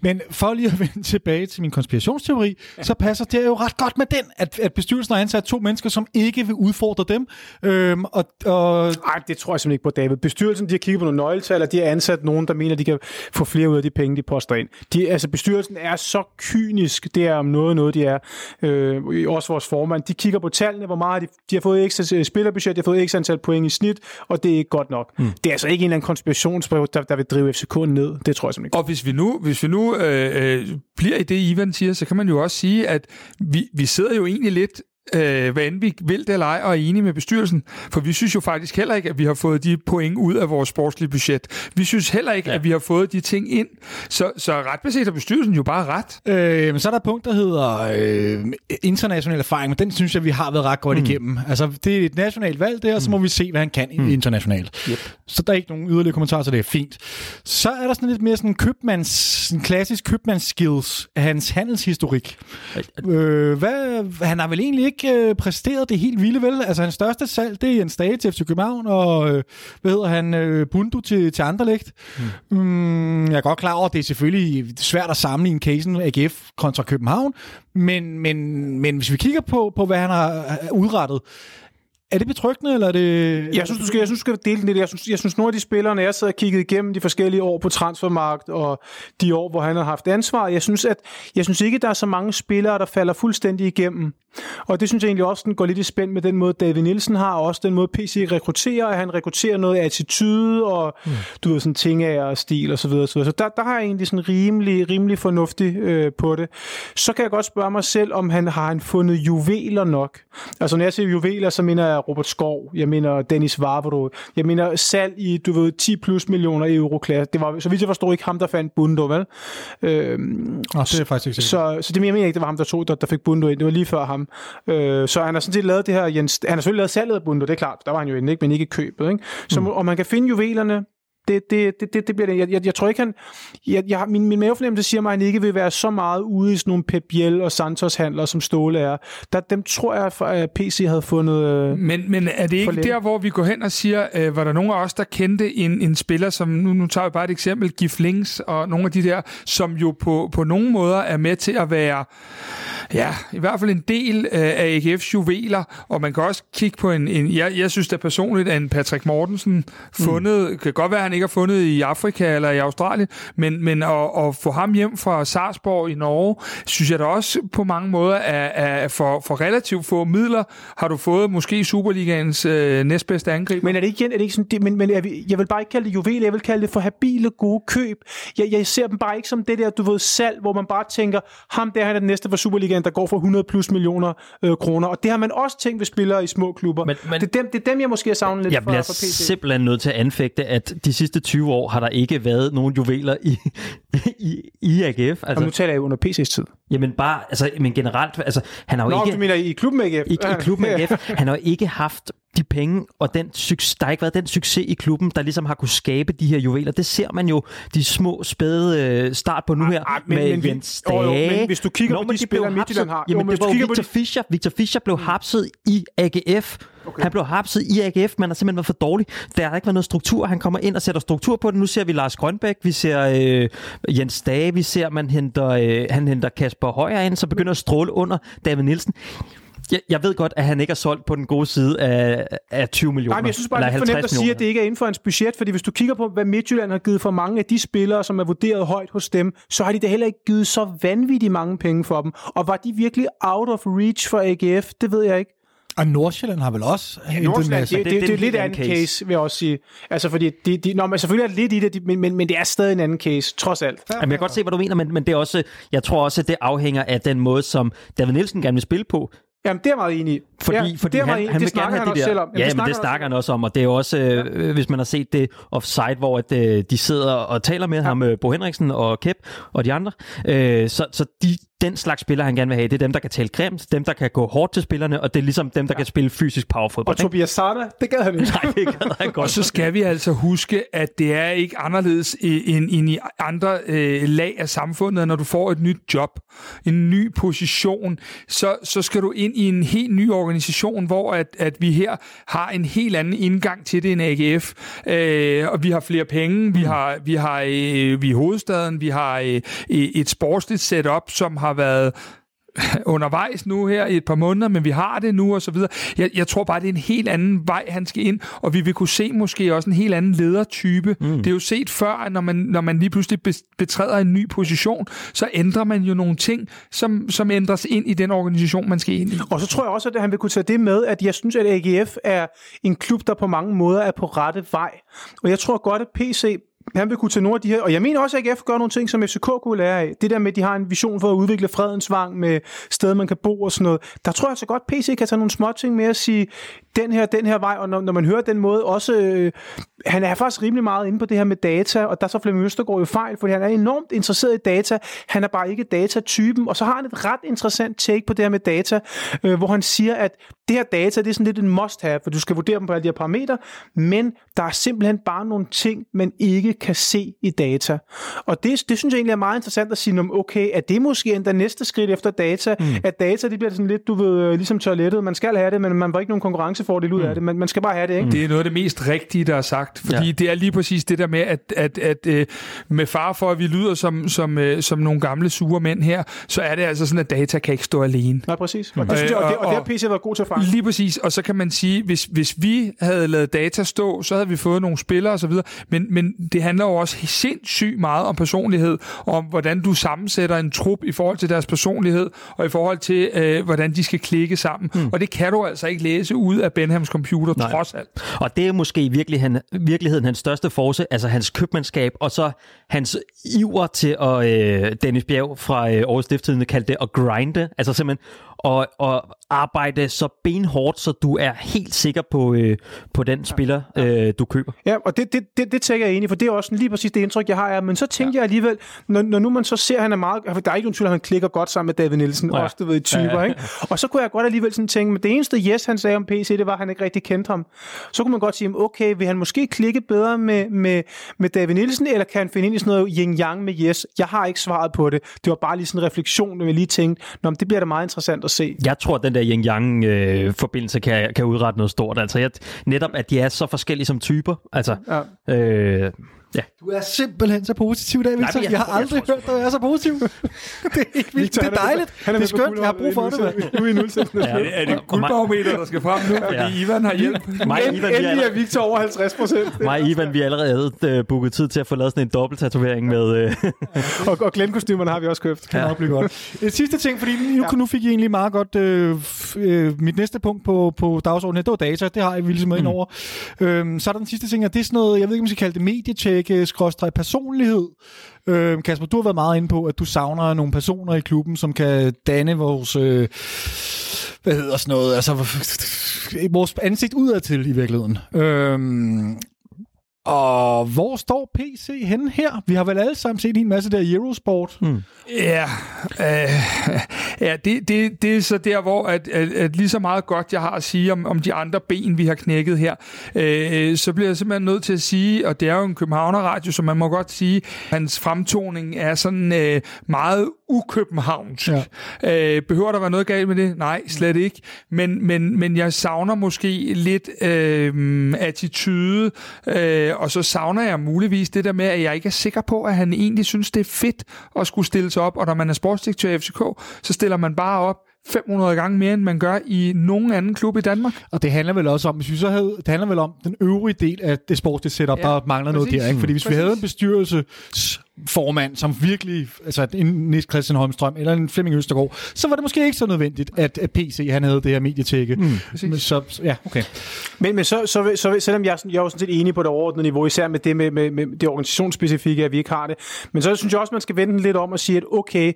Men for lige at vende tilbage til min konspirationsteori, ja. så passer det jo ret godt med den, at, at bestyrelsen har ansat to mennesker, som ikke vil udfordre dem. Øhm, og, og...
Ej, det tror jeg simpelthen ikke på, David. Bestyrelsen, de har kigget på nogle nøgletal, og de har ansat nogen, der mener, de kan få flere ud af de penge, de poster ind. De, altså, bestyrelsen er så kynisk, det er om noget, noget de er. Øh, også vores formand. De kigger på tallene, hvor meget de, de har fået ekstra spillerbudget, de har fået ekstra antal point i snit, og det er ikke godt nok. Mm. Det er altså ikke en eller anden konspirationsbrev, der, der vil drive FCK ned. Det tror jeg simpelthen ikke.
Og hvis vi nu hvis vi nu øh, øh, bliver i det, Ivan siger, så kan man jo også sige, at vi, vi sidder jo egentlig lidt øh, hvad end vi vil det eller ej, og er enige med bestyrelsen. For vi synes jo faktisk heller ikke, at vi har fået de point ud af vores sportslige budget. Vi synes heller ikke, ja. at vi har fået de ting ind. Så, så ret beset har bestyrelsen jo bare ret.
Øh, men så er der et punkt, der hedder øh, international erfaring, men den synes jeg, vi har været ret godt mm. igennem. Altså, det er et nationalt valg der, og så må mm. vi se, hvad han kan mm. internationalt. Yep. Så der er ikke nogen yderligere kommentarer, så det er fint. Så er der sådan lidt mere sådan købmands, sådan klassisk købmandsskills af hans handelshistorik. Øh, hvad, han har vel egentlig ikke ikke øh, præsteret det helt vilde, vel? Altså, hans største salg, det er en stage til FC København, og øh, hvad hedder han, øh, Bundu til, til Anderlecht. Mm. Mm, jeg er godt klar over, at det er selvfølgelig svært at sammenligne casen AGF kontra København, men, men, men hvis vi kigger på, på hvad han har udrettet, er det betryggende, eller er det...
Jeg synes, du skal, jeg synes, du skal dele lidt. Jeg synes, jeg synes, nogle af de spillere, når jeg sidder og kigget igennem de forskellige år på transfermarkt, og de år, hvor han har haft ansvar, jeg synes, at, jeg synes ikke, der er så mange spillere, der falder fuldstændig igennem. Og det synes jeg egentlig også, den går lidt i spænd med den måde, David Nielsen har, og også den måde, PC rekrutterer, at han rekrutterer noget attitude, og mm. du ved, sådan ting af stil og så videre. Så, videre. så der, der har jeg egentlig sådan rimelig, rimelig fornuftig øh, på det. Så kan jeg godt spørge mig selv, om han har han fundet juveler nok. Altså når jeg siger juveler, så mener jeg Robert Skov, jeg mener Dennis Vavro, jeg mener salg i, du ved, 10 plus millioner euro-klasse. Det var, så vidt jeg forstår, ikke ham, der fandt Bundo, vel?
Øhm, oh, det er faktisk ikke
så, så det jeg mener ikke, det var ham, der tog, der, der fik Bundo ind. Det var lige før ham. Øh, så han har sådan set lavet det her, Jens, han har selvfølgelig lavet salget af Bundo, det er klart, der var han jo inde, ikke, men ikke købet. Ikke? Så, mm. Og man kan finde juvelerne, det, det, det, det, det bliver det. Jeg, jeg, jeg tror ikke, han... Jeg, jeg, min, min mavefornemmelse siger mig, at han ikke vil være så meget ude i sådan nogle Pep Biel og Santos-handler, som Ståle er. Der, dem tror jeg, at PC havde fundet... Øh,
men, men er det ikke der, hvor vi går hen og siger, øh, var der nogen af os, der kendte en, en spiller, som... Nu, nu tager vi bare et eksempel, Gif Links og nogle af de der, som jo på, på nogle måder er med til at være ja, i hvert fald en del øh, af AGF's juveler, og man kan også kigge på en, en jeg, jeg synes da personligt, at en Patrick Mortensen fundet, mm. kan godt være, han ikke har fundet i Afrika eller i Australien, men, men at, at få ham hjem fra Sarsborg i Norge, synes jeg da også på mange måder er, er for, for relativt få midler, har du fået måske Superligaens øh, næstbedste angriber.
Men er det ikke, er det ikke sådan, det, men, men jeg, jeg vil bare ikke kalde det juveler, jeg vil kalde det for habile gode køb. Jeg, jeg ser dem bare ikke som det der, du ved, salg, hvor man bare tænker, ham der han er den næste for Superligaen, der går for 100 plus millioner øh, kroner. Og det har man også tænkt ved spillere i små klubber. Men, men, det, er dem, det er dem, jeg måske har savnet lidt
jeg
for,
bliver
for PC.
simpelthen nødt til at anfægte, at de sidste 20 år har der ikke været nogen juveler i, i, i AGF. Altså,
og nu taler jeg under PC's tid.
Jamen bare, altså, men generelt, altså, han har jo
Nå,
ikke...
du mener i klubben AGF?
I, i klubben AGF. Han har jo ikke haft de penge, og den succes, der har ikke været den succes i klubben, der ligesom har kunne skabe de her juveler. Det ser man jo de små, spæde øh, start på nu her ah, ah, men, med men, Jens. Jo, jo, men
hvis du kigger Nå, på de, de spillere, Midtjylland har...
Jamen, jo, det var Victor, de... Fischer. Victor Fischer blev mm. hapset i AGF. Okay. Han blev hapset i AGF, men har simpelthen været for dårlig. Der har ikke været noget struktur. Han kommer ind og sætter struktur på det. Nu ser vi Lars Grønbæk, vi ser øh, Jens Stage, vi ser, man henter, øh, han henter Kasper Højer ind, så begynder at stråle under David Nielsen Jeg, jeg ved godt, at han ikke er solgt på den gode side af, af 20 millioner.
Nej, men jeg synes bare, det er for nemt
50
at sige, at det ikke er inden for hans budget, fordi hvis du kigger på, hvad Midtjylland har givet for mange af de spillere, som er vurderet højt hos dem, så har de da heller ikke givet så vanvittigt mange penge for dem. Og var de virkelig out of reach for AGF? Det ved jeg ikke.
Og Nordsjælland har vel også en
Nordsjælland, det, det, det, det er lidt anden case. case, vil jeg også sige. Altså, fordi de, de, nå, men selvfølgelig er det lidt i det, de- men, men, men det er stadig en anden case, trods alt.
Jamen, jeg kan godt se, hvad du mener, men, men det er også, jeg tror også, at det afhænger af den måde, som David Nielsen gerne vil spille på.
Jamen, det er jeg meget enig i.
Fordi,
ja,
fordi
det er
han,
meget enig
han
det
vil gerne have
han
det der.
selv om. Jamen,
ja, men
snakker
det snakker han også om, og det er jo også, øh, hvis man har set det offside, hvor at, øh, de sidder og taler med ja. ham, øh, Bo Henriksen og Kep og de andre, øh, så, så de, den slags spillere, han gerne vil have, det er dem, der kan tale grimt, dem, der kan gå hårdt til spillerne, og det er ligesom dem, der ja. kan spille fysisk powerfodbold.
Og Tobias Sana, det gad han ikke.
Nej, det gad han
Og
godt.
så skal vi altså huske, at det er ikke anderledes i- end, end i andre øh, lag af samfundet, når du får et nyt job, en ny position, så, så skal du ind i en helt ny organisation, hvor at, at vi her har en helt anden indgang til det end AGF. Øh, og vi har flere penge, vi har, vi har øh, vi er hovedstaden, vi har øh, et sportsligt setup, som har været undervejs nu her i et par måneder, men vi har det nu og så videre. Jeg, jeg tror bare, det er en helt anden vej, han skal ind, og vi vil kunne se måske også en helt anden ledertype. Mm. Det er jo set før, at når man, når man lige pludselig be- betræder en ny position, så ændrer man jo nogle ting, som, som ændres ind i den organisation, man skal ind i.
Og så tror jeg også, at han vil kunne tage det med, at jeg synes, at AGF er en klub, der på mange måder er på rette vej. Og jeg tror godt, at PC han vil kunne tage nogle af de her, og jeg mener også, at AGF gør nogle ting, som FCK kunne lære af. Det der med, at de har en vision for at udvikle fredens vang med steder, man kan bo og sådan noget. Der tror jeg så godt, at PC kan tage nogle små ting med at sige, den her, den her vej, og når, når man hører den måde, også, øh, han er faktisk rimelig meget inde på det her med data, og der er så Flemming Østergaard jo fejl, fordi han er enormt interesseret i data, han er bare ikke datatypen, og så har han et ret interessant take på det her med data, øh, hvor han siger, at det her data, det er sådan lidt en must-have, for du skal vurdere dem på alle de her parametre, men der er simpelthen bare nogle ting, man ikke kan se i data. Og det, det synes jeg egentlig er meget interessant at sige, "Nå, okay, er det måske endda næste skridt efter data, mm. at data, det bliver sådan lidt, du ved, øh, ligesom toilettet, man skal have det, men man får ikke nogen konkurrencefordel ud af det, man, man skal bare have det, ikke?
Det er noget af det mest rigtige, der er sagt, fordi
Ja.
ja. det er lige præcis det der med, at, at, at øh, med far for, at vi lyder som, som, øh, som nogle gamle sure mænd her, så er det altså sådan, at data kan ikke stå alene.
Nej, præcis. Og det, synes jeg, og det, og det har PC været god til at fange.
Lige præcis, og så kan man sige, hvis, hvis vi havde lavet data stå, så havde vi fået nogle spillere osv., men, men det handler jo også sindssygt meget om personlighed, om hvordan du sammensætter en trup i forhold til deres personlighed, og i forhold til, øh, hvordan de skal klikke sammen. Mm. Og det kan du altså ikke læse ud af Benhams computer,
Nej.
Trods alt.
Og det er måske i virkelig, han, virkeligheden hans største force, altså hans købmandskab, og så hans iver til at, øh, Dennis Bjerg fra øh, Aarhus Stiftstidende kaldte det at grinde, altså simpelthen at, at arbejde så benhårdt, så du er helt sikker på, øh, på den spiller, øh, du køber.
Ja, og det, det, det, det tænker jeg enig for det er også lige præcis det indtryk, jeg har af. Men så tænker ja. jeg alligevel, når, når nu man så ser, at han er meget... Der er ikke nogen tvivl, at han klikker godt sammen med David Nielsen,
Ja.
ja. også du ved, typer,
Ja,
ja,
ja.
ja. ikke? Og så kunne jeg godt alligevel sådan tænke, men det eneste yes, han sagde om PC, det var, at han ikke rigtig kendte ham. Så kunne man godt sige, okay, vil han måske klikke bedre med, med, med David Nielsen, eller kan han finde ind i sådan noget yin-yang med yes? Jeg har ikke svaret på det. Det var bare lige sådan en refleksion, når jeg lige tænkte, Nå, det bliver da meget interessant at se.
Jeg tror, at den der yin-yang-forbindelse kan, kan udrette noget stort. Altså, jeg, netop, at de er så forskellige som typer. Altså,
Ja.
øh, ja.
Du er simpelthen så positiv i dag, Victor.
men jeg-
jeg, har
jeg
aldrig hørt dig være så positiv. det er helt vildt. Det er dejligt. Det er skønt. Jeg har brug for det.
Nu er I nulsættende.
Ja,
Er det, er det guldbarometer, der skal frem nu? Fordi
Ja.
Ivan har hjælp.
Mig Ivan, vi er
Endelig er
allerede,
Victor over 50 procent.
mig og Ivan, vi er allerede øh, booket tid til at få lavet sådan en dobbelt-tatovering med... Øh,
Og, og Glenn-kostymerne har vi også købt.
kan nok blive godt. Et sidste ting, fordi nu, ja. nu fik I egentlig meget godt øh, øh, mit næste punkt på, på dagsordenen her, det var data, det har jeg vildt med ind over. Øhm, så er der den sidste ting, og det er sådan noget, jeg ved ikke, om man skal kalde det medietjek, skråstrej personlighed. Øh, Kasper, du har været meget inde på, at du savner nogle personer i klubben, som kan danne vores... Øh, hvad hedder sådan noget, altså vores ansigt udadtil i virkeligheden. Øhm, og hvor står PC henne her? Vi har vel alle sammen set en masse der Eurosport. Mm.
Ja, øh, ja det, det, det er så der, hvor at, at, at lige så meget godt, jeg har at sige om, om de andre ben, vi har knækket her, øh, så bliver jeg simpelthen nødt til at sige, og det er jo en Københavner-radio, så man må godt sige, hans fremtoning er sådan øh, meget ukøbenhavnsk. Ja. Øh, behøver der være noget galt med det? Nej, slet ikke. Men, men, men jeg savner måske lidt øh, attitude, øh, og så savner jeg muligvis det der med, at jeg ikke er sikker på, at han egentlig synes, det er fedt at skulle stille sig op, og når man er sportsdirektør i FCK, så stiller man bare op, 500 gange mere, end man gør i nogen anden klub i Danmark.
Og det handler vel også om, hvis vi så havde, det handler vel om den øvrige del af det sportslige setup,
Ja,
der mangler noget
præcis.
der. Ikke? Fordi hvis
Præcis.
vi havde en bestyrelsesformand, som virkelig, altså en Nis Christian Holmstrøm eller en Flemming Østergaard, så var det måske ikke så nødvendigt, at, at PC han havde det her medietække. Mm,
præcis.
så, ja, okay.
Men, men så, så, så, selvom jeg, jeg er jo sådan set enig på det overordnede niveau, især med det med, med, med det organisationsspecifikke, at vi ikke har det, men så synes jeg også, man skal vende lidt om og sige, at okay,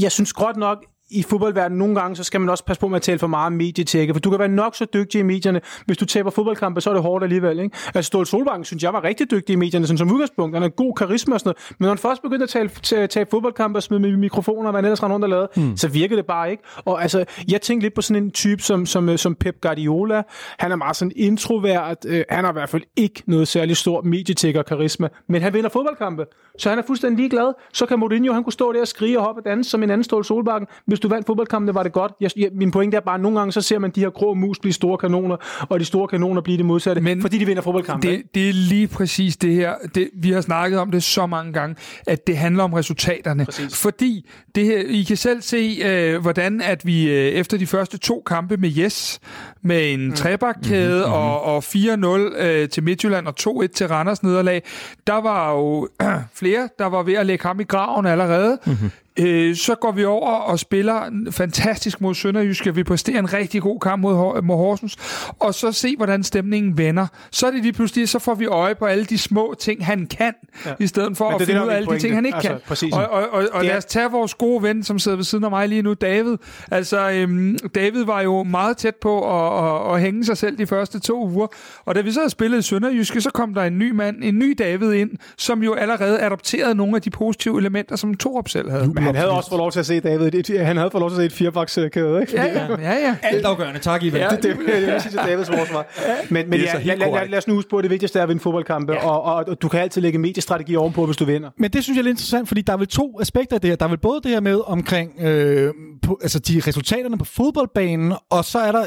jeg synes godt nok, i fodboldverdenen nogle gange, så skal man også passe på med at tale for meget om medietække, for du kan være nok så dygtig i medierne. Hvis du taber fodboldkampe, så er det hårdt alligevel. Ikke? Altså Ståle Solbakken synes jeg var rigtig dygtig i medierne, sådan som udgangspunkt. Han har god karisma og sådan noget. Men når han først begyndte at tale, tage, tage fodboldkampe og smide med mikrofoner og hvad han ellers rundt og lavede, mm. så virkede det bare ikke. Og altså, jeg tænkte lidt på sådan en type som, som, øh, som Pep Guardiola. Han er meget sådan introvert. Øh, han har i hvert fald ikke noget særligt stort medietække og karisma. Men han vinder fodboldkampe. Så han er fuldstændig ligeglad. Så kan Mourinho, han kunne stå der og skrige og hoppe og danse som en anden Ståle Solbakken. Hvis du vandt fodboldkampen, var det godt. Jeg, jeg, min pointe er bare, at nogle gange så ser man de her grå mus blive store kanoner, og de store kanoner blive det modsatte,
Men
fordi de vinder fodboldkampe.
Det, det er lige præcis det her. Det, vi har snakket om det så mange gange, at det handler om resultaterne.
Præcis.
Fordi det her, I kan selv se, øh, hvordan at vi øh, efter de første to kampe med Yes, med en mm. trebakkæde mm-hmm. og, og 4-0 øh, til Midtjylland og 2-1 til Randers nederlag, der var jo øh, flere, der var ved at lægge ham i graven allerede. Mm-hmm. Øh, så går vi over og spiller fantastisk mod Sønderjyske. Vi præsterer en rigtig god kamp mod, mod Horsens. Og så se, hvordan stemningen vender. Så er det lige pludselig, så får vi øje på alle de små ting, han kan, ja. i stedet for at
det
finde ud af alle de ting,
pointe.
han ikke
Altså,
kan.
præcis.
Og, og, og, og
er-
lad os tage vores gode ven, som sidder ved siden af mig lige nu, David. Altså, øhm, David var jo meget tæt på at, at, at hænge sig selv de første to uger. Og da vi så havde spillet i Sønderjyske, så kom der en ny mand, en ny David ind, som jo allerede adopterede nogle af de positive elementer, som Torup selv havde.
Men han havde også fået lov til at se David. Det- Han havde fået lov til at se et firebakkæde, ikke?
Ja, ja, ja. ja.
Altafgørende, tak Ivan.
Ja, det, det, det sige til Davids forsvar. Men, men
Det er
ja, lad, lad,
korrekt.
lad, os nu huske på, at det vigtigste er at vinde fodboldkampe, ja. og, og, og, du kan altid lægge mediestrategi ovenpå, hvis du vinder.
Men det synes jeg er lidt interessant, fordi der er vel to aspekter af det her. Der er vel både det her med omkring øh, på, altså de resultaterne på fodboldbanen, og så er der,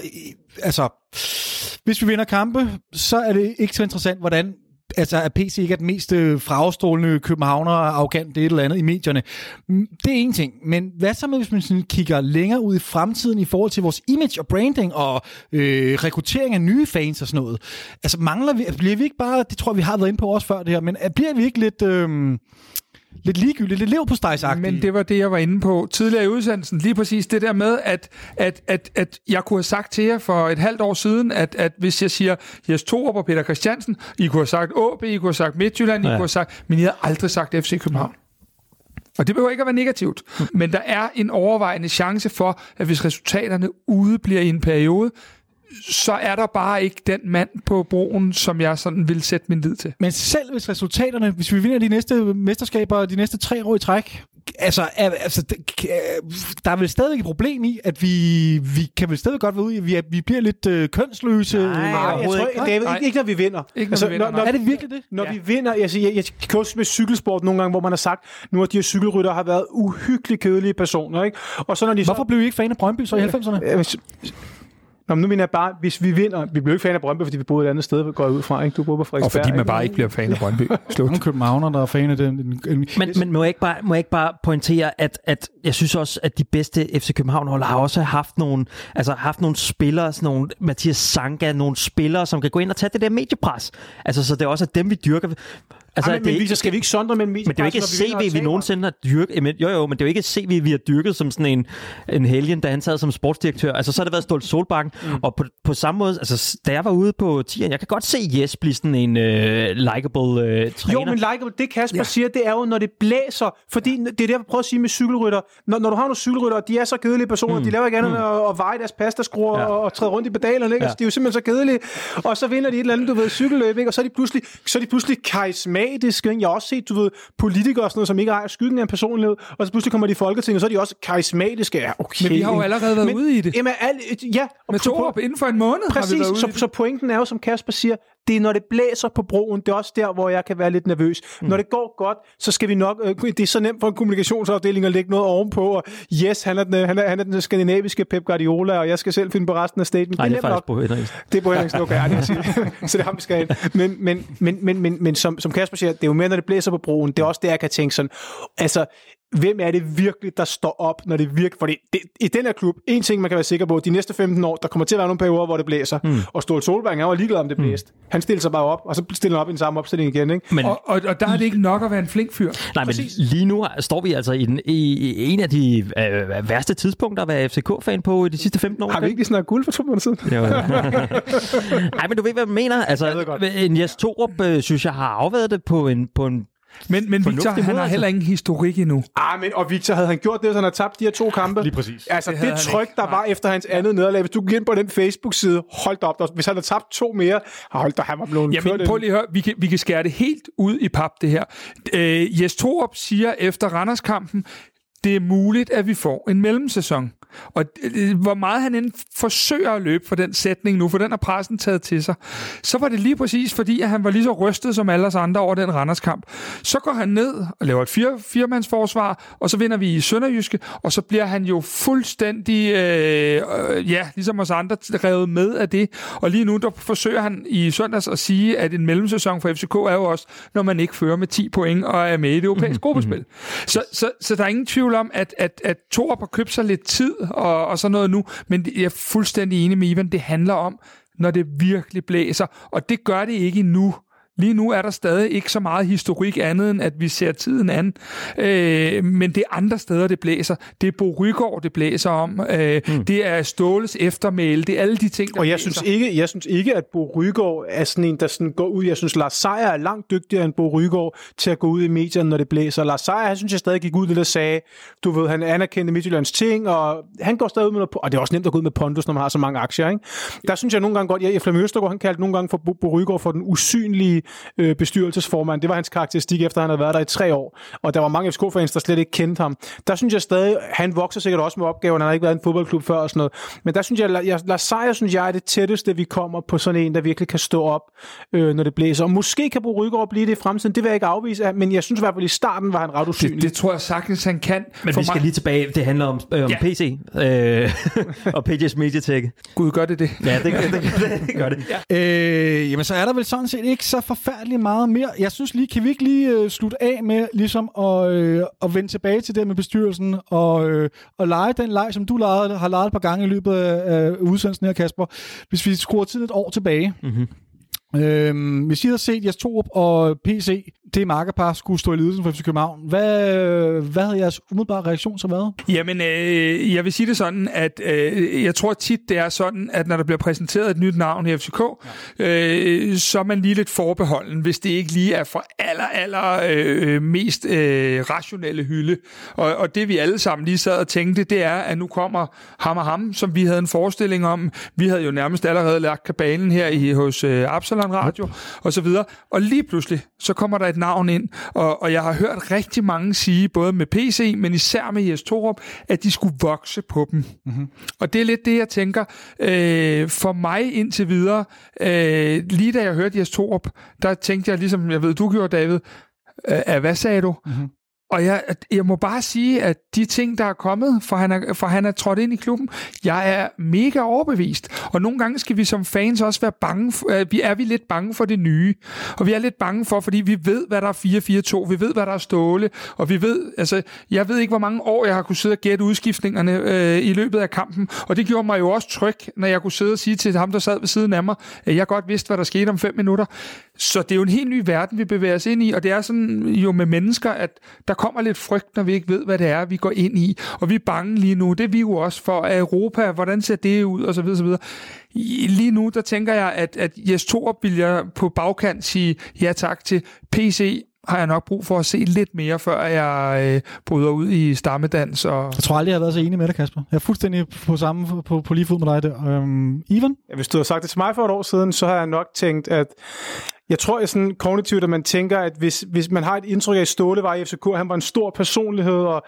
altså, hvis vi vinder kampe, så er det ikke så interessant, hvordan altså at PC ikke er den mest øh, fragstrålende københavner, arrogant det et eller andet i medierne. Mm, det er en ting. Men hvad så med, hvis man sådan kigger længere ud i fremtiden i forhold til vores image og branding og øh, rekruttering af nye fans og sådan noget? Altså mangler vi, bliver vi ikke bare, det tror jeg, vi har været inde på også før det her, men øh, bliver vi ikke lidt... Øh, lidt ligegyldigt, lidt lev på
Men det var det, jeg var inde på tidligere i udsendelsen. Lige præcis det der med, at, at, at, at jeg kunne have sagt til jer for et halvt år siden, at, at hvis jeg siger Jes Torup og Peter Christiansen, I kunne have sagt AB, I kunne have sagt Midtjylland, I
Ja.
kunne have sagt, men I havde aldrig sagt FC København. Og det behøver ikke at være negativt, men der er en overvejende chance for, at hvis resultaterne udebliver i en periode, så er der bare ikke den mand på broen, som jeg sådan vil sætte min lid til.
Men selv hvis resultaterne, hvis vi vinder de næste mesterskaber de næste tre år i træk, altså, altså øh, der er vel stadig et problem i, at vi, vi kan vel stadig godt være ude i, at vi, er, vi bliver lidt øh, kønsløse.
Nej,
Nej, jeg tror ikke, David,
Nej.
ikke, ikke når vi vinder. Altså,
Ikke, når vi vinder,
når,
nej.
Er det virkelig det?
Når
Ja.
vi vinder, jeg, siger, jeg, jeg kan også med cykelsport nogle gange, hvor man har sagt, nu at de her cykelrytter har været uhyggeligt kedelige personer, ikke? Og så når de
Hvorfor blev I ikke fan af Brøndby så i 90'erne?
Nå, men nu mener jeg bare, hvis vi vinder, vi blev ikke fan af Brøndby, fordi vi boede et andet sted, går jeg ud fra, ikke? Du boede på
Og
Frederiksberg.
fordi man
ikke?
bare ikke bliver fan af Brøndby. Slut.
Nogle københavner, der er fan af den. En, en,
Men, men må, jeg ikke bare, må jeg ikke bare pointere, at, at jeg synes også, at de bedste FC København-hold har også haft nogle, altså haft nogle spillere, sådan nogle Mathias Sanka, nogle spillere, som kan gå ind og tage det der mediepres. Altså, så det er også dem, vi dyrker. Altså,
Altså, men,
det,
men vi, så skal vi ikke sondre mellem
men det er jo ikke CV, vi
taber?
nogensinde har dyrket. Men, jo, jo, men det er jo ikke CV, vi har dyrket som sådan en, en helgen, da han sad som sportsdirektør. Altså, så har det været Stolt Solbakken. Mm. Og på, på samme måde, altså, da jeg var ude på 10'eren, jeg kan godt se Jes blive sådan en øh, likable øh, træner.
Jo, men like, det Kasper ja. siger, det er jo, når det blæser. Fordi det er det, jeg prøver at sige med cykelrytter. Når, når du har nogle cykelrytter, de er så kedelige personer, mm. de laver ikke andet mm. at, at veje deres pastaskruer
Ja.
og, og træde rundt i pedalerne. Ikke?
Ja.
Ja. De er jo simpelthen så kedelige. Og så vinder de et eller andet, du ved, cykelløb, ikke? og så er de pludselig, så er de pludselig karismatiske. Ikke? Jeg har også set, du ved, politikere og sådan noget, som ikke ejer skyggen af en personlighed, og så pludselig kommer de i Folketinget, og så er de også karismatiske. Ja, okay.
Men vi har jo allerede været
Men-
ude i det.
Jamen, al, ja. og
Med
så-
Torup inden for en måned har vi
Præcis,
været ude
så, så pointen er jo, som Kasper siger, det er, når det blæser på broen, det er også der, hvor jeg kan være lidt nervøs. Mm. Når det går godt, så skal vi nok, øh, det er så nemt for en kommunikationsafdeling at lægge noget ovenpå, og yes, han er den, han er, han er den skandinaviske Pep Guardiola, og jeg skal selv finde på resten af staten.
Nej, det er
nemt
faktisk på Henriksen.
det er på Henriksen, okay, ja, det så det har vi skal have. Men, men, men, men, men, men som, som Kasper siger, det er jo mere, når det blæser på broen. Det er også der, jeg kan tænke sådan, altså, hvem er det virkelig, der står op, når det virker? Fordi det, i den her klub, en ting, man kan være sikker på, de næste 15 år, der kommer til at være nogle perioder, hvor det blæser. Mm. Og Ståle Solberg, han var ligeglad om det blæste. Mm. Han stiller sig bare op, og så stiller han op i den samme opstilling igen. Ikke?
Men,
Og, og, og der er det ikke nok at være en flink fyr.
nej, men lige nu står vi altså i, den, i, i en af de øh, værste tidspunkter at være FCK-fan på i de sidste 15 år.
Har vi ikke lige snakket guld for to måneder siden?
Jo. Nej, men du ved, hvad jeg mener. Altså,
Jeg ved godt.
en Jes Torup, øh, synes jeg, har afværet det på en, på en
Men, men Victor, han har
altså.
heller ingen historik endnu.
Ah, men, og Victor, havde han gjort det, så han havde tabt de her to kampe?
Lige præcis.
Altså,
Det
det, tryk, der var efter hans andet nederlag, hvis du gik ind på den Facebook-side, hold da op, der, hvis han havde tabt to mere, hold da, han var blevet
Jamen,
kørt
prøv lige at høre, vi kan, vi kan skære det helt ud i pap, det her. Øh, Jes Torup siger efter Randerskampen, det er muligt, at vi får en mellemsæson. Og øh, hvor meget han end forsøger at løbe for den sætning nu, for den har pressen taget til sig, så var det lige præcis fordi, at han var lige så rystet som alle os andre over den Randerskamp. Så går han ned og laver et fire, firemandsforsvar, og så vinder vi i Sønderjyske, og så bliver han jo fuldstændig, øh, øh, ja, ligesom os andre, revet med af det. Og lige nu, der forsøger han i søndags at sige, at en mellemsæson for FCK er jo også, når man ikke fører med 10 point og er med i det europæiske gruppespil. Så, så, så der er ingen tvivl om, at, at, at Thor har købt sig lidt tid og, og sådan noget nu, men jeg er fuldstændig enig med Ivan, det handler om, når det virkelig blæser, og det gør det ikke nu. Lige nu er der stadig ikke så meget historik andet, end at vi ser tiden an. Øh, men det er andre steder, det blæser. Det er Bo Rygaard, det blæser om. Øh, mm. Det er Ståles eftermæle. Det er alle de ting, der
Og jeg
blæser.
synes, ikke, jeg synes ikke, at Bo Rygaard er sådan en, der sådan går ud. Jeg synes, Lars Seier er langt dygtigere end Bo Rygaard til at gå ud i medierne, når det blæser. Lars Seier, han synes, jeg stadig gik ud lidt og sagde, du ved, han anerkendte Midtjyllands ting, og han går stadig ud med noget, og det er også nemt at gå ud med pondus, når man har så mange aktier, ikke? Der synes jeg nogle gange godt, ja, Flemming Østergaard, han kaldte nogle gange for Bo, Bo Rygaard for den usynlige øh, bestyrelsesformand. Det var hans karakteristik, efter han havde været der i tre år. Og der var mange FCK-fans, der slet ikke kendte ham. Der synes jeg stadig, han vokser sikkert også med opgaven. Han har ikke været i en fodboldklub før og sådan noget. Men der synes jeg, jeg Lars Seier, synes jeg, er det tætteste, vi kommer på sådan en, der virkelig kan stå op, øh, når det blæser. Og måske kan Bo Rygaard blive det i fremtiden. Det vil jeg ikke afvise af, men jeg synes i hvert fald, i starten var han ret usynlig.
det, det tror jeg sagtens, han kan.
Men
For
vi skal
mig-
lige tilbage. Det handler om, øh, om
Ja.
PC øh, og Pages Mediatek.
Gud, gør det det?
Ja, det, det, det, det gør det. Ja.
Øh, jamen, så er der vel sådan set ikke så forfærdeligt meget mere. Jeg synes lige, kan vi ikke lige øh, slutte af med ligesom at, øh, at vende tilbage til det med bestyrelsen og, øh, og lege den leg, som du legede, har leget et par gange i løbet af, af udsendelsen her, Kasper. Hvis vi skruer tiden et år tilbage. Mm-hmm. Øhm, hvis I havde set jeres Torup og PC, det markerpar, skulle stå i ledelsen for FC København, hvad, hvad havde jeres umiddelbare reaktion så været?
Jamen, øh, jeg vil sige det sådan, at øh, jeg tror tit, det er sådan, at når der bliver præsenteret et nyt navn i FCK, øh, så er man lige lidt forbeholden, hvis det ikke lige er for aller, aller øh, mest øh, rationelle hylde. Og, og det vi alle sammen lige sad og tænkte, det er, at nu kommer ham og ham, som vi havde en forestilling om. Vi havde jo nærmest allerede lagt kabalen her i, hos øh, Absalon Radio og så videre. Og lige pludselig, så kommer der et navn ind, og, og jeg har hørt rigtig mange sige, både med PC, men især med Jes Torup, at de skulle vokse på dem. Mm-hmm. Og det er lidt det, jeg tænker. Øh, for mig indtil videre, øh, lige da jeg hørte Jes Torup, der tænkte jeg, ligesom jeg ved, du gjorde, David, øh, hvad sagde du? Mm-hmm. Og jeg, jeg må bare sige, at de ting, der er kommet, for han er, for han er trådt ind i klubben, jeg er mega overbevist. Og nogle gange skal vi som fans også være bange, for, øh, vi er vi lidt bange for det nye. Og vi er lidt bange for, fordi vi ved, hvad der er 4-4-2, vi ved, hvad der er ståle, og vi ved, altså, jeg ved ikke, hvor mange år jeg har kunne sidde og gætte udskiftningerne øh, i løbet af kampen, og det gjorde mig jo også tryg, når jeg kunne sidde og sige til ham, der sad ved siden af mig, at jeg godt vidste, hvad der skete om fem minutter. Så det er jo en helt ny verden, vi bevæger os ind i, og det er sådan jo med mennesker, at der kommer lidt frygt, når vi ikke ved, hvad det er, vi går ind i. Og vi er bange lige nu. Det er vi jo også for at Europa. Hvordan ser det ud? Og så videre, så videre. Lige nu, der tænker jeg, at, at Jes Torup vil jeg på bagkant sige ja tak til. PC har jeg nok brug for at se lidt mere, før jeg øh, bryder ud i stammedans. Og...
Jeg tror aldrig, jeg har været så enig med dig, Kasper. Jeg er fuldstændig på samme på, på lige fod med dig der. Øhm, Ivan?
Ja, Hvis du havde sagt det til mig for et år siden, så har jeg nok tænkt, at jeg tror, at sådan kognitivt, at man tænker, at hvis, hvis man har et indtryk af, at Ståle var i FCK, han var en stor personlighed, og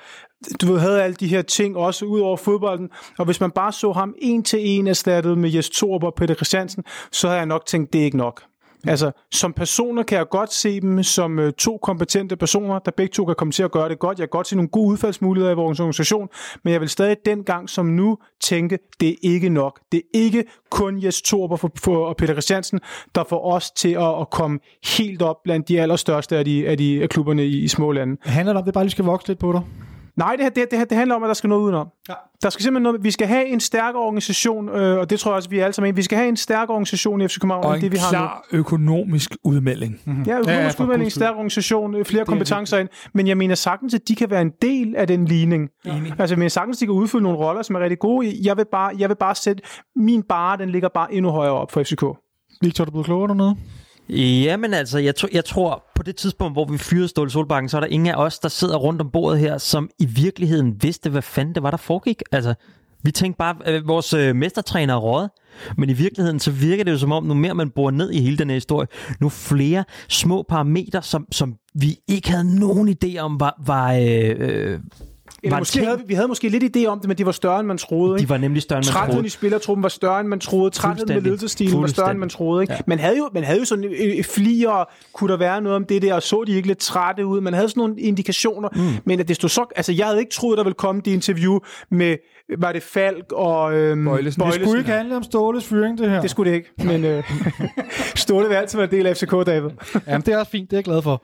du ved, havde alle de her ting også ud over fodbolden, og hvis man bare så ham en til en erstattet med Jes Torup og Peter Christiansen, så havde jeg nok tænkt, det er ikke nok. Mm. Altså, som personer kan jeg godt se dem som øh, to kompetente personer, der begge to kan komme til at gøre det godt. Jeg kan godt se nogle gode udfaldsmuligheder i vores organisation, men jeg vil stadig dengang som nu tænke, det er ikke nok. Det er ikke kun Jes Torber og, for, for, og Peter Christiansen, der får os til at, at komme helt op blandt de allerstørste af, de, af, de, af klubberne i, i små lande.
Handler det om, at det bare lige skal vokse lidt på dig?
Nej, det, her, det, det, her, det handler om, at der skal noget udenom.
Ja.
Der skal simpelthen noget, vi skal have en stærk organisation, øh, og det tror jeg også, vi er alle sammen. Vi skal have en stærk organisation i FC København,
Og
end
en
det vi har nu.
klar økonomisk udmelding.
Ja,
Ja,
økonomisk
ja,
ja, udmelding, stærk organisation, øh, flere kompetencer ind. Men jeg mener sagtens, at de kan være en del af den ligning. Altså, jeg mener sagtens, de kan udfylde nogle roller, som er rigtig gode. Jeg vil bare, jeg vil bare sætte, min bare, den ligger bare endnu højere op for FCK.
Victor, er du blevet klogere dernede?
Jamen altså, jeg, to, jeg tror, på det tidspunkt, hvor vi fyrede Ståle Solbakken, så er der ingen af os, der sidder rundt om bordet her, som i virkeligheden vidste, hvad fanden det var, der foregik. Altså, vi tænkte bare, at vores øh, mestertræner er råd. Men i virkeligheden, så virker det jo som om, nu mere man bor ned i hele den her historie, nu flere små parametre, som, som vi ikke havde nogen idé om, var, var, øh, øh,
eller måske
ting.
havde, vi havde måske lidt idé om det, men de var større, end man troede.
De
Ikke?
var nemlig større, end man
Trætheden
troede.
i spillertruppen var større, end man troede. Trætheden med
Fuldstændig.
ledelsesstilen var større, end man troede. Ikke? Ja. Man, havde jo, man havde jo sådan øh, øh, flier, kunne der være noget om det der, og så de ikke lidt trætte ud. Man havde sådan nogle indikationer, mm. men at det stod så... Altså, jeg havde ikke troet, der ville komme det interview med, var det Falk og øhm,
Bøjlesen.
Det skulle ikke handle om Ståles fyring, det her.
Det skulle det ikke, men øh, Ståle vil altid være en del af FCK, David.
Jamen, det er også fint, det er jeg glad for.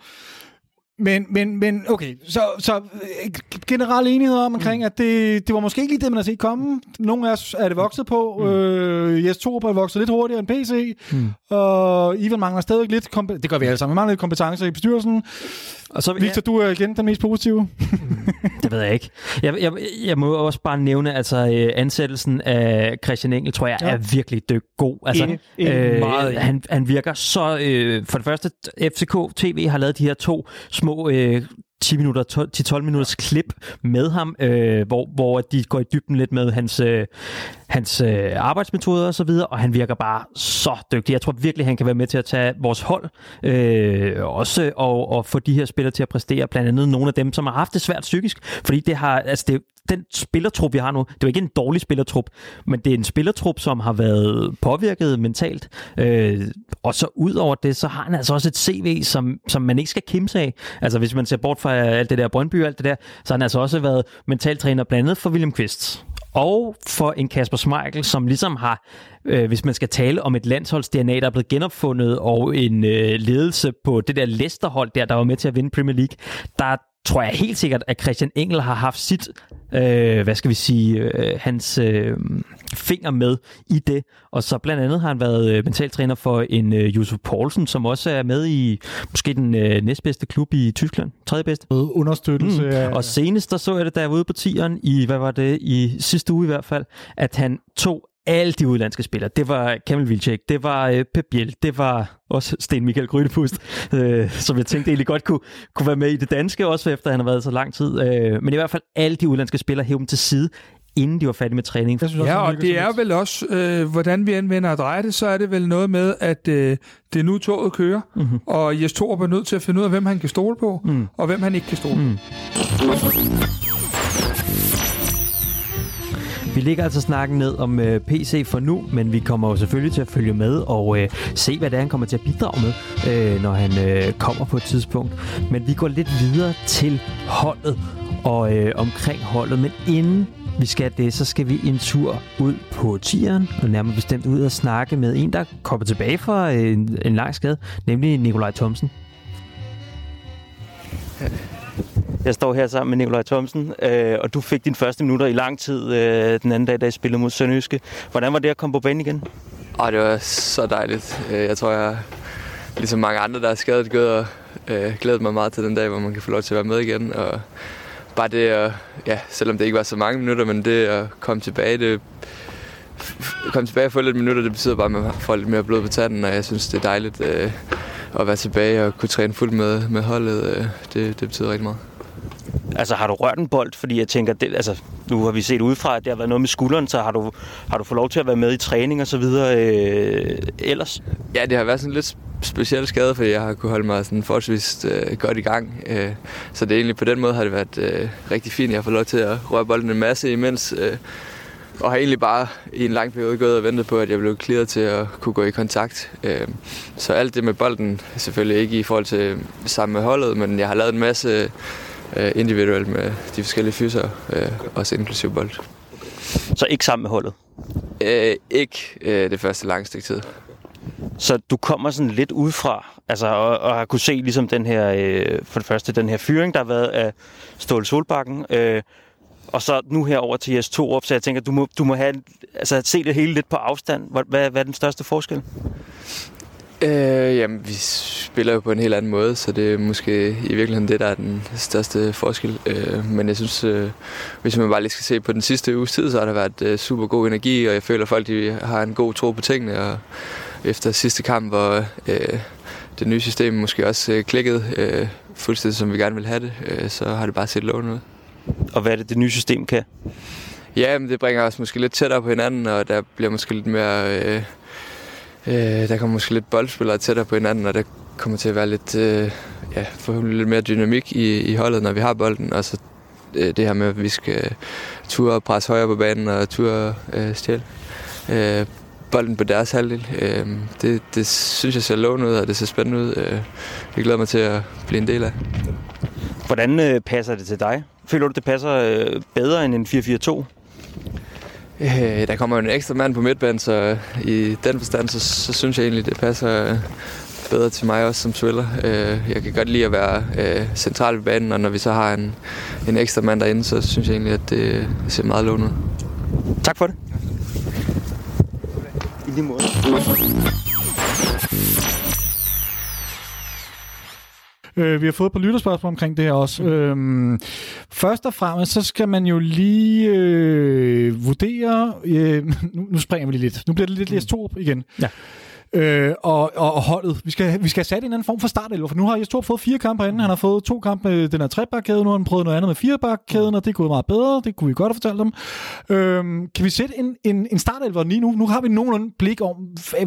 Men, men, men okay, så, så øh, generel enighed om omkring, at det, det var måske ikke lige det, man har set komme. Nogle af os er det vokset på. Mm. Øh, Jes Torup er vokset lidt hurtigere end PC. Mm. Og Ivan mangler stadig lidt kompe- Det gør vi alle sammen. Vi mangler lidt kompetencer i bestyrelsen.
Og så,
Victor, du er igen den mest positive.
Det ved jeg ikke. Jeg, jeg, jeg må også bare nævne, altså øh, ansættelsen af Christian Engel, tror jeg,
Ja.
ja. er virkelig dyk god. Altså,
Enig. Enig.
Meget enig.
han, han virker så... Øh, for det første, FCK TV har lavet de her to små... Øh, 10 minutter, 12, 10-12 minutters klip med ham, øh, hvor, hvor de går i dybden lidt med hans, øh, hans øh, arbejdsmetoder og så videre, og han virker bare så dygtig. Jeg tror virkelig, han kan være med til at tage vores hold øh, også og, og få de her spillere til at præstere, blandt andet nogle af dem, som har haft det svært psykisk, fordi det har, altså det, den spillertrup, vi har nu, det er jo ikke en dårlig spillertrup, men det er en spillertrup, som har været påvirket mentalt, øh, og så ud over det, så har han altså også et CV, som, som man ikke skal kimse af. Altså hvis man ser bort fra alt det der Brøndby og alt det der, så har han altså også været mentaltræner blandt andet for William Quist og for en Kasper Schmeichel, som ligesom har, øh, hvis man skal tale om et landsholds-DNA, der er blevet genopfundet, og en øh, ledelse på det der Leicester-hold der, der var med til at vinde Premier League, der tror jeg helt sikkert, at Christian Engel har haft sit, øh, hvad skal vi sige, øh, hans øh, finger med i det. Og så blandt andet har han været øh, mentaltræner for en øh, Josef Poulsen, som også er med i måske den øh, næstbedste klub i Tyskland, tredje bedste.
Understøttelse
Mm.
af...
Og senest, der så jeg det, da jeg var ude på tieren, i, hvad var det, i sidste uge i hvert fald, at han tog alle de udlandske spillere. Det var Kamil Vilcek, det var øh, Pep Biel, det var også Sten Michael Grydepust, øh, som jeg tænkte egentlig godt kunne, kunne være med i det danske, også efter han har været så lang tid. Øh, men i hvert fald alle de udlandske spillere hævde dem til side, inden de var færdige med træning.
Jeg synes også,
Ja, og det er vel også, øh, hvordan vi anvender og drejer det, så er det vel noget med, at øh, det er nu toget kører, mm-hmm. og Jes Torup er nødt til at finde ud af, hvem han kan stole på, mm. og hvem han ikke kan stole på. Mm.
Vi ligger altså snakken ned om øh, PC for nu, men vi kommer jo selvfølgelig til at følge med og øh, se, hvad det er, han kommer til at bidrage med, øh, når han øh, kommer på et tidspunkt. Men vi går lidt videre til holdet og øh, omkring holdet, men inden vi skal det, så skal vi en tur ud på tieren, og nærmere bestemt ud og snakke med en, der kommer tilbage fra øh, en, en lang skade, nemlig Nikolaj Thomsen. Jeg står her sammen med Nikolaj Thomsen, øh, og du fik din første minutter i lang tid øh, den anden dag, da I spillede mod Sønderjyske. Hvordan var det at komme på banen igen?
Og det var så dejligt. Øh, jeg tror, jeg ligesom mange andre, der er skadet, gået og øh, glædet mig meget til den dag, hvor man kan få lov til at være med igen. Og bare det at, ja, selvom det ikke var så mange minutter, men det at komme tilbage, det komme tilbage og få lidt minutter, det betyder bare, at man får lidt mere blod på tanden, og jeg synes, det er dejligt øh, at være tilbage og kunne træne fuldt med, med holdet. Øh, det, det betyder rigtig meget.
Altså har du rørt en bold? Fordi jeg tænker, det, altså, nu har vi set udefra, at det har været noget med skulderen, så har du, har du fået lov til at være med i træning og så videre øh, ellers?
Ja, det har været sådan lidt speciel skade, fordi jeg har kunne holde mig sådan forholdsvis øh, godt i gang. Øh, så det er egentlig på den måde har det været øh, rigtig fint. Jeg har fået lov til at røre bolden en masse imens. Øh, og har egentlig bare i en lang periode gået og ventet på, at jeg blev clearet til at kunne gå i kontakt. Øh, så alt det med bolden, selvfølgelig ikke i forhold til sammen med holdet, men jeg har lavet en masse øh, individuelt med de forskellige fyser, øh, også inklusive bold.
Så ikke sammen med holdet?
Øh, ikke øh, det første lange stykke tid.
Så du kommer sådan lidt udefra, altså, og, og har kunne se ligesom den her, øh, for det første, den her fyring, der har været af Ståle Solbakken, øh, og så nu her over til Jes 2 op, så jeg tænker, du må, du må have, altså, se det hele lidt på afstand. Hvad, hvad, hvad er den største forskel?
Øh, jamen, vi spiller jo på en helt anden måde, så det er måske i virkeligheden det, der er den største forskel. Øh, men jeg synes, øh, hvis man bare lige skal se på den sidste uges tid, så har der været øh, super god energi, og jeg føler, at folk de har en god tro på tingene. Og efter sidste kamp, hvor øh, det nye system måske også øh, klikkede øh, fuldstændig, som vi gerne vil have det, øh, så har det bare set lovende ud.
Og hvad er det, det nye system kan?
Ja, men det bringer os måske lidt tættere på hinanden, og der bliver måske lidt mere... Øh, øh, der kommer måske lidt boldspillere tættere på hinanden, og der kommer til at være lidt, øh, ja, forhåbentlig lidt mere dynamik i, i holdet, når vi har bolden. Og så øh, det her med, at vi skal øh, ture og presse højere på banen og ture øh, stjæle øh, bolden på deres halvdel. Øh, det, det synes jeg ser lovende ud, og det ser spændende ud. Øh, jeg glæder mig til at blive en del af.
Hvordan øh, passer det til dig? Føler du, det passer øh, bedre end en 4-4-2?
Øh, der kommer jo en ekstra mand på midtbanen, så øh, i den forstand, så, så synes jeg egentlig, det passer øh, bedre til mig også som spiller. Øh, jeg kan godt lide at være øh, central ved banen, og når vi så har en, en ekstra mand derinde, så synes jeg egentlig, at det ser meget lovende ud.
Tak for det. I lige måde.
Øh, vi har fået et par lytterspørgsmål omkring det her også. Mm. Øhm, først og fremmest, så skal man jo lige øh, vurdere... Øh, nu, nu springer vi lige lidt. Nu bliver det lidt Jes Torup igen.
Ja.
Øh, og, og, og holdet. Vi skal, vi skal have sat en anden form for startelver, for nu har Jes Torup fået fire kampe herinde. Han har fået to kampe med den her trebakkæde, nu har han prøvet noget andet med firebakkæden, og det er gået meget bedre. Det kunne vi godt have fortalt dem. Øhm, kan vi sætte en, en, en startelver lige nu? Nu har vi nogenlunde blik om,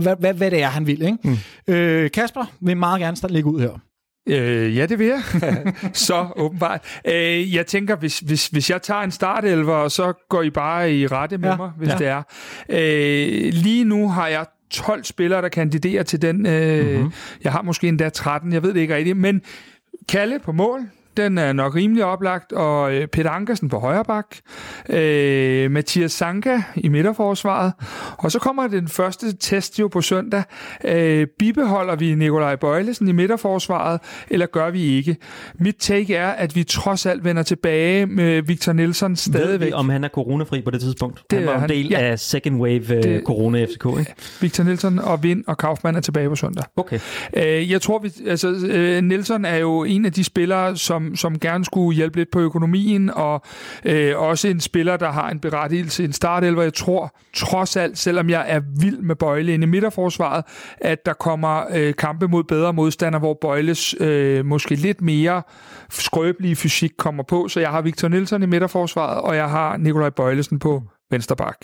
hvad, hvad, hvad det er, han vil. Ikke? Mm. Øh, Kasper vil meget gerne lægge ud her.
Øh, ja, det vil jeg. så åbenbart. Øh, jeg tænker, hvis, hvis, hvis jeg tager en startelver, så går I bare i rette med
Ja,
mig, hvis
ja.
det er. Øh, lige nu har jeg 12 spillere, der kandiderer til den. Øh,
Mhm.
mm-hmm. Jeg har måske endda 13, jeg ved det ikke rigtigt. Men Kalle på mål, den er nok rimelig oplagt, og øh, Peter Ankersen på højre bak, øh, Mathias Sanka i midterforsvaret, og så kommer den første test jo på søndag. Øh, bibeholder vi Nikolaj Bøjlesen i midterforsvaret, eller gør vi ikke? Mit take er, at vi trods alt vender tilbage med Victor Nielsen
Ved
stadigvæk.
vi, om han er coronafri på det tidspunkt?
Det
han var en
han.
del
Ja.
af second wave øh,
Det-
corona FCK, ikke?
Victor Nielsen og Vind og Kaufmann er tilbage på søndag.
Okay.
Øh, jeg tror, vi, altså, øh, Nelson er jo en af de spillere, som, som gerne skulle hjælpe lidt på økonomien, og øh, også en spiller, der har en berettigelse i en startelver. Jeg tror trods alt, selvom jeg er vild med Bøjle inde i midterforsvaret, at der kommer øh, kampe mod bedre modstandere, hvor Bøjles øh, måske lidt mere skrøbelige fysik kommer på. Så jeg har Victor Nielsen i midterforsvaret, og jeg har Nikolaj Bøjlesen på venstre bak.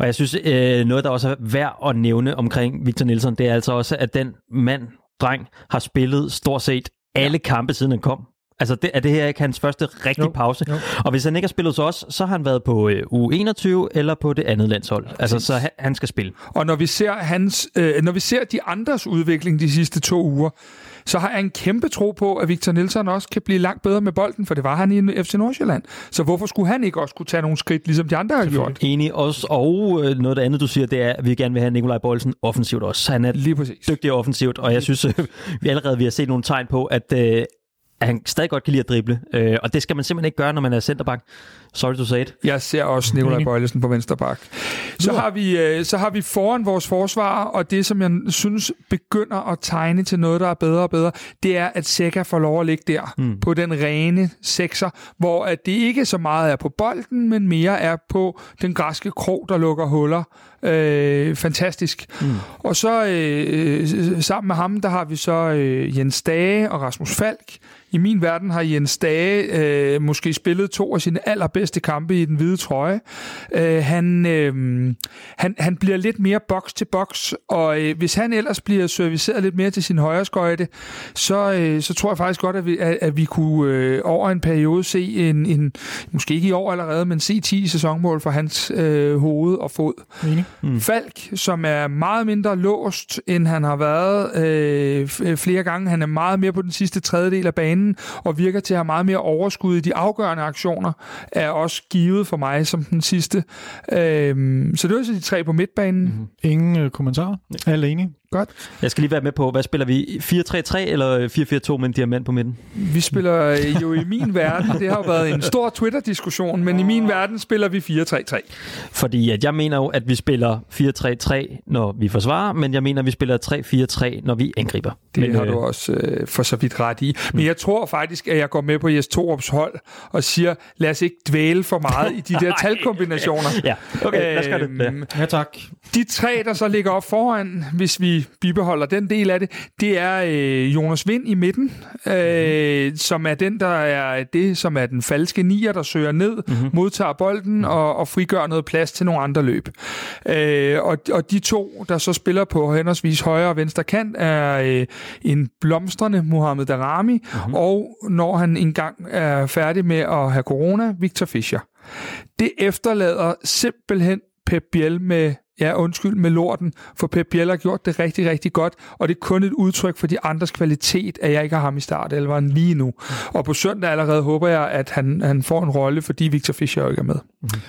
Og jeg synes, øh, noget, der også er værd at nævne omkring Victor Nielsen, det er altså også, at den mand, dreng, har spillet stort set alle kampe, siden han kom. Altså, det, er det her ikke hans første rigtige
Jo,
pause?
jo.
Og hvis han ikke har spillet hos os, så har han været på øh, U21 eller på det andet landshold. Altså, så han, han skal spille.
Og når vi ser hans, øh, når vi ser de andres udvikling de sidste to uger, så har jeg en kæmpe tro på, at Victor Nielsen også kan blive langt bedre med bolden, for det var han i FC Nordsjælland. Så hvorfor skulle han ikke også kunne tage nogle skridt, ligesom de andre har gjort?
Enig også. Og øh, noget af det andet, du siger, det er, at vi gerne vil have Nikolaj Bøjelsen offensivt også. Han er
Lige præcis.
dygtig offensivt, og jeg synes, vi allerede vi har set nogle tegn på, at, øh, at han stadig godt kan lide at drible. Øh, og det skal man simpelthen ikke gøre, når man er centerback. Sorry to say it.
Jeg ser også Nikolaj
Enig.
Bøjlesen på venstre bak. Så har, vi, øh, så har vi foran vores forsvar, og det, som jeg synes begynder at tegne til noget, der er bedre og bedre, det er, at Seca får lov at ligge der mm. på den rene sekser, hvor at det ikke så meget er på bolden, men mere er på den græske krog, der lukker huller. Øh, fantastisk. Mm. Og så øh, sammen med ham, der har vi så øh, Jens Dage og Rasmus Falk. I min verden har Jens Dage øh, måske spillet to af sine allerbedste kampe i den hvide trøje. Øh, han, øh, han, han bliver lidt mere boks til boks, og øh, hvis han ellers bliver serviceret lidt mere til sin højre skøjte, så, øh, så tror jeg faktisk godt, at vi, at, at vi kunne øh, over en periode se en, en, måske ikke i år allerede, men se 10 sæsonmål for hans øh, hoved og fod. Mm. Falk, som er meget mindre låst, end han har været øh, f- flere gange. Han er meget mere på den sidste tredjedel af banen, og virker til at have meget mere overskud i de afgørende aktioner, er også givet for mig som den sidste. Øh, så det var så de tre på midtbanen. Mm-hmm.
Ingen øh, kommentarer. Alle enige.
Godt.
Jeg skal lige være med på, hvad spiller vi? 4-3-3 eller 4-4-2 med en diamant på midten?
Vi spiller øh, jo i min verden, det har jo været en stor Twitter-diskussion, men i min verden spiller vi 4-3-3.
Fordi at jeg mener jo, at vi spiller 4-3-3, når vi forsvarer, men jeg mener, at vi spiller 3-4-3, når vi angriber.
Det
men,
har du også øh, for så vidt ret i. Men jeg tror faktisk, at jeg går med på Jes Torups hold og siger, lad os ikke dvæle for meget i de der talkombinationer.
Ja, okay, lad os gøre det. Ja.
Øhm,
Ja, tak.
De tre, der så ligger op foran, hvis vi bibeholder den del af det, det er øh, Jonas Vind i midten, øh, som er den, der er det, som er den falske nier, der søger ned, mm-hmm. modtager bolden og, og frigør noget plads til nogle andre løb. Øh, og, og de to, der så spiller på henholdsvis højre og venstre kant, er øh, en blomstrende Mohamed Darami, mm-hmm. og når han engang er færdig med at have corona, Victor Fischer. Det efterlader simpelthen Pep Biel med Ja, undskyld med lorten, for Pep Biel har gjort det rigtig, rigtig godt, og det er kun et udtryk for de andres kvalitet, at jeg ikke har ham i startelveren lige nu. Og på søndag allerede håber jeg, at han, han får en rolle, fordi Victor Fischer ikke er med.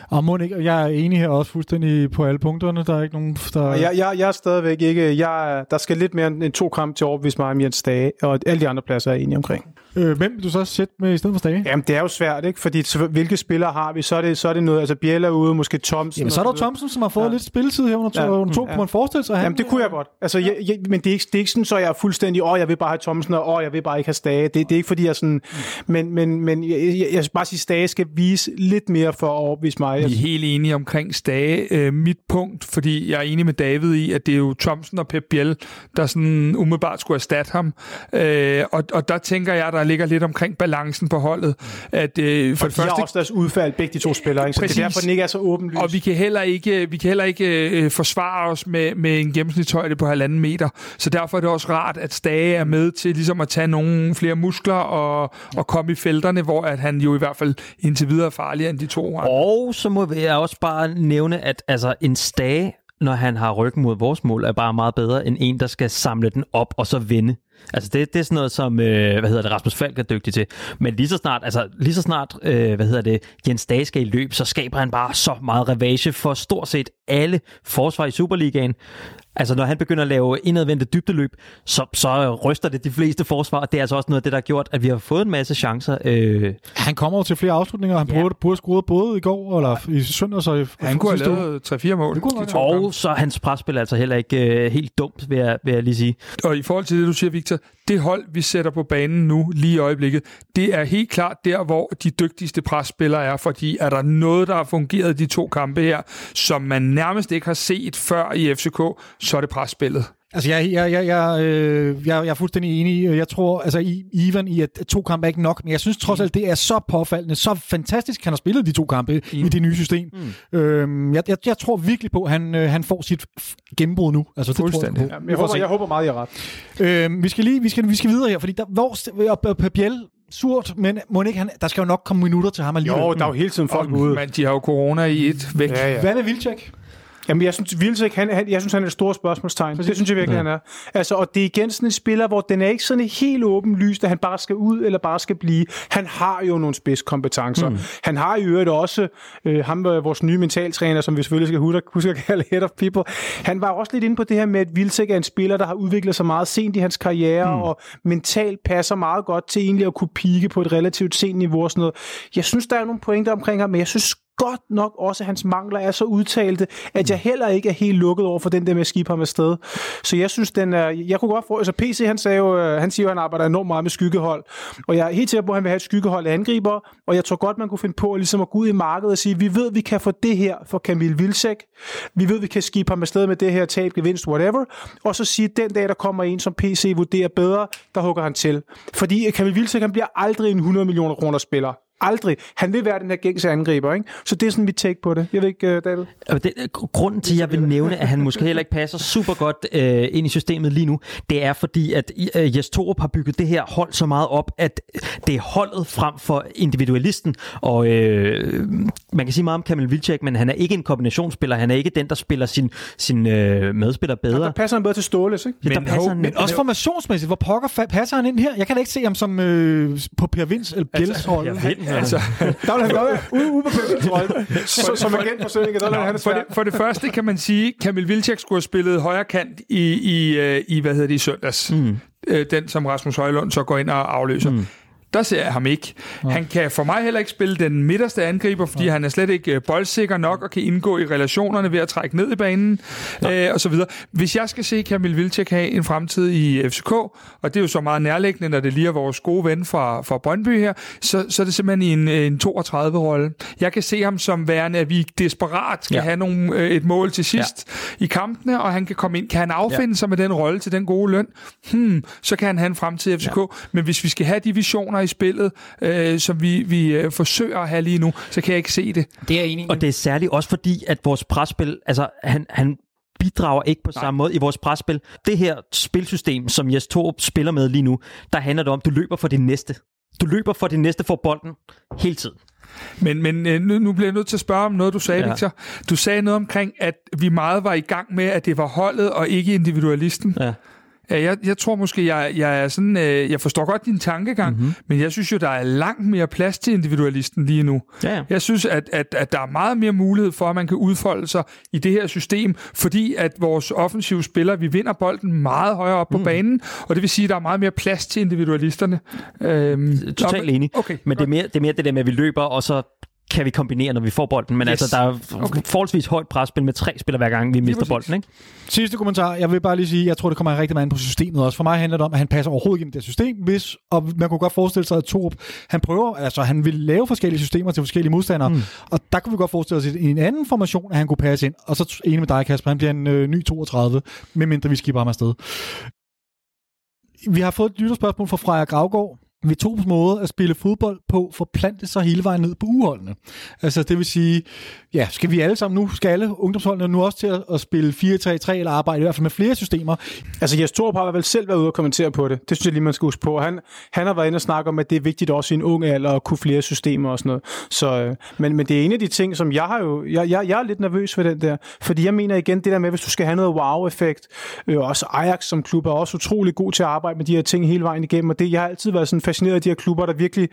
Og må ikke, jeg er enig her også fuldstændig på alle punkterne. Der er ikke nogen, der...
Og jeg, jeg, jeg er stadigvæk ikke... Jeg, der skal lidt mere end to kampe til overbevise mig om Jens Dage, og alle de andre pladser er jeg enig omkring.
Øh, hvem vil du så sætte med i stedet for Stage?
Jamen, det er jo svært, ikke? Fordi så, hvilke spillere har vi? Så er det, så er det noget... Altså, Biel er ude, måske Thomsen...
Jamen, så er der. Thomsen, som har fået
Ja.
lidt spilletid her under to,
Ja.
under to
Ja.
kunne man forestille sig. Han,
Jamen, det kunne jeg godt. Altså, jeg, jeg, men det er, ikke, det er ikke sådan, så jeg er fuldstændig, åh, jeg vil bare have Thomsen, og åh, jeg vil bare ikke have Stage. Det, det er ikke, fordi jeg sådan... Men, men, men jeg, jeg, jeg skal bare sige, Stage skal vise lidt mere for at overbevise mig.
Vi er
Jeg,
helt enige omkring Stage. Øh, mit punkt, fordi jeg er enig med David i, at det er jo Thomsen og Pep Biel, der sådan umiddelbart skulle erstatte ham. Øh, og, og der tænker jeg, der ligger lidt omkring balancen på holdet. At øh, for
og
det
de har
første
også deres udfald, begge de to spillere, ikke? Så det er derfor, den ikke er så åbenlyst.
Og vi kan heller ikke, vi kan heller ikke øh, forsvare os med, med en gennemsnitshøjde på halvanden meter. Så derfor er det også rart, at Stage er med til ligesom at tage nogle flere muskler og, og komme i felterne, hvor at han jo i hvert fald indtil videre er farligere end de to andre.
Og så må jeg også bare nævne, at altså, en stage, når han har ryggen mod vores mål, er bare meget bedre end en, der skal samle den op og så vinde. Altså det, det er sådan noget, som øh, hvad hedder det, Rasmus Falk er dygtig til. Men lige så snart, altså, lige så snart øh, hvad hedder det, Jens Dage skal i løb, så skaber han bare så meget ravage for stort set alle forsvar i Superligaen. Altså når han begynder at lave indadvendte dybdeløb, så, så ryster det de fleste forsvar, og det er altså også noget af det, der har gjort, at vi har fået en masse chancer. Øh,
han kommer jo til flere afslutninger. Han
Ja.
burde, burde score både i går eller i søndags og i
Han kunne have lavet 3-4 mål.
Det kunne
de
og så er hans presspil altså heller ikke øh, helt dumt, vil jeg, vil jeg lige sige.
Og i forhold til det, du siger, Victor, det hold, vi sætter på banen nu, lige i øjeblikket, det er helt klart der, hvor de dygtigste presspillere er, fordi er der noget, der har fungeret i de to kampe her, som man nærmest ikke har set før i FCK, så er det presspillet.
Altså, jeg, jeg, jeg, jeg, øh, jeg, jeg er fuldstændig enig. Jeg tror, altså, i, Ivan i, at to kampe er ikke nok, men jeg synes trods alt, det er så påfaldende, så fantastisk, han har spillet de to kampe i det nye system. Mm. Øhm, jeg, jeg, jeg tror virkelig på, at han, øh, han får sit gennembrud nu. Altså, det tror jeg
Fuldstændig.
på.
Jeg, håber, jeg håber meget, jeg er ret.
Øhm, vi, skal lige, vi, skal, vi skal videre her, fordi der, hvor, og, og, og Biel, surt, men må ikke han, der skal jo nok komme minutter til ham alligevel.
Jo, der er jo hele tiden folk
Og,
ude.
men de har jo corona i et væk.
Ja, ja.
Hvad med Vilcek?
Jamen, jeg synes, Vilcek, han, han, jeg synes, han er et stort spørgsmålstegn. Det synes jeg virkelig, ja. han er. Altså, og det er igen sådan en spiller, hvor den er ikke sådan helt åbenlyst, at han bare skal ud eller bare skal blive. Han har jo nogle spidskompetencer. Mm. Han har i øvrigt også øh, ham, øh, vores nye mentaltræner, som vi selvfølgelig skal huske, huske at kalde head of people. Han var også lidt inde på det her med, at Vilcek er en spiller, der har udviklet sig meget sent i hans karriere, mm. og mentalt passer meget godt til egentlig at kunne pike på et relativt sent niveau og sådan noget. Jeg synes, der er nogle pointer omkring ham, men jeg synes godt nok også, at hans mangler er så udtalte, at jeg heller ikke er helt lukket over for den der med at skibe ham afsted. Så jeg synes, den er... Jeg kunne godt få... Altså PC, han, sagde jo, øh, han siger jo, at han arbejder enormt meget med skyggehold. Og jeg er helt sikker på, at han vil have et skyggehold af angriber. Og jeg tror godt, man kunne finde på at, ligesom at gå ud i markedet og sige, vi ved, vi kan få det her for Kamil Vilsæk, Vi ved, vi kan skibe ham afsted med det her tab, gevinst, whatever. Og så sige, at den dag, der kommer en, som PC vurderer bedre, der hugger han til. Fordi Kamil Vilsæk, han bliver aldrig en 100 millioner kroner spiller. Aldrig. Han vil være den her gængse angriber, ikke? Så det er sådan mit take på det. Jeg ved ikke, uh, David.
Og det, grunden til, at jeg vil nævne, at han måske heller ikke passer super godt øh, ind i systemet lige nu, det er fordi, at øh, Jes Torup har bygget det her hold så meget op, at det er holdet frem for individualisten. Og øh, man kan sige meget om Kamil Vilcek, men han er ikke en kombinationsspiller. Han er ikke den, der spiller sin, sin øh, medspiller bedre.
Der passer han bedre til Ståles, ikke?
Ja, der
Men
passer han,
Men også formationsmæssigt, hvor pokker passer han ind her? Jeg kan da ikke se ham som øh, på Per Vins eller Biels
Altså,
hold.
Altså,
han godt være ude, på. Så, som agent for Sønninge, vil han
for, det, for det første kan man sige, at Kamil Vilcek skulle have spillet højre kant i, i, øh, i hvad hedder det, i søndags. Mm. Den, som Rasmus Højlund så går ind og afløser. Mm. Der ser jeg ham ikke. Ja. Han kan for mig heller ikke spille den midterste angriber, fordi ja. han er slet ikke øh, boldsikker nok og kan indgå i relationerne ved at trække ned i banen øh, og så videre. Hvis jeg skal se Kamil Vilcek have en fremtid i FCK, og det er jo så meget nærliggende, når det lige er vores gode ven fra, fra Brøndby her, så, så er det simpelthen i en, en 32-rolle. Jeg kan se ham som værende, at vi desperat skal ja. have nogle, øh, et mål til sidst ja. i kampene, og han kan komme ind. Kan han affinde ja. sig med den rolle til den gode løn? Hmm, så kan han have en fremtid i FCK. Ja. Men hvis vi skal have de visioner i spillet, øh, som vi, vi øh, forsøger at have lige nu, så kan jeg ikke se det.
Det er enig.
Og det er særligt også fordi, at vores presspil, altså han, han bidrager ikke på Nej. samme måde i vores presspil. Det her spilsystem, som Jes Torup spiller med lige nu, der handler det om, at du løber for din næste. Du løber for din næste for bolden hele tiden.
Men, men øh, nu, nu bliver jeg nødt til at spørge om noget, du sagde, ja. Victor. Du sagde noget omkring, at vi meget var i gang med, at det var holdet og ikke individualisten. Ja. Ja, jeg, jeg tror måske, jeg, jeg er sådan, øh, jeg forstår godt din tankegang, mm-hmm. men jeg synes jo, der er langt mere plads til individualisten lige nu. Ja. Jeg synes, at, at, at der er meget mere mulighed for, at man kan udfolde sig i det her system, fordi at vores offensive spillere, vi vinder bolden meget højere op på mm. banen, og det vil sige, at der er meget mere plads til individualisterne.
Øhm, Totalt enig. Okay, men det er, mere, det er mere det der med, at vi løber, og så kan vi kombinere, når vi får bolden. Men yes. altså, der er okay. forholdsvis højt presspil med tre spillere hver gang, vi Lige mister præcis. bolden. Ikke?
Sidste kommentar. Jeg vil bare lige sige, jeg tror, det kommer rigtig meget ind på systemet også. For mig handler det om, at han passer overhovedet ind i det system. Hvis, og man kunne godt forestille sig, at Torup, han prøver, altså han vil lave forskellige systemer til forskellige modstandere. Mm. Og der kunne vi godt forestille os i en anden formation, at han kunne passe ind. Og så enig med dig, Kasper, han bliver en øh, ny 32, medmindre vi skipper ham afsted. Vi har fået et lytterspørgsmål fra Freja Gravgaard, Vitobs måde at spille fodbold på forplante sig hele vejen ned på uholdene. Altså det vil sige, ja, skal vi alle sammen nu, skal alle ungdomsholdene nu også til at, at spille 4-3-3 eller arbejde i hvert fald med flere systemer?
Altså Jes Torp har vel selv været ude og kommentere på det. Det synes jeg lige, man skal huske på. Han, han har været inde og snakke om, at det er vigtigt også i en ung alder at kunne flere systemer og sådan noget. Så, øh, men, men det er en af de ting, som jeg har jo, jeg, jeg, jeg er lidt nervøs for den der. Fordi jeg mener igen, det der med, hvis du skal have noget wow-effekt, øh, også Ajax som klub er også utrolig god til at arbejde med de her ting hele vejen igennem, og det, jeg har altid været sådan fascineret af de her klubber, der virkelig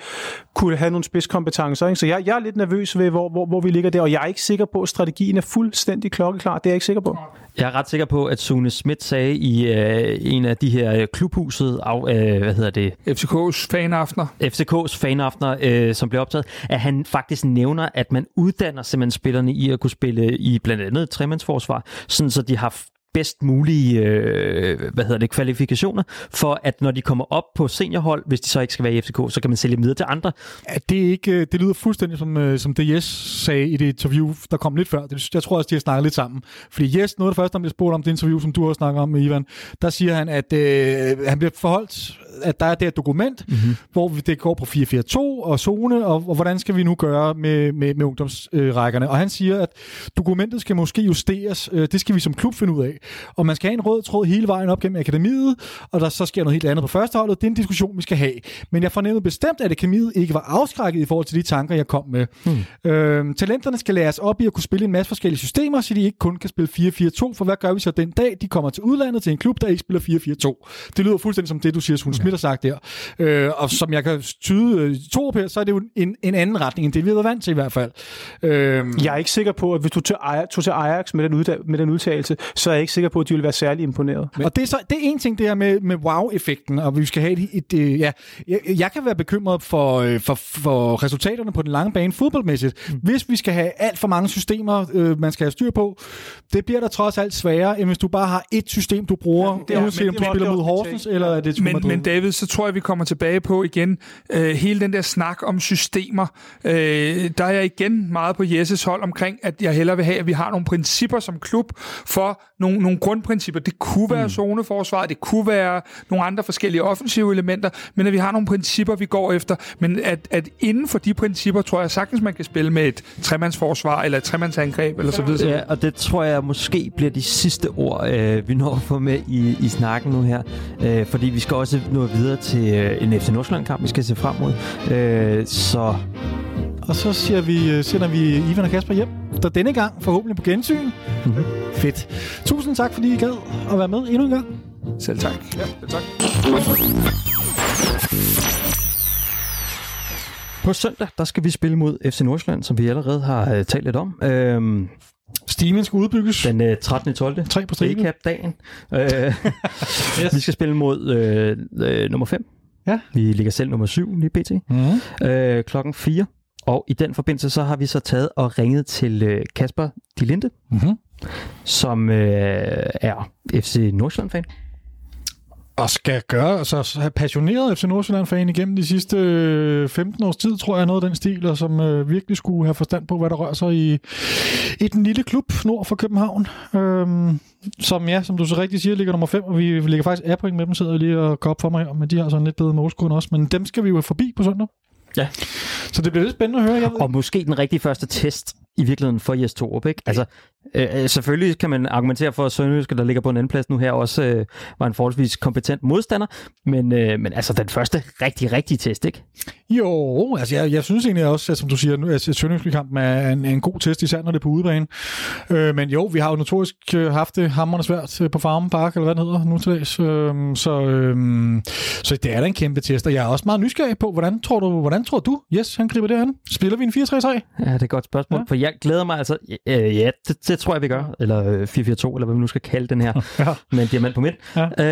kunne have nogle spidskompetencer. Ikke? Så jeg, jeg er lidt nervøs ved, hvor, hvor, hvor vi ligger der, og jeg er ikke sikker på, at strategien er fuldstændig klokkeklar. Det er jeg ikke sikker på.
Jeg er ret sikker på, at Sune Schmidt sagde i øh, en af de her klubhuset, af, øh, hvad hedder det?
FCK's fanaftener.
FCK's fanaftener, øh, som blev optaget, at han faktisk nævner, at man uddanner simpelthen spillerne i at kunne spille i blandt andet tremandsforsvar, sådan så de har bedst mulige øh, hvad hedder det, kvalifikationer, for at når de kommer op på seniorhold, hvis de så ikke skal være i FCK, så kan man sælge dem videre til andre.
Ja, det, er ikke, det lyder fuldstændig som, øh, som det Jes sagde i det interview, der kom lidt før. Jeg tror også, de har snakket lidt sammen. Fordi Jes, noget af det første, han bliver spurgt om det interview, som du også snakker om med Ivan, der siger han, at øh, han bliver forholdt at der er det her dokument, mm-hmm. hvor det går på 442 og zone, og, og hvordan skal vi nu gøre med, med, med ungdomsrækkerne. Øh, og han siger, at dokumentet skal måske justeres. Øh, det skal vi som klub finde ud af. Og man skal have en rød tråd hele vejen op gennem akademiet, og der så sker noget helt andet på førsteholdet. Det er en diskussion, vi skal have. Men jeg fornemmede bestemt, at akademiet ikke var afskrækket i forhold til de tanker, jeg kom med. Mm. Øh, talenterne skal læres op i at kunne spille en masse forskellige systemer, så de ikke kun kan spille 4-4-2, for hvad gør vi så den dag, de kommer til udlandet til en klub, der ikke spiller 4-4-2? Det lyder fuldstændig som det, du siger, Sune Schmidt har sagt der. Øh, og som jeg kan tyde øh, to her, så er det jo en, en anden retning, end det vi har været vant til i hvert fald.
Øh, jeg er ikke sikker på, at hvis du tog til Ajax med den, udda- med den udtalelse, så er jeg ikke sikker på, at de vil være særlig imponeret.
Men. Og det er, så, det er en ting, det her med, med wow-effekten, og vi skal have et, et, et ja, jeg, jeg kan være bekymret for, øh, for, for resultaterne på den lange bane fodboldmæssigt. Mm. Hvis vi skal have alt for mange systemer, øh, man skal have styr på, det bliver der trods alt sværere, end hvis du bare har et system, du bruger, ja, det er, uanset om du spiller mod Horsens, eller er det
men, men David, så tror jeg, vi kommer tilbage på igen øh, hele den der snak om systemer. Øh, der er jeg igen meget på Jesses hold omkring, at jeg hellere vil have, at vi har nogle principper som klub for nogle, nogle grundprincipper. Det kunne være mm. zoneforsvar, det kunne være nogle andre forskellige offensive elementer, men at vi har nogle principper, vi går efter. Men at, at inden for de principper, tror jeg sagtens, man kan spille med et tremandsforsvar eller et tremandsangreb eller så videre.
Ja, og det tror jeg måske bliver de sidste ord, øh, vi når at få med i, i snakken nu her. Øh, fordi vi skal også nå videre til øh, en FC Nordsjælland-kamp, vi skal se frem mod. Øh, så...
Og så siger vi, øh, sender vi Ivan og Kasper hjem. Der denne gang forhåbentlig på gensyn. Mm-hmm. Fedt. Tusind tak, fordi I gad at være med endnu en gang.
Selv tak.
Ja, selv tak.
På søndag, der skal vi spille mod FC Nordsjælland, som vi allerede har øh, talt lidt om. Øhm,
Stimen skal udbygges.
den øh, 13. 12.
Tre på stribe.
dagen Øh, yes. Vi skal spille mod øh, øh, nummer 5.
Ja.
Vi ligger selv nummer 7 lige pt.
Mm.
Øh, klokken 4. Og i den forbindelse, så har vi så taget og ringet til øh, Kasper Dilinde,
Mm-hmm.
som øh, er FC Nordsjælland-fan.
Og skal gøre, altså have passioneret FC Nordsjælland-fan igennem de sidste øh, 15 års tid, tror jeg, noget af den stil, og som øh, virkelig skulle have forstand på, hvad der rører sig i, i den lille klub nord for København. Øhm, som ja, som du så rigtig siger, ligger nummer 5, og vi ligger faktisk af point med dem, sidder lige og går op for mig men de har sådan lidt bedre målskud også, men dem skal vi jo forbi på søndag.
Ja.
Så det bliver lidt spændende at høre. Jeg ved.
Og måske den rigtige første test i virkeligheden for Jes Torup, ikke? Altså, øh, øh, selvfølgelig kan man argumentere for, at Sønderjyske, der ligger på en anden plads nu her, også øh, var en forholdsvis kompetent modstander, men, øh, men altså den første rigtig, rigtige test, ikke?
Jo, altså jeg, jeg synes egentlig også, at, som du siger, at Sønderjyske-kampen er en, en god test, især når det er på udebane. Øh, men jo, vi har jo notorisk øh, haft det hammerende svært øh, på Farmen Park, eller hvad det hedder nu til dags. Øh, så, øh, så det er da en kæmpe test, og jeg er også meget nysgerrig på, hvordan tror du, hvordan tror du, yes, han griber det an? Spiller vi en 4-3-3?
Ja, det er et godt spørgsmål,
ja.
for jeg glæder mig altså, øh, ja, det, det tror jeg, vi gør, eller øh, 4-4-2, eller hvad vi nu skal kalde den her,
Ja.
med en diamant på midt.
Ja.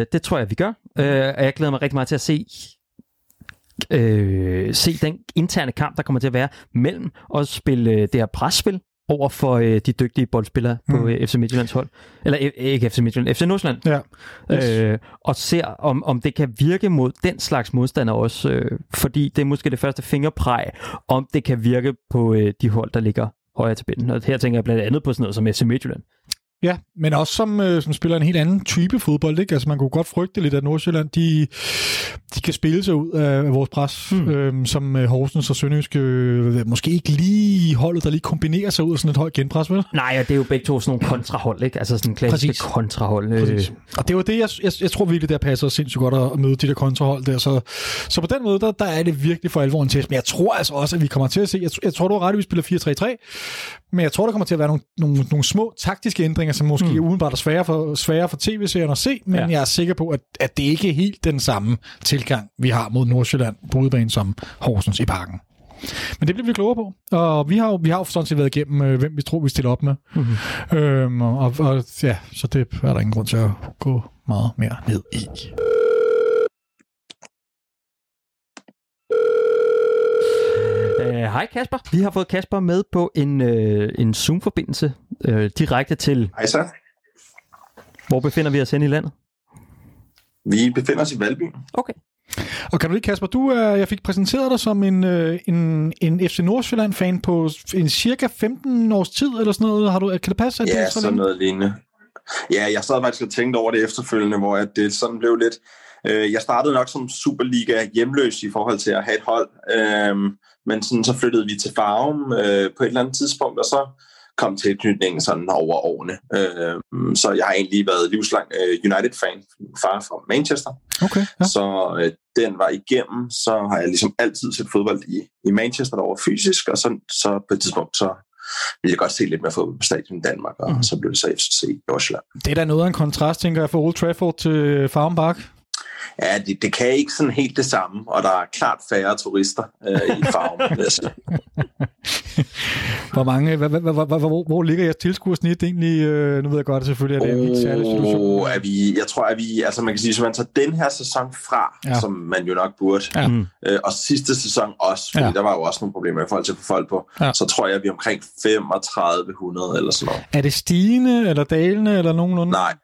Øh, det tror jeg, vi gør, øh, og jeg glæder mig rigtig meget til at se øh, se den interne kamp, der kommer til at være mellem at spille øh, det her presspil over for øh, de dygtige boldspillere mm. på øh, FC Midtjyllands hold. Eller øh, ikke FC Midtjylland, FC Nordsjælland.
Ja. Yes.
Øh, og ser, om, om det kan virke mod den slags modstander også. Øh, fordi det er måske det første fingerpræg, om det kan virke på øh, de hold, der ligger højere til. Og her tænker jeg blandt andet på sådan noget som FC Midtjylland.
Ja, men også som, øh, som spiller en helt anden type fodbold. Ikke? Altså man kunne godt frygte lidt, at Nordsjælland de, de kan spille sig ud af vores pres, mm. øh, som øh, Horsens og Sønderjysk øh, måske ikke lige holdet, der lige kombinerer sig ud af sådan et højt genpres, vel?
Nej, og det er jo begge to sådan nogle kontrahold, ikke? Altså sådan klassiske
Præcis.
kontrahold. Øh,
Præcis. Og det var det, jeg, jeg, jeg tror virkelig, der passer sindssygt godt at, at møde de der kontrahold der. Så, så på den måde, der, der er det virkelig for alvor en test. Men jeg tror altså også, at vi kommer til at se, jeg, jeg tror, du har ret, at vi spiller 4-3-3, men jeg tror, der kommer til at være nogle, nogle, nogle små taktiske ændringer, som måske mm. udenbart er svære for, svære for tv-serien at se, men. Ja. jeg er sikker på, at, at det ikke er helt den samme tilgang, vi har mod Nordsjælland på udebane som Horsens i parken. Men det bliver vi klogere på. Og vi har jo, vi har jo sådan set været igennem, øh, hvem vi tror, vi stiller op med. Mm-hmm. Øhm, og, og, ja, så det er der ingen grund til at gå meget mere ned i.
Øh, Hej Kasper. Vi har fået Kasper med på en, øh, en Zoom-forbindelse øh, direkte til,
Hej så.
hvor befinder vi os hen i landet?
Vi befinder os i Valby.
Okay.
Og kan du lige, Kasper, du er, jeg fik præsenteret dig som en, øh, en, en FC Nordsjælland-fan på en cirka 15 års tid, eller sådan noget. Har du, kan det passe, at det
Ja,
er så
sådan
længe?
noget lignende. Ja, jeg sad faktisk og tænkte over det efterfølgende, hvor at det sådan blev lidt... Øh, jeg startede nok som Superliga hjemløs i forhold til at have et hold, øh, men sådan, så flyttede vi til Farum øh, på et eller andet tidspunkt, og så kom tilknytningen sådan over årene. Øh, så jeg har egentlig været livslang øh, United-fan, far fra Manchester.
Okay, ja.
Så øh, den var igennem, så har jeg ligesom altid set fodbold i, i Manchester, var fysisk, og så, så på et tidspunkt, så ville jeg godt se lidt mere fodbold på stadion i Danmark, og mm. så blev det så FC Nordsjælland.
Det er da noget af en kontrast, tænker jeg, fra Old Trafford til Farm Park.
Ja, det, det kan ikke sådan helt det samme, og der er klart færre turister øh, i farven.
Hvor mange, hvad, hvad, hvad, hvor, hvor ligger jeres tilskuersnit egentlig? Øh, nu ved jeg godt, at selvfølgelig er det en helt særlig situation.
Oh, er vi, jeg tror, at vi, altså man kan sige, hvis man tager den her sæson fra,
Ja.
som man jo nok burde,
Ja.
Mm.
øh, og sidste sæson også, fordi
Ja.
der var jo også nogle problemer i forhold til at få folk på,
ja.
så tror jeg, at vi er omkring 3500 eller sådan noget.
Er det stigende, eller dalende, eller nogenlunde?
Nej,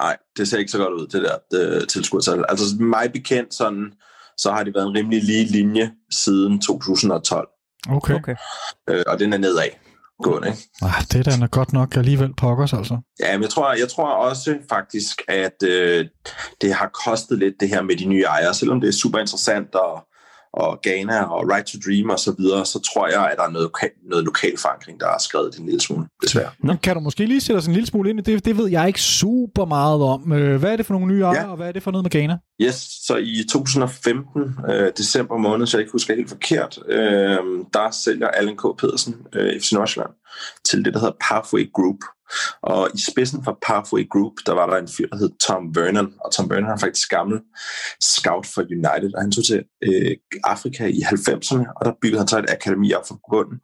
nej, det ser ikke så godt ud, det der tilskuertal. Altså mig bekendt sådan, så har det været en rimelig lige linje siden 2012,
Okay. okay.
okay.
øh, og den er nedad gående. Ikke?
Ah, det er da godt nok alligevel pokkers, altså.
Ja, men jeg tror, jeg tror også faktisk, at øh, det har kostet lidt det her med de nye ejere. Selvom det er super interessant og, og Ghana og Right to Dream og så videre, så tror jeg, at der er noget, loka- noget lokal forankring, der er skrevet en lille smule, desværre.
Nå. Kan du måske lige sætte os en lille smule ind i det? Det ved jeg ikke super meget om. Øh, Hvad er det for nogle nye ejere,
Ja.
og hvad er det for noget med Ghana?
Yes, så i 2015, øh, december måned, så jeg ikke husker helt forkert, øh, der sælger Allen K. Pedersen, øh, FC Nordsjælland, til det, der hedder Pathway Group, Og i spidsen for Pathway Group, der var der en fyr, der hed Tom Vernon, og Tom Vernon er faktisk gammel scout for United, og han tog til øh, Afrika i 90'erne, og der byggede han så et akademi op for bunden.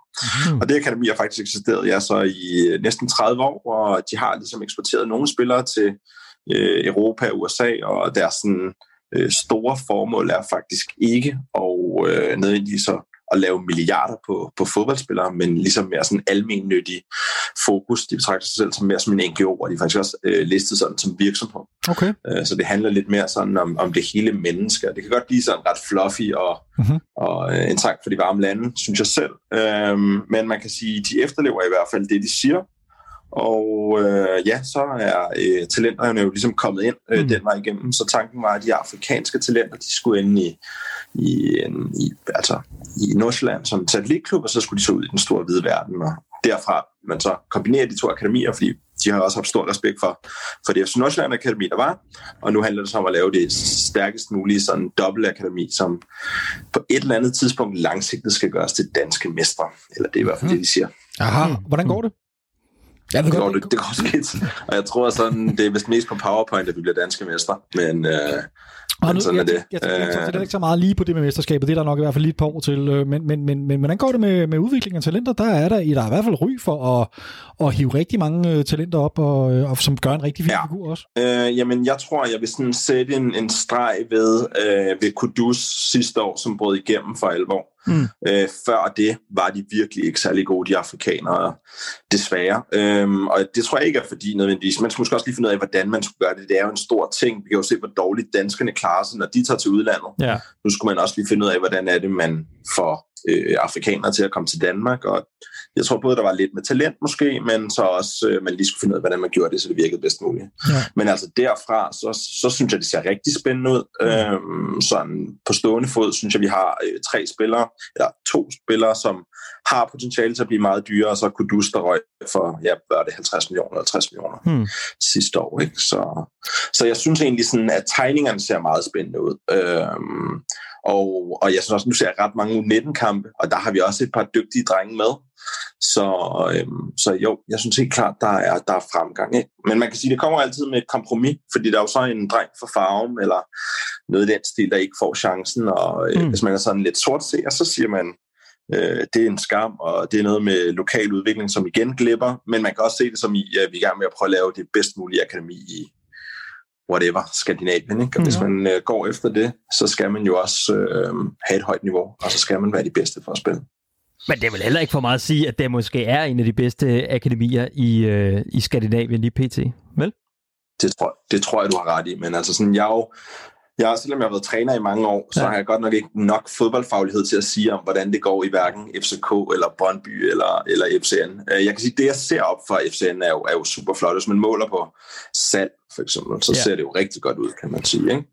Mm. Og det akademi har faktisk eksisteret ja, så i øh, næsten 30 år, og de har ligesom eksporteret nogle spillere til øh, Europa og USA, og deres sådan, øh, store formål er faktisk ikke at øh, nødvendigvis så at lave milliarder på, på fodboldspillere, men ligesom mere sådan almennyttig fokus. De betragter sig selv som mere som en NGO, og de er faktisk også øh, listet sådan som virksomhed.
Okay.
Øh, så det handler lidt mere sådan om, om det hele menneske. Det kan godt blive sådan ret fluffy og, mm-hmm. og øh, en trang for de varme lande, synes jeg selv. Øh, men man kan sige, at de efterlever i hvert fald det, de siger. Og øh, ja, så er øh, talenterne jo ligesom kommet ind øh, mm. den vej igennem. Så tanken var, at de afrikanske talenter, de skulle ind i, i, en, i, altså, i Nordsjælland som satellitklub, og så skulle de så ud i den store hvide verden. Og derfra man så kombinerer de to akademier, fordi de har også haft stor respekt for, for det FC Nordsjælland Akademi, der var. Og nu handler det så om at lave det stærkest mulige sådan dobbelt akademi, som på et eller andet tidspunkt langsigtet skal gøres til danske mestre. Eller det er i hvert fald mm. det, de siger.
Aha, hvordan går det?
Ja, det, går, det, det går skidt. Og jeg tror sådan, det er vist mest på PowerPoint, at vi bliver danske mestre. Men, øh,
og nu, sådan jeg, er det. Jeg, jeg, jeg, jeg, jeg ikke så meget lige på det med mesterskabet. Det er der nok i hvert fald lige et par år til. Øh, men, men, men, men hvordan går det med, med udvikling af talenter? Der er der, der er i hvert fald ry for at, at hive rigtig mange øh, talenter op, og, øh, og som gør en rigtig fin ja. figur også.
Øh, jamen, jeg tror, jeg vil sådan sætte en, en streg ved, øh, ved Kudus sidste år, som brød igennem for alvor. Mm. Øh, før det var de virkelig ikke særlig gode, de afrikanere, desværre. Øhm, og det tror jeg ikke er fordi nødvendigvis. Man skal måske også lige finde ud af, hvordan man skulle gøre det. Det er jo en stor ting. Vi kan jo se, hvor dårligt danskerne klarer sig, når de tager til udlandet.
Ja.
Nu skulle man også lige finde ud af, hvordan er det, man får øh, afrikanere til at komme til Danmark. Og jeg tror både, der var lidt med talent måske, men så også, øh, man lige skulle finde ud af, hvordan man gjorde det, så det virkede bedst muligt. Ja. Men altså derfra, så, så synes jeg, det ser rigtig spændende ud. Mm. Øhm, sådan på stående fod, synes jeg, vi har øh, tre spillere, eller to spillere, som har potentiale til at blive meget dyre, og så kunne du røg for, ja, var det 50 millioner eller 60 millioner hmm. sidste år. Ikke? Så, så jeg synes egentlig, sådan, at tegningerne ser meget spændende ud. Øhm, og, og jeg synes også, nu ser jeg ret mange U19-kampe, og der har vi også et par dygtige drenge med. Så, øhm, så jo, jeg synes helt klart, der er, der er fremgang. Ikke? Men man kan sige, det kommer altid med et kompromis, fordi der er jo så en dreng for farven, eller noget i den stil, der ikke får chancen. Og øh, mm. hvis man er sådan lidt sort ser, så siger man, øh, det er en skam, og det er noget med lokal udvikling, som igen glipper. Men man kan også se det som i, at vi er i gang med at prøve at lave det bedst mulige akademi i, whatever, Skandinavien. Ikke? Og hvis man øh, går efter det, så skal man jo også øh, have et højt niveau, og så skal man være de bedste for at spille.
Men det er vel heller ikke for meget at sige, at det måske er en af de bedste akademier i, øh, i Skandinavien lige pt. Vel?
Det tror, det tror jeg, du har ret i. Men altså sådan, jeg er jo, jeg, selvom jeg har været træner i mange år, ja. så har jeg godt nok ikke nok fodboldfaglighed til at sige om, hvordan det går i hverken FCK eller Brøndby eller, eller FCN. Øh, jeg kan sige, at det jeg ser op for FCN er jo, er jo super flot. Hvis man måler på salg, for eksempel, så ja. ser det jo rigtig godt ud, kan man sige. Ikke?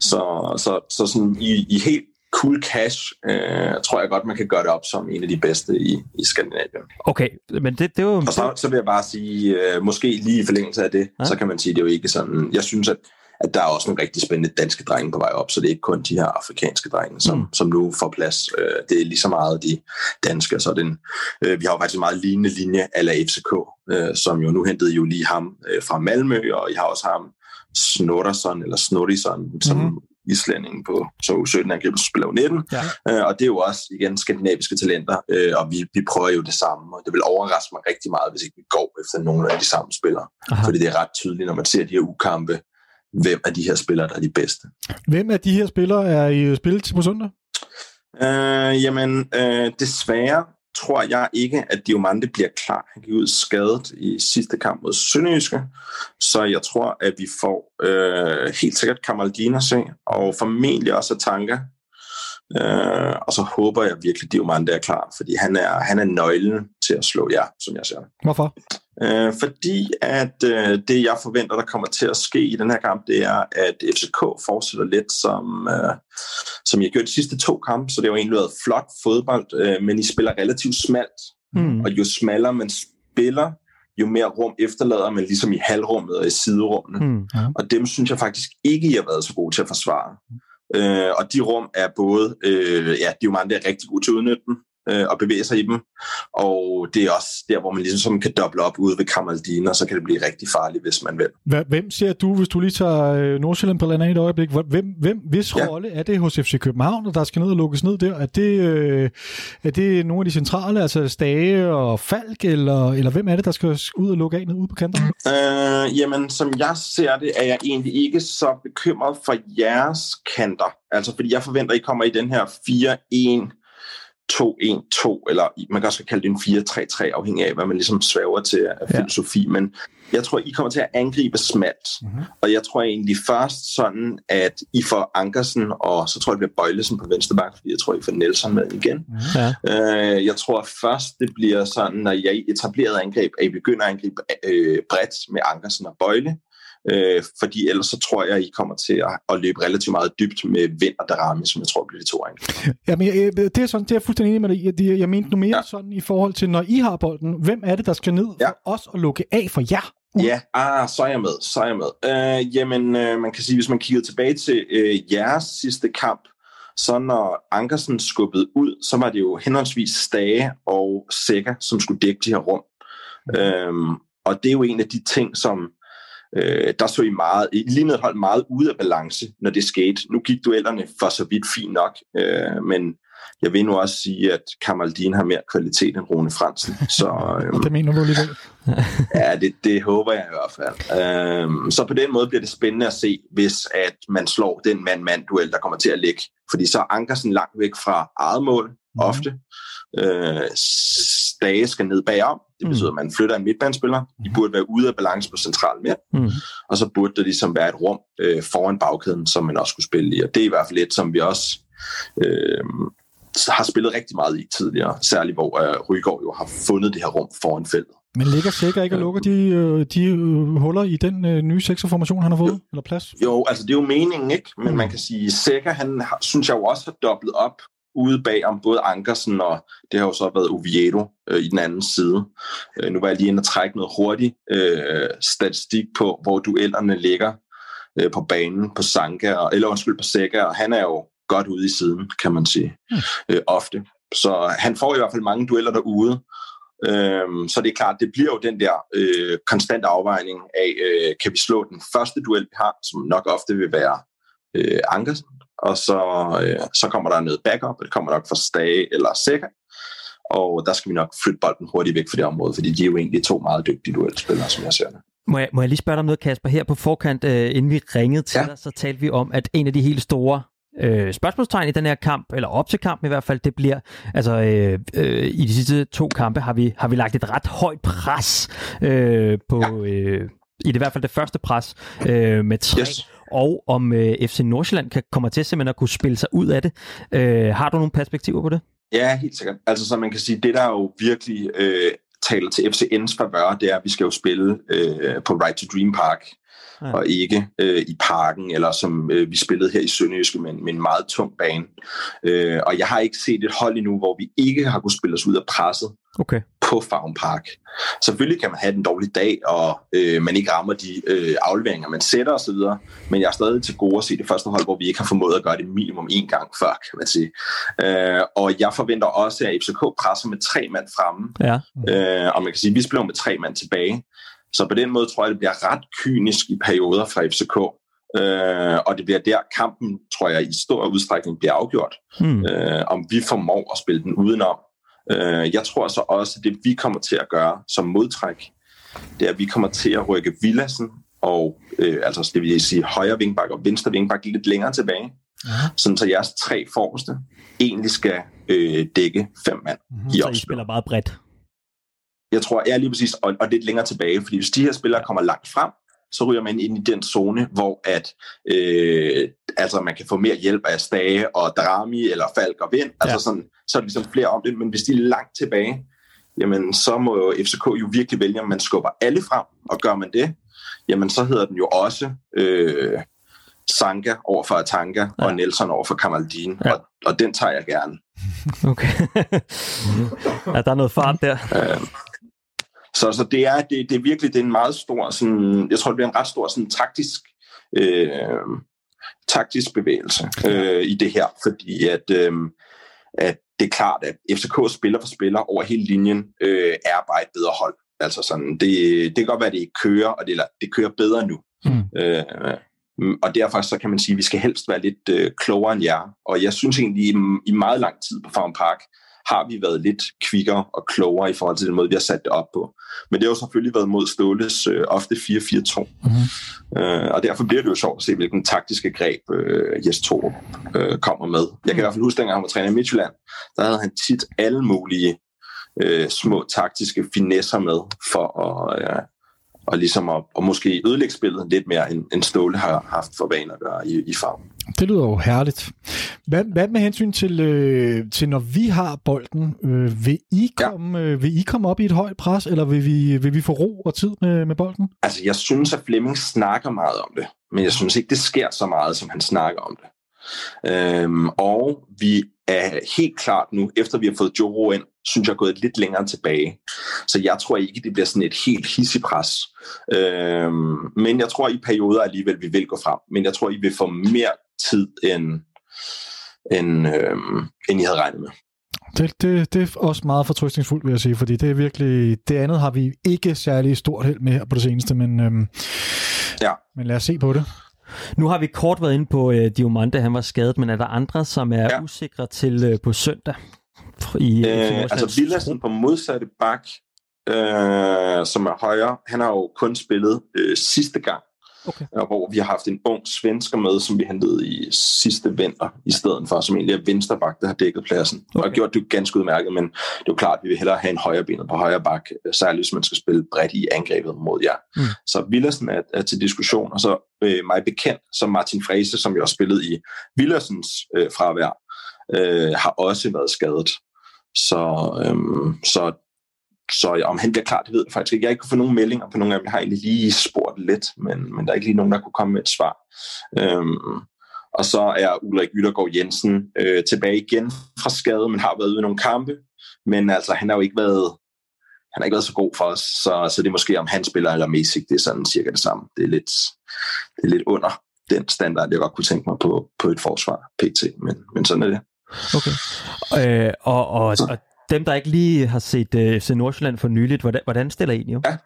Så, så, så sådan i, i helt cool cash, øh, tror jeg godt, man kan gøre det op som en af de bedste i, i Skandinavien.
Okay, men det, det var...
Og så, så vil jeg bare sige, øh, måske lige i forlængelse af det, ja. så kan man sige, det er jo ikke sådan... Jeg synes, at at der er også nogle rigtig spændende danske drenge på vej op, så det er ikke kun de her afrikanske drenge, som, mm. som nu får plads. Øh, det er lige så meget de danske, så den, øh, vi har jo faktisk en meget lignende linje ala FCK, øh, som jo nu hentede jo lige ham øh, fra Malmø, og I har også ham Snorterson, eller Snorrison, mm. som mm islændingen på så 17 angriber, spiller 19. Ja. Øh, og det er jo også, igen, skandinaviske talenter, øh, og vi, vi prøver jo det samme, og det vil overraske mig rigtig meget, hvis ikke vi går efter nogle af de samme spillere. Aha. Fordi det er ret tydeligt, når man ser de her ukampe, hvem af de her spillere, der er de bedste.
Hvem af de her spillere er i spil til på søndag?
Øh, jamen, øh, desværre tror jeg ikke, at Diomande bliver klar. Han gik ud skadet i sidste kamp mod Sønderjyske, så jeg tror, at vi får øh, helt sikkert Kamaldina se, og formentlig også Tanka. Øh, og så håber jeg virkelig, at Diomande er klar, fordi han er, han er nøglen til at slå jer, som jeg ser
Hvorfor?
Øh, fordi at øh, det, jeg forventer, der kommer til at ske i den her kamp, det er, at FCK fortsætter lidt, som, øh, som jeg gjorde de sidste to kampe, så det har jo egentlig været flot fodbold, øh, men I spiller relativt smalt, mm. og jo smallere man spiller, jo mere rum efterlader man ligesom i halvrummet og i siderummene. Mm, ja. Og dem synes jeg faktisk ikke, I har været så gode til at forsvare. Øh, og de rum er både, øh, ja, de er jo mange, der er rigtig gode til at udnytte dem, øh, og bevæge sig i dem. Og det er også der, hvor man ligesom sådan kan doble op ude ved Kamaldin, og så kan det blive rigtig farligt, hvis man vil.
Hvem ser du, hvis du lige tager øh, Nordsjælland på landet i et øjeblik, hvem, hvem, hvis
Ja.
rolle er det hos FC København, der skal ned og lukkes ned der? Er det, øh, er det nogle af de centrale, altså Stage og Falk, eller, eller hvem er det, der skal ud og lukke af ned ude på kanterne?
Øh, jamen, som jeg ser det, er jeg egentlig ikke så bekymret for jeres kanter. Altså, fordi jeg forventer, at I kommer i den her 4-1-2-1-2, eller i- man kan også kalde det en 4-3-3, afhængig af, hvad man ligesom svæver til af
Ja.
filosofi. Men jeg tror, I kommer til at angribe smalt. Mm-hmm. Og jeg tror egentlig først sådan, at I får Ankersen, og så tror jeg, det bliver Bøjlesen på venstre bak, fordi jeg tror, I får Nelson med igen.
Ja.
Øh, jeg tror først, det bliver sådan, når jeg etablerede angreb, at I begynder at angribe øh, bredt med Ankersen og Bøjle. Øh, fordi ellers så tror jeg, I kommer til at, at løbe relativt meget dybt med Vind og Darami, som jeg tror bliver de to angreb.
Jamen, jeg, jeg- det er, sådan, det er jeg fuldstændig enig med dig. Jeg, jeg, jeg mente nu mere ja. Sådan i forhold til, når I har bolden, hvem er det, der skal ned
Ja.
for os at lukke af for jer?
Ja, ah, så er jeg med, så er jeg med. Øh, jamen, øh, man kan sige, hvis man kigger tilbage til øh, jeres sidste kamp, så når Ankersen skubbede ud, så var det jo henholdsvis Stage og Sækker, som skulle dække de her rum. Mm. Øhm, og det er jo en af de ting, som øh, der så I meget, I lignede et hold meget ude af balance, når det skete. Nu gik duellerne for så vidt fint nok, øh, men jeg vil nu også sige, at Kamaldin har mere kvalitet end Rune Fransen. Så, øhm,
Det mener du alligevel.
Ja, det, det håber jeg i hvert fald. Øhm, så på den måde bliver det spændende at se, hvis at man slår den mand-mand-duel, der kommer til at ligge. Fordi så er Ankersen langt væk fra eget mål, mm. ofte. Øh, Stage skal ned bagom. Det betyder, at man flytter en midtbanespiller. De burde være ude af balance på central midt.
Mm.
Og så burde der ligesom være et rum øh, foran bagkæden, som man også skulle spille i. Og det er i hvert fald et, som vi også øh, har spillet rigtig meget i tidligere. Særligt hvor øh, Rygaard jo har fundet det her rum foran feltet.
Men ligger sikker ikke og lukker de, øh, de øh, huller i den øh, nye sekserformation, han har fået? Eller plads?
Jo, altså det er jo meningen, ikke? Men man kan sige, Sækker, han har, synes jeg jo også har dobblet op ude bag om både Ankersen og det har jo så været Oviedo øh, i den anden side. Øh, nu var jeg lige inde og trække noget hurtigt øh, statistik på, hvor duellerne ligger øh, på banen på Sanka, og, eller undskyld på Sækker, og han er jo godt ude i siden, kan man sige, øh, ofte. Så han får i hvert fald mange dueller derude. Øhm, så det er klart, det bliver jo den der øh, konstante afvejning af, øh, kan vi slå den første duel, vi har, som nok ofte vil være øh, Ankersen, og så, øh, så kommer der noget backup, og det kommer nok fra Stage eller Sækker, og der skal vi nok flytte bolden hurtigt væk fra det område, fordi de er jo egentlig to meget dygtige duelspillere, som jeg ser det.
Må jeg, må jeg lige spørge dig om noget, Kasper? Her på forkant, øh, inden vi ringede til
Ja.
dig, så talte vi om, at en af de helt store øh, spørgsmålstegn i den her kamp, eller op til kampen i hvert fald, det bliver, altså øh, øh, i de sidste to kampe har vi, har vi lagt et ret højt pres øh, på, ja. øh, i det i hvert fald det første pres øh, med tre,
Yes.
Og om øh, FC Nordsjælland kan, kommer til simpelthen at kunne spille sig ud af det. Øh, har du nogle perspektiver på det?
Ja, helt sikkert. Altså, så man kan sige, det der jo virkelig øh, taler til FCN's favør, det er, at vi skal jo spille øh, på Right to Dream Park,
Ja.
og ikke øh, i parken, eller som øh, vi spillede her i Sønderjyske med, en- med en meget tung bane. Øh, og jeg har ikke set et hold endnu, hvor vi ikke har kunnet spille os ud af presset
Okay.
På Farm Park. Selvfølgelig kan man have en dårlig dag, og øh, man ikke rammer de øh, afleveringer, man sætter osv., men jeg er stadig til gode at se det første hold, hvor vi ikke har formået at gøre det minimum en gang før, kan man sige. Øh, og jeg forventer også, at FCK presser med tre mand fremme,
Ja.
øh, og man kan sige, at vi spiller med tre mand tilbage. Så på den måde tror jeg, det bliver ret kynisk i perioder fra FCK. Øh, og det bliver der, kampen, tror jeg, i stor udstrækning bliver afgjort
Hmm.
øh, om vi formår at spille den udenom. Øh, jeg tror så også, at det vi kommer til at gøre som modtræk, det er, at vi kommer til at rykke Villassen og øh, altså det vil sige højre vingbak og venstre vingbak lidt længere tilbage,
Ja.
sådan så jeres tre forreste egentlig skal øh, dække fem mand
Mhm.
i
Så I
opspil.
spiller meget bredt.
Jeg tror, jeg er lige præcis, og, og lidt længere tilbage, fordi hvis de her spillere kommer langt frem, så ryger man ind i den zone, hvor at, øh, altså man kan få mere hjælp af Stage og Drami eller Falk og Vind. Altså
Ja.
sådan, så er det ligesom flere om det. Men hvis de er langt tilbage, jamen så må jo FCK jo virkelig vælge, om man skubber alle frem, og gør man det, jamen så hedder den jo også øh, Sanka over for Atanka ja. Og Nelson over for Kamaldin.
Ja.
Og, og den tager jeg gerne.
Okay. ja, der er noget fart der.
Så, så det er det, det er virkelig det er en meget stor sådan, jeg tror det bliver en ret stor sådan taktisk øh, taktisk bevægelse øh, i det her, fordi at øh, at det er klart, at FCK spiller for spiller over hele linjen, øh, er bare et bedre hold. Altså sådan, det, det kan godt være, at det ikke kører, og det, eller, det kører bedre nu.
Mm.
Øh, og derfor så kan man sige, at vi skal helst være lidt øh, klogere end jer. Og jeg synes egentlig, i, i meget lang tid på Farm Park, har vi været lidt kvikkere og klogere i forhold til den måde, vi har sat det op på. Men det har jo selvfølgelig været mod Ståles øh, ofte 4-4-2. Mm-hmm. Øh, og derfor bliver det jo sjovt at se, hvilken taktiske greb øh, Jes Torup øh, kommer med. Jeg kan i hvert fald huske, dengang han var træner i Midtjylland, der havde han tit alle mulige øh, små taktiske finesser med for at, øh, og ligesom at, at måske ødelægge spillet lidt mere, end, end Ståle har haft for vaner at gøre i, i farven.
Det lyder jo herligt. Hvad, hvad med hensyn til, øh, til når vi har bolden? Øh, vil, I komme, ja. øh, vil I komme op i et højt pres, eller vil vi, vil vi få ro og tid med, med bolden?
Altså, jeg synes, at Flemming snakker meget om det, men jeg synes ikke, det sker så meget, som han snakker om det. Øhm, og vi er helt klart nu, efter vi har fået Joro ind, synes jeg er gået lidt længere tilbage. Så jeg tror ikke, det bliver sådan et helt hissipres. Øhm, men jeg tror i perioder alligevel, vi vil gå frem. Men jeg tror, I vil få mere tid, end, end, øhm, end I havde regnet med.
Det, det, det er også meget fortrystningsfuldt, vil jeg sige, fordi det er virkelig, det andet har vi ikke særlig stort held med her på det seneste, men, øhm,
ja.
men lad os se på det.
Nu har vi kort været inde på uh, Diomande, han var skadet, men er der andre, som er ja. usikre til uh, på søndag?
I, øh, altså Villassen på modsatte bak, øh, som er højre, han har jo kun spillet øh, sidste gang, okay. hvor vi har haft en ung svensker med, som vi hentede i sidste vinter, i stedet for, som egentlig er vensterbak, der har dækket pladsen. Okay. Og gjort det ganske udmærket, men det er jo klart, at vi vil hellere have en højre benet på højre bak, særligt hvis man skal spille bredt i angrebet mod jer. Mm. Så Villassen er, er til diskussion, og så øh, mig bekendt, som Martin Frese, som jo har spillet i Villassens øh, fravær, øh, har også været skadet. Så, øhm, så, så ja, om han bliver klar, det ved jeg faktisk ikke. Jeg har ikke kunnet få nogen meldinger på nogle af dem. Jeg har egentlig lige spurgt lidt, men, men der er ikke lige nogen, der kunne komme med et svar. Øhm, og så er Ulrik Yttergaard Jensen øh, tilbage igen fra skade, men har været ude i nogle kampe. Men altså, han har jo ikke været, han har ikke været så god for os, så, så det er måske om han spiller eller Messi, det er sådan cirka det samme. Det er lidt, det er lidt under den standard, jeg godt kunne tænke mig på, på et forsvar, PT, men, men sådan er det.
Okay. Øh, og, og, og dem, der ikke lige har set uh, FC Nordsjælland for nyligt, hvordan, hvordan stiller I jo?
Ja.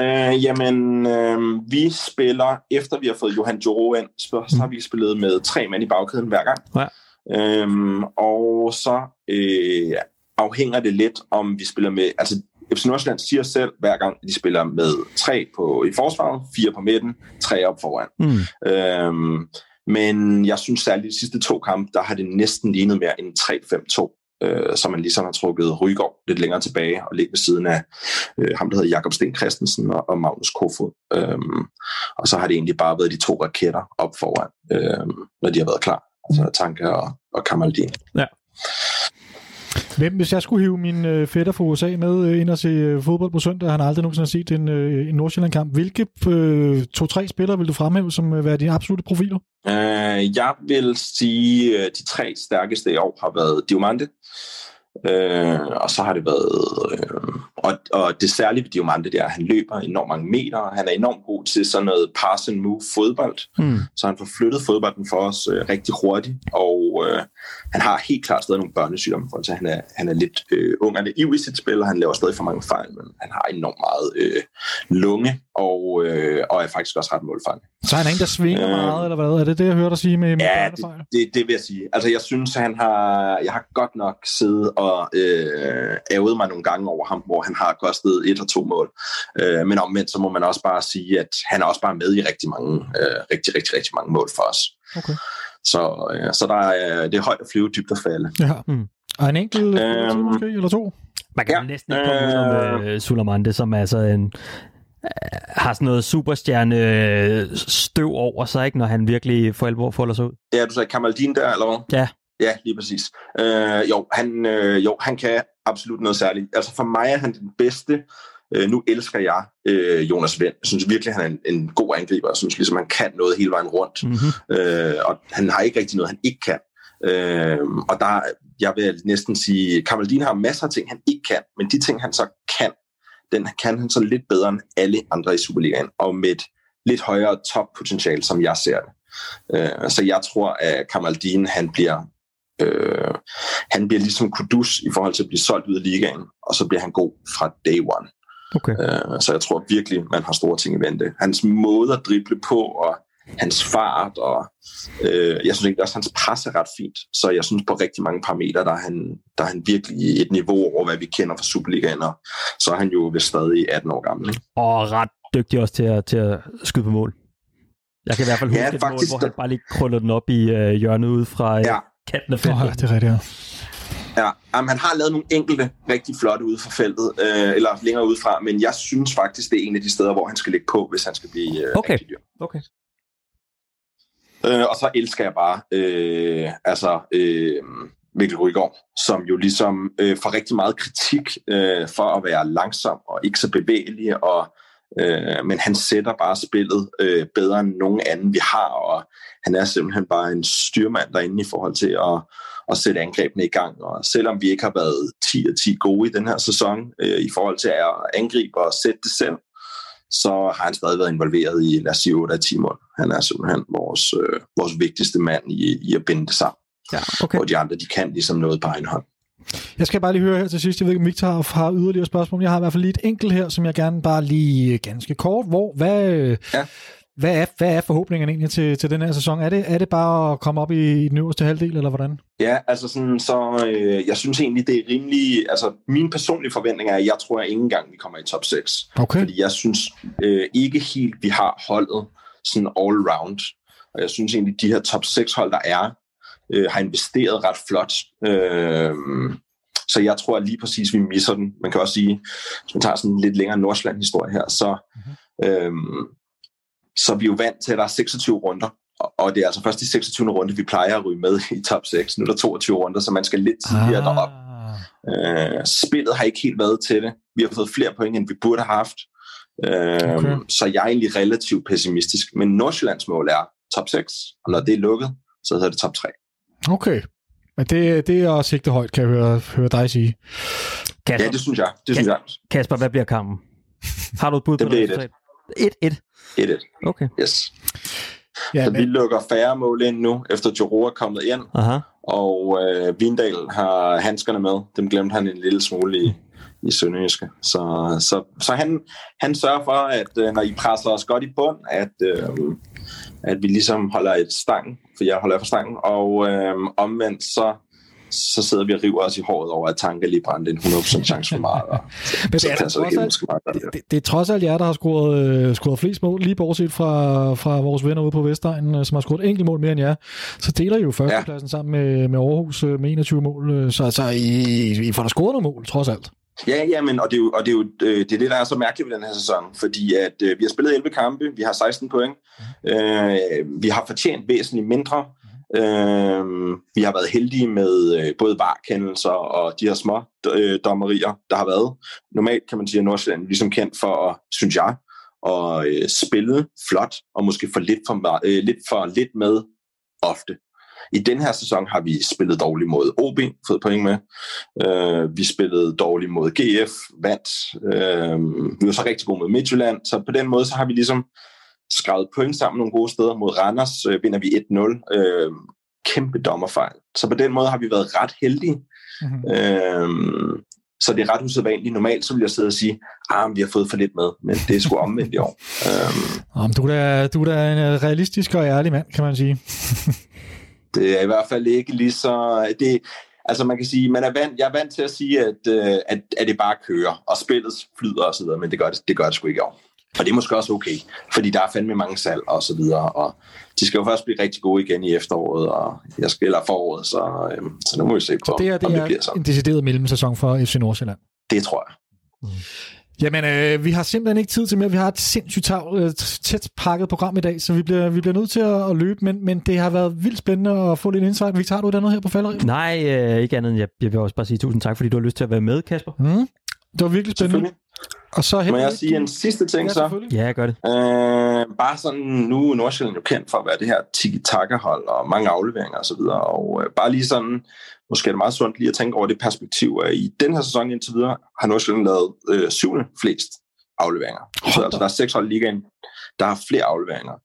Øh, jamen, øh, vi spiller, efter vi har fået Johan Joro ind, så, så har vi spillet med tre mænd i bagkæden hver gang.
Ja.
Øhm, og så øh, afhænger det lidt, om vi spiller med... Altså, FC Nordsjælland siger selv, hver gang de spiller med tre på, i forsvaret, fire på midten, tre op foran.
Mm.
Øhm, men jeg synes særligt de sidste to kampe, der har det næsten lignet mere en 3-5-2, øh, som man ligesom har trukket Rygaard lidt længere tilbage og ligge ved siden af øh, ham, der hedder Jakob Sten Christensen og, og Magnus Kofod. Øhm, og så har det egentlig bare været de to raketter op foran, øh, når de har været klar. Altså Tanke og, og Kamaldin.
Ja.
Hvem, hvis jeg skulle hive min øh, fætter fra USA med øh, ind og se øh, fodbold på søndag, han har aldrig nogensinde set en, øh, en Nordsjælland-kamp, hvilke øh, to-tre spillere vil du fremhæve som øh, være dine absolutte profiler?
Øh, jeg vil sige, at de tre stærkeste i år har været Diomande, Øh, og så har det været... Øh, og, og det særlige ved Diamante, det er, at han løber enormt mange meter. Han er enormt god til sådan noget pass and move fodbold.
Mm.
Så han får flyttet fodbolden for os øh, rigtig hurtigt. Og øh, han har helt klart stadig nogle børnesygdomme, for han er, han er lidt øh, ung og i sit spil, og han laver stadig for mange fejl, men han har enormt meget øh, lunge, og, øh, og er faktisk også ret målfangende.
Så han er en, der svinger øh, meget, eller hvad? Er det det, jeg hørte dig sige med, med
Ja, det, det, det vil jeg sige. Altså, jeg synes, han har... Jeg har godt nok siddet og øh, ævet mig nogle gange over ham, hvor han har kostet et og to mål. Øh, men omvendt, så må man også bare sige, at han er også bare med i rigtig mange, øh, rigtig, rigtig, rigtig mange mål for os.
Okay.
Så, øh, så der er, det er højt at flyve, dybt at falde.
Ja. Mm. Og en enkelt øhm, måske, eller to?
Man kan ja, næsten ikke komme øh, ud om uh, Sulamante, som er altså en har sådan noget superstjerne støv over sig, ikke, når han virkelig for alvor folder sig ud.
Ja, du sagde Kamaldin der, eller hvad?
Ja.
Ja, lige præcis. Øh, jo, han, øh, jo, han kan absolut noget særligt. Altså for mig er han den bedste. Øh, nu elsker jeg øh, Jonas Vind. Jeg synes virkelig, han er en, en god angriber. Jeg synes ligesom, han kan noget hele vejen rundt.
Mm-hmm.
Øh, og han har ikke rigtig noget, han ikke kan. Øh, og der, jeg vil næsten sige, Kamaldin har masser af ting, han ikke kan. Men de ting, han så kan, den kan han så lidt bedre end alle andre i Superligaen. Og med et lidt højere toppotentiale, som jeg ser det. Øh, så jeg tror, at Kamaldin, han bliver Øh, han bliver ligesom kudus i forhold til at blive solgt ud af ligaen, og så bliver han god fra day one.
Okay.
Øh, så jeg tror virkelig, man har store ting i vente. Hans måde at drible på, og hans fart, og øh, jeg synes egentlig også, at hans pres er ret fint. Så jeg synes på rigtig mange parametre, der er han, der er han virkelig et niveau over, hvad vi kender fra Superligaen, og så er han jo vist stadig 18 år gammel. Ikke?
Og ret dygtig også til at, til at skyde på mål. Jeg kan i hvert fald huske
Ja,
et
faktisk,
mål, hvor han bare lige krøller den op i øh, hjørnet ude fra øh,
Ja.
Kanten af feltet.
ja, det er rigtigt, ja.
Ja, jamen, han har lavet nogle enkelte rigtig flotte ude fra feltet, øh, eller længere udefra, men jeg synes faktisk, det er en af de steder, hvor han skal ligge på, hvis han skal blive øh,
Okay.
rigtig dyr.
Okay.
Øh, og så elsker jeg bare øh, altså, øh, Mikkel Rygaard, som jo ligesom øh, får rigtig meget kritik øh, for at være langsom og ikke så bevægelig, og, øh, men han sætter bare spillet øh, bedre end nogen anden, vi har, og han er simpelthen bare en styrmand derinde i forhold til at, at sætte angrebene i gang. Og selvom vi ikke har været 10 af 10 gode i den her sæson øh, i forhold til at angribe og sætte det selv, så har han stadig været involveret i, lad os sige, 8 af 10 mål. Han er simpelthen vores, øh, vores vigtigste mand i, i at binde det sammen.
Ja,
okay. Og de andre, de kan ligesom noget på egen hånd.
Jeg skal bare lige høre her til sidst. Jeg ved ikke, om Victor har, har yderligere spørgsmål. Jeg har i hvert fald lige et enkelt her, som jeg gerne bare lige øh, ganske kort. Hvor, hvad,
Ja.
hvad, er, hvad er forhåbningen egentlig til, til den her sæson? Er det, er det bare at komme op i, i den øverste halvdel, eller hvordan?
Ja, altså sådan, så øh, jeg synes egentlig, det er rimelig... Altså, min personlige forventning er, at jeg tror, at ingen gang vi kommer i top 6.
Okay.
Fordi jeg synes øh, ikke helt, vi har holdet sådan all round. Og jeg synes egentlig, de her top 6 hold, der er, øh, har investeret ret flot. Øh, så jeg tror lige præcis, vi misser den. Man kan også sige, hvis man tager sådan en lidt længere Nordsjælland-historie her, så, øh, så er vi jo vant til, at der er 26 runder. Og- det er altså først i 26. runde, vi plejer at ryge med i top 6. Nu er der 22 runder, så man skal lidt tidligere ah. derop. Øh, spillet har ikke helt været til det. Vi har fået flere point, end vi burde have haft. Øh,
okay.
Så jeg er egentlig relativt pessimistisk. Men Nordsjællands mål er top 6, og når det er lukket, så hedder det top 3.
Okay. Men det, det er også sigte højt, kan jeg høre, høre dig sige.
Kasper,
Ja, det synes jeg. Det synes jeg.
Kasper, hvad bliver kampen? Har du et bud
Det
på
bliver
resultat? 1-1.
1-1.
Okay.
Yes.
Ja,
Så vi
men,
lukker færre mål ind nu, efter Joro er kommet ind,
Aha.
og øh, Vindal har handskerne med. Dem glemte han en lille smule i, i Sønderjyske. Så, så, så han, han sørger for, at øh, når I presser os godt i bund, at, øh, at vi ligesom holder et stang, for jeg holder for stangen, og øh, omvendt så, så sidder vi og river os i håret over, at Tanke lige brændte en 100% chance for meget. Og,
Men
så
det er trods
det
alt-
meget
det, det, det er trods alt jer, der har scoret, øh, scoret flest mål, lige bortset fra, fra vores venner ude på Vestegnen, øh, som har scoret et enkelt mål mere end jer. Så deler I jo førstepladsen ja. sammen med, med Aarhus øh, med 21 mål. øh, Så, så I, I får da scoret nogle mål, trods alt.
Ja, ja, men og det er jo, og det, er jo øh, det, er det, der er så mærkeligt ved den her sæson, fordi at øh, vi har spillet 11 kampe, vi har 16 point, øh, vi har fortjent væsentligt mindre, øh, vi har været heldige med øh, både varkendelser og de her små øh, dommerier, der har været. Normalt kan man sige, at Nordsjælland er ligesom kendt for, at, synes jeg, at øh, spille flot, og måske for lidt for, øh, lidt for lidt med ofte. I den her sæson har vi spillet dårligt mod OB, fået point med. Øh, vi spillede dårligt mod GF, vandt. Øh, vi var så rigtig gode mod Midtjylland, så på den måde så har vi ligesom skrevet point sammen nogle gode steder. Mod Randers øh, vinder vi 1-0. Øh, kæmpe dommerfejl. Så på den måde har vi været ret heldige.
Mm-hmm.
Øh, så det er ret usædvanligt. Normalt så vil jeg sidde og sige, at vi har fået for lidt med, men det er sgu omvendt i år. Øh,
Om du, er da, du er da en realistisk og ærlig mand, kan man sige.
Det er i hvert fald ikke lige så... Det, altså man kan sige, man er vant, jeg er vant til at sige, at, øh, at, at det bare kører, og spillet flyder videre, men det gør det, det gør det sgu ikke år. Og det er måske også okay, fordi der er fandme mange salg og så videre, og de skal jo først blive rigtig gode igen i efteråret, og jeg spiller foråret, så, øh, så nu må vi se på,
Så det her
om
det
det bliver
er
så.
en decideret mellemsæson for FC Nordsjælland.
Det tror jeg.
Jamen, øh, vi har simpelthen ikke tid til mere. Vi har et sindssygt tav, øh, tæt pakket program i dag, så vi bliver, vi bliver nødt til at, at løbe, men, men det har været vildt spændende at få lidt insight. Victor, har du et andet her på falderevet?
Nej, øh, ikke andet end jeg, jeg vil også bare sige tusind tak, fordi du har lyst til at være med, Kasper.
Mm. Det var virkelig spændende. Og så
Må jeg
lidt-
sige en sidste ting
ja,
så?
Ja, gør det.
Øh, bare sådan, nu er Nordsjælland jo kendt for at være det her tiki-taka-hold og mange afleveringer osv., og, så videre, og øh, bare lige sådan, måske er det meget sundt lige at tænke over det perspektiv, at i den her sæson indtil videre har Nordsjælland lavet øh, syvende flest afleveringer. Så altså, der er seks hold i ligaen, der har flere afleveringer.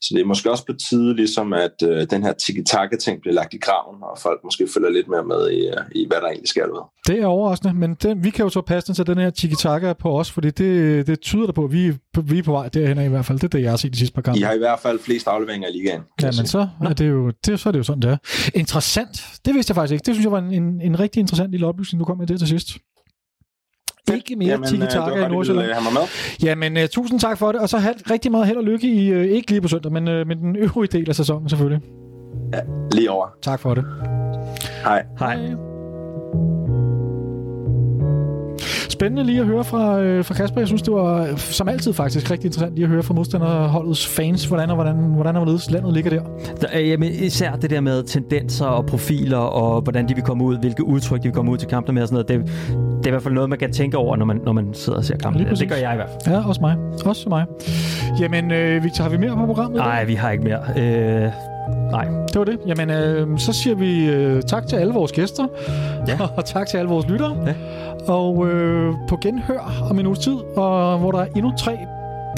Så det er måske også på tide, ligesom at øh, den her tiki-taka-ting bliver lagt i graven, og folk måske følger lidt mere med i, øh, i hvad der egentlig sker derude.
Det er overraskende, men den, vi kan jo så passe til den her tiki-taka på os, fordi det, det tyder det på, at vi, vi er på vej derhen i hvert fald. Det er det, jeg har set de sidste par
I
kampe.
har i hvert fald flest afleveringer i ligaen.
Ja, men så er det jo, det, så er det jo sådan, det er. Interessant. Det vidste jeg faktisk ikke. Det synes jeg var en, en, en rigtig interessant lille oplysning, du kom med det til sidst. Ikke mere
Jamen, øh, var
tiki-taka
godt,
i Nordsjælland.
øh, have mig med.
Jamen, uh, tusind tak for det, og så have rigtig meget held og lykke i, uh, ikke lige på søndag, men, uh, men den øvrige del af sæsonen selvfølgelig.
Lige over.
Tak for det.
Hej.
Hej.
Spændende lige at høre fra, øh, fra Kasper. Jeg synes, det var øh, som altid faktisk rigtig interessant lige at høre fra modstanderholdets fans, hvordan og hvordan, hvordan og hvorledes landet ligger der.
Der, øh, jamen, især det der med tendenser og profiler, og hvordan de vil komme ud, hvilke udtryk de vil komme ud til kampene med og sådan noget. Det, det er i hvert fald noget, man kan tænke over, når man, når man sidder og ser
præcis.
Det gør jeg i hvert fald.
Ja, også mig. Også mig. Jamen, øh, Victor, har vi mere på programmet?
Nej, vi har ikke mere. Øh, nej.
Det var det. Jamen, øh, så siger vi øh, tak til alle vores gæster.
Ja.
Og tak til alle vores lyttere.
Ja.
Og øh, på genhør om en uges tid, og hvor der er endnu tre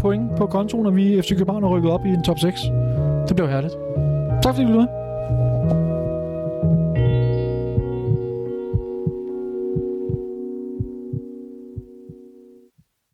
point på kontoen, og vi FC København er rykket op i en top 6. Det bliver herligt. Tak fordi du lyttede.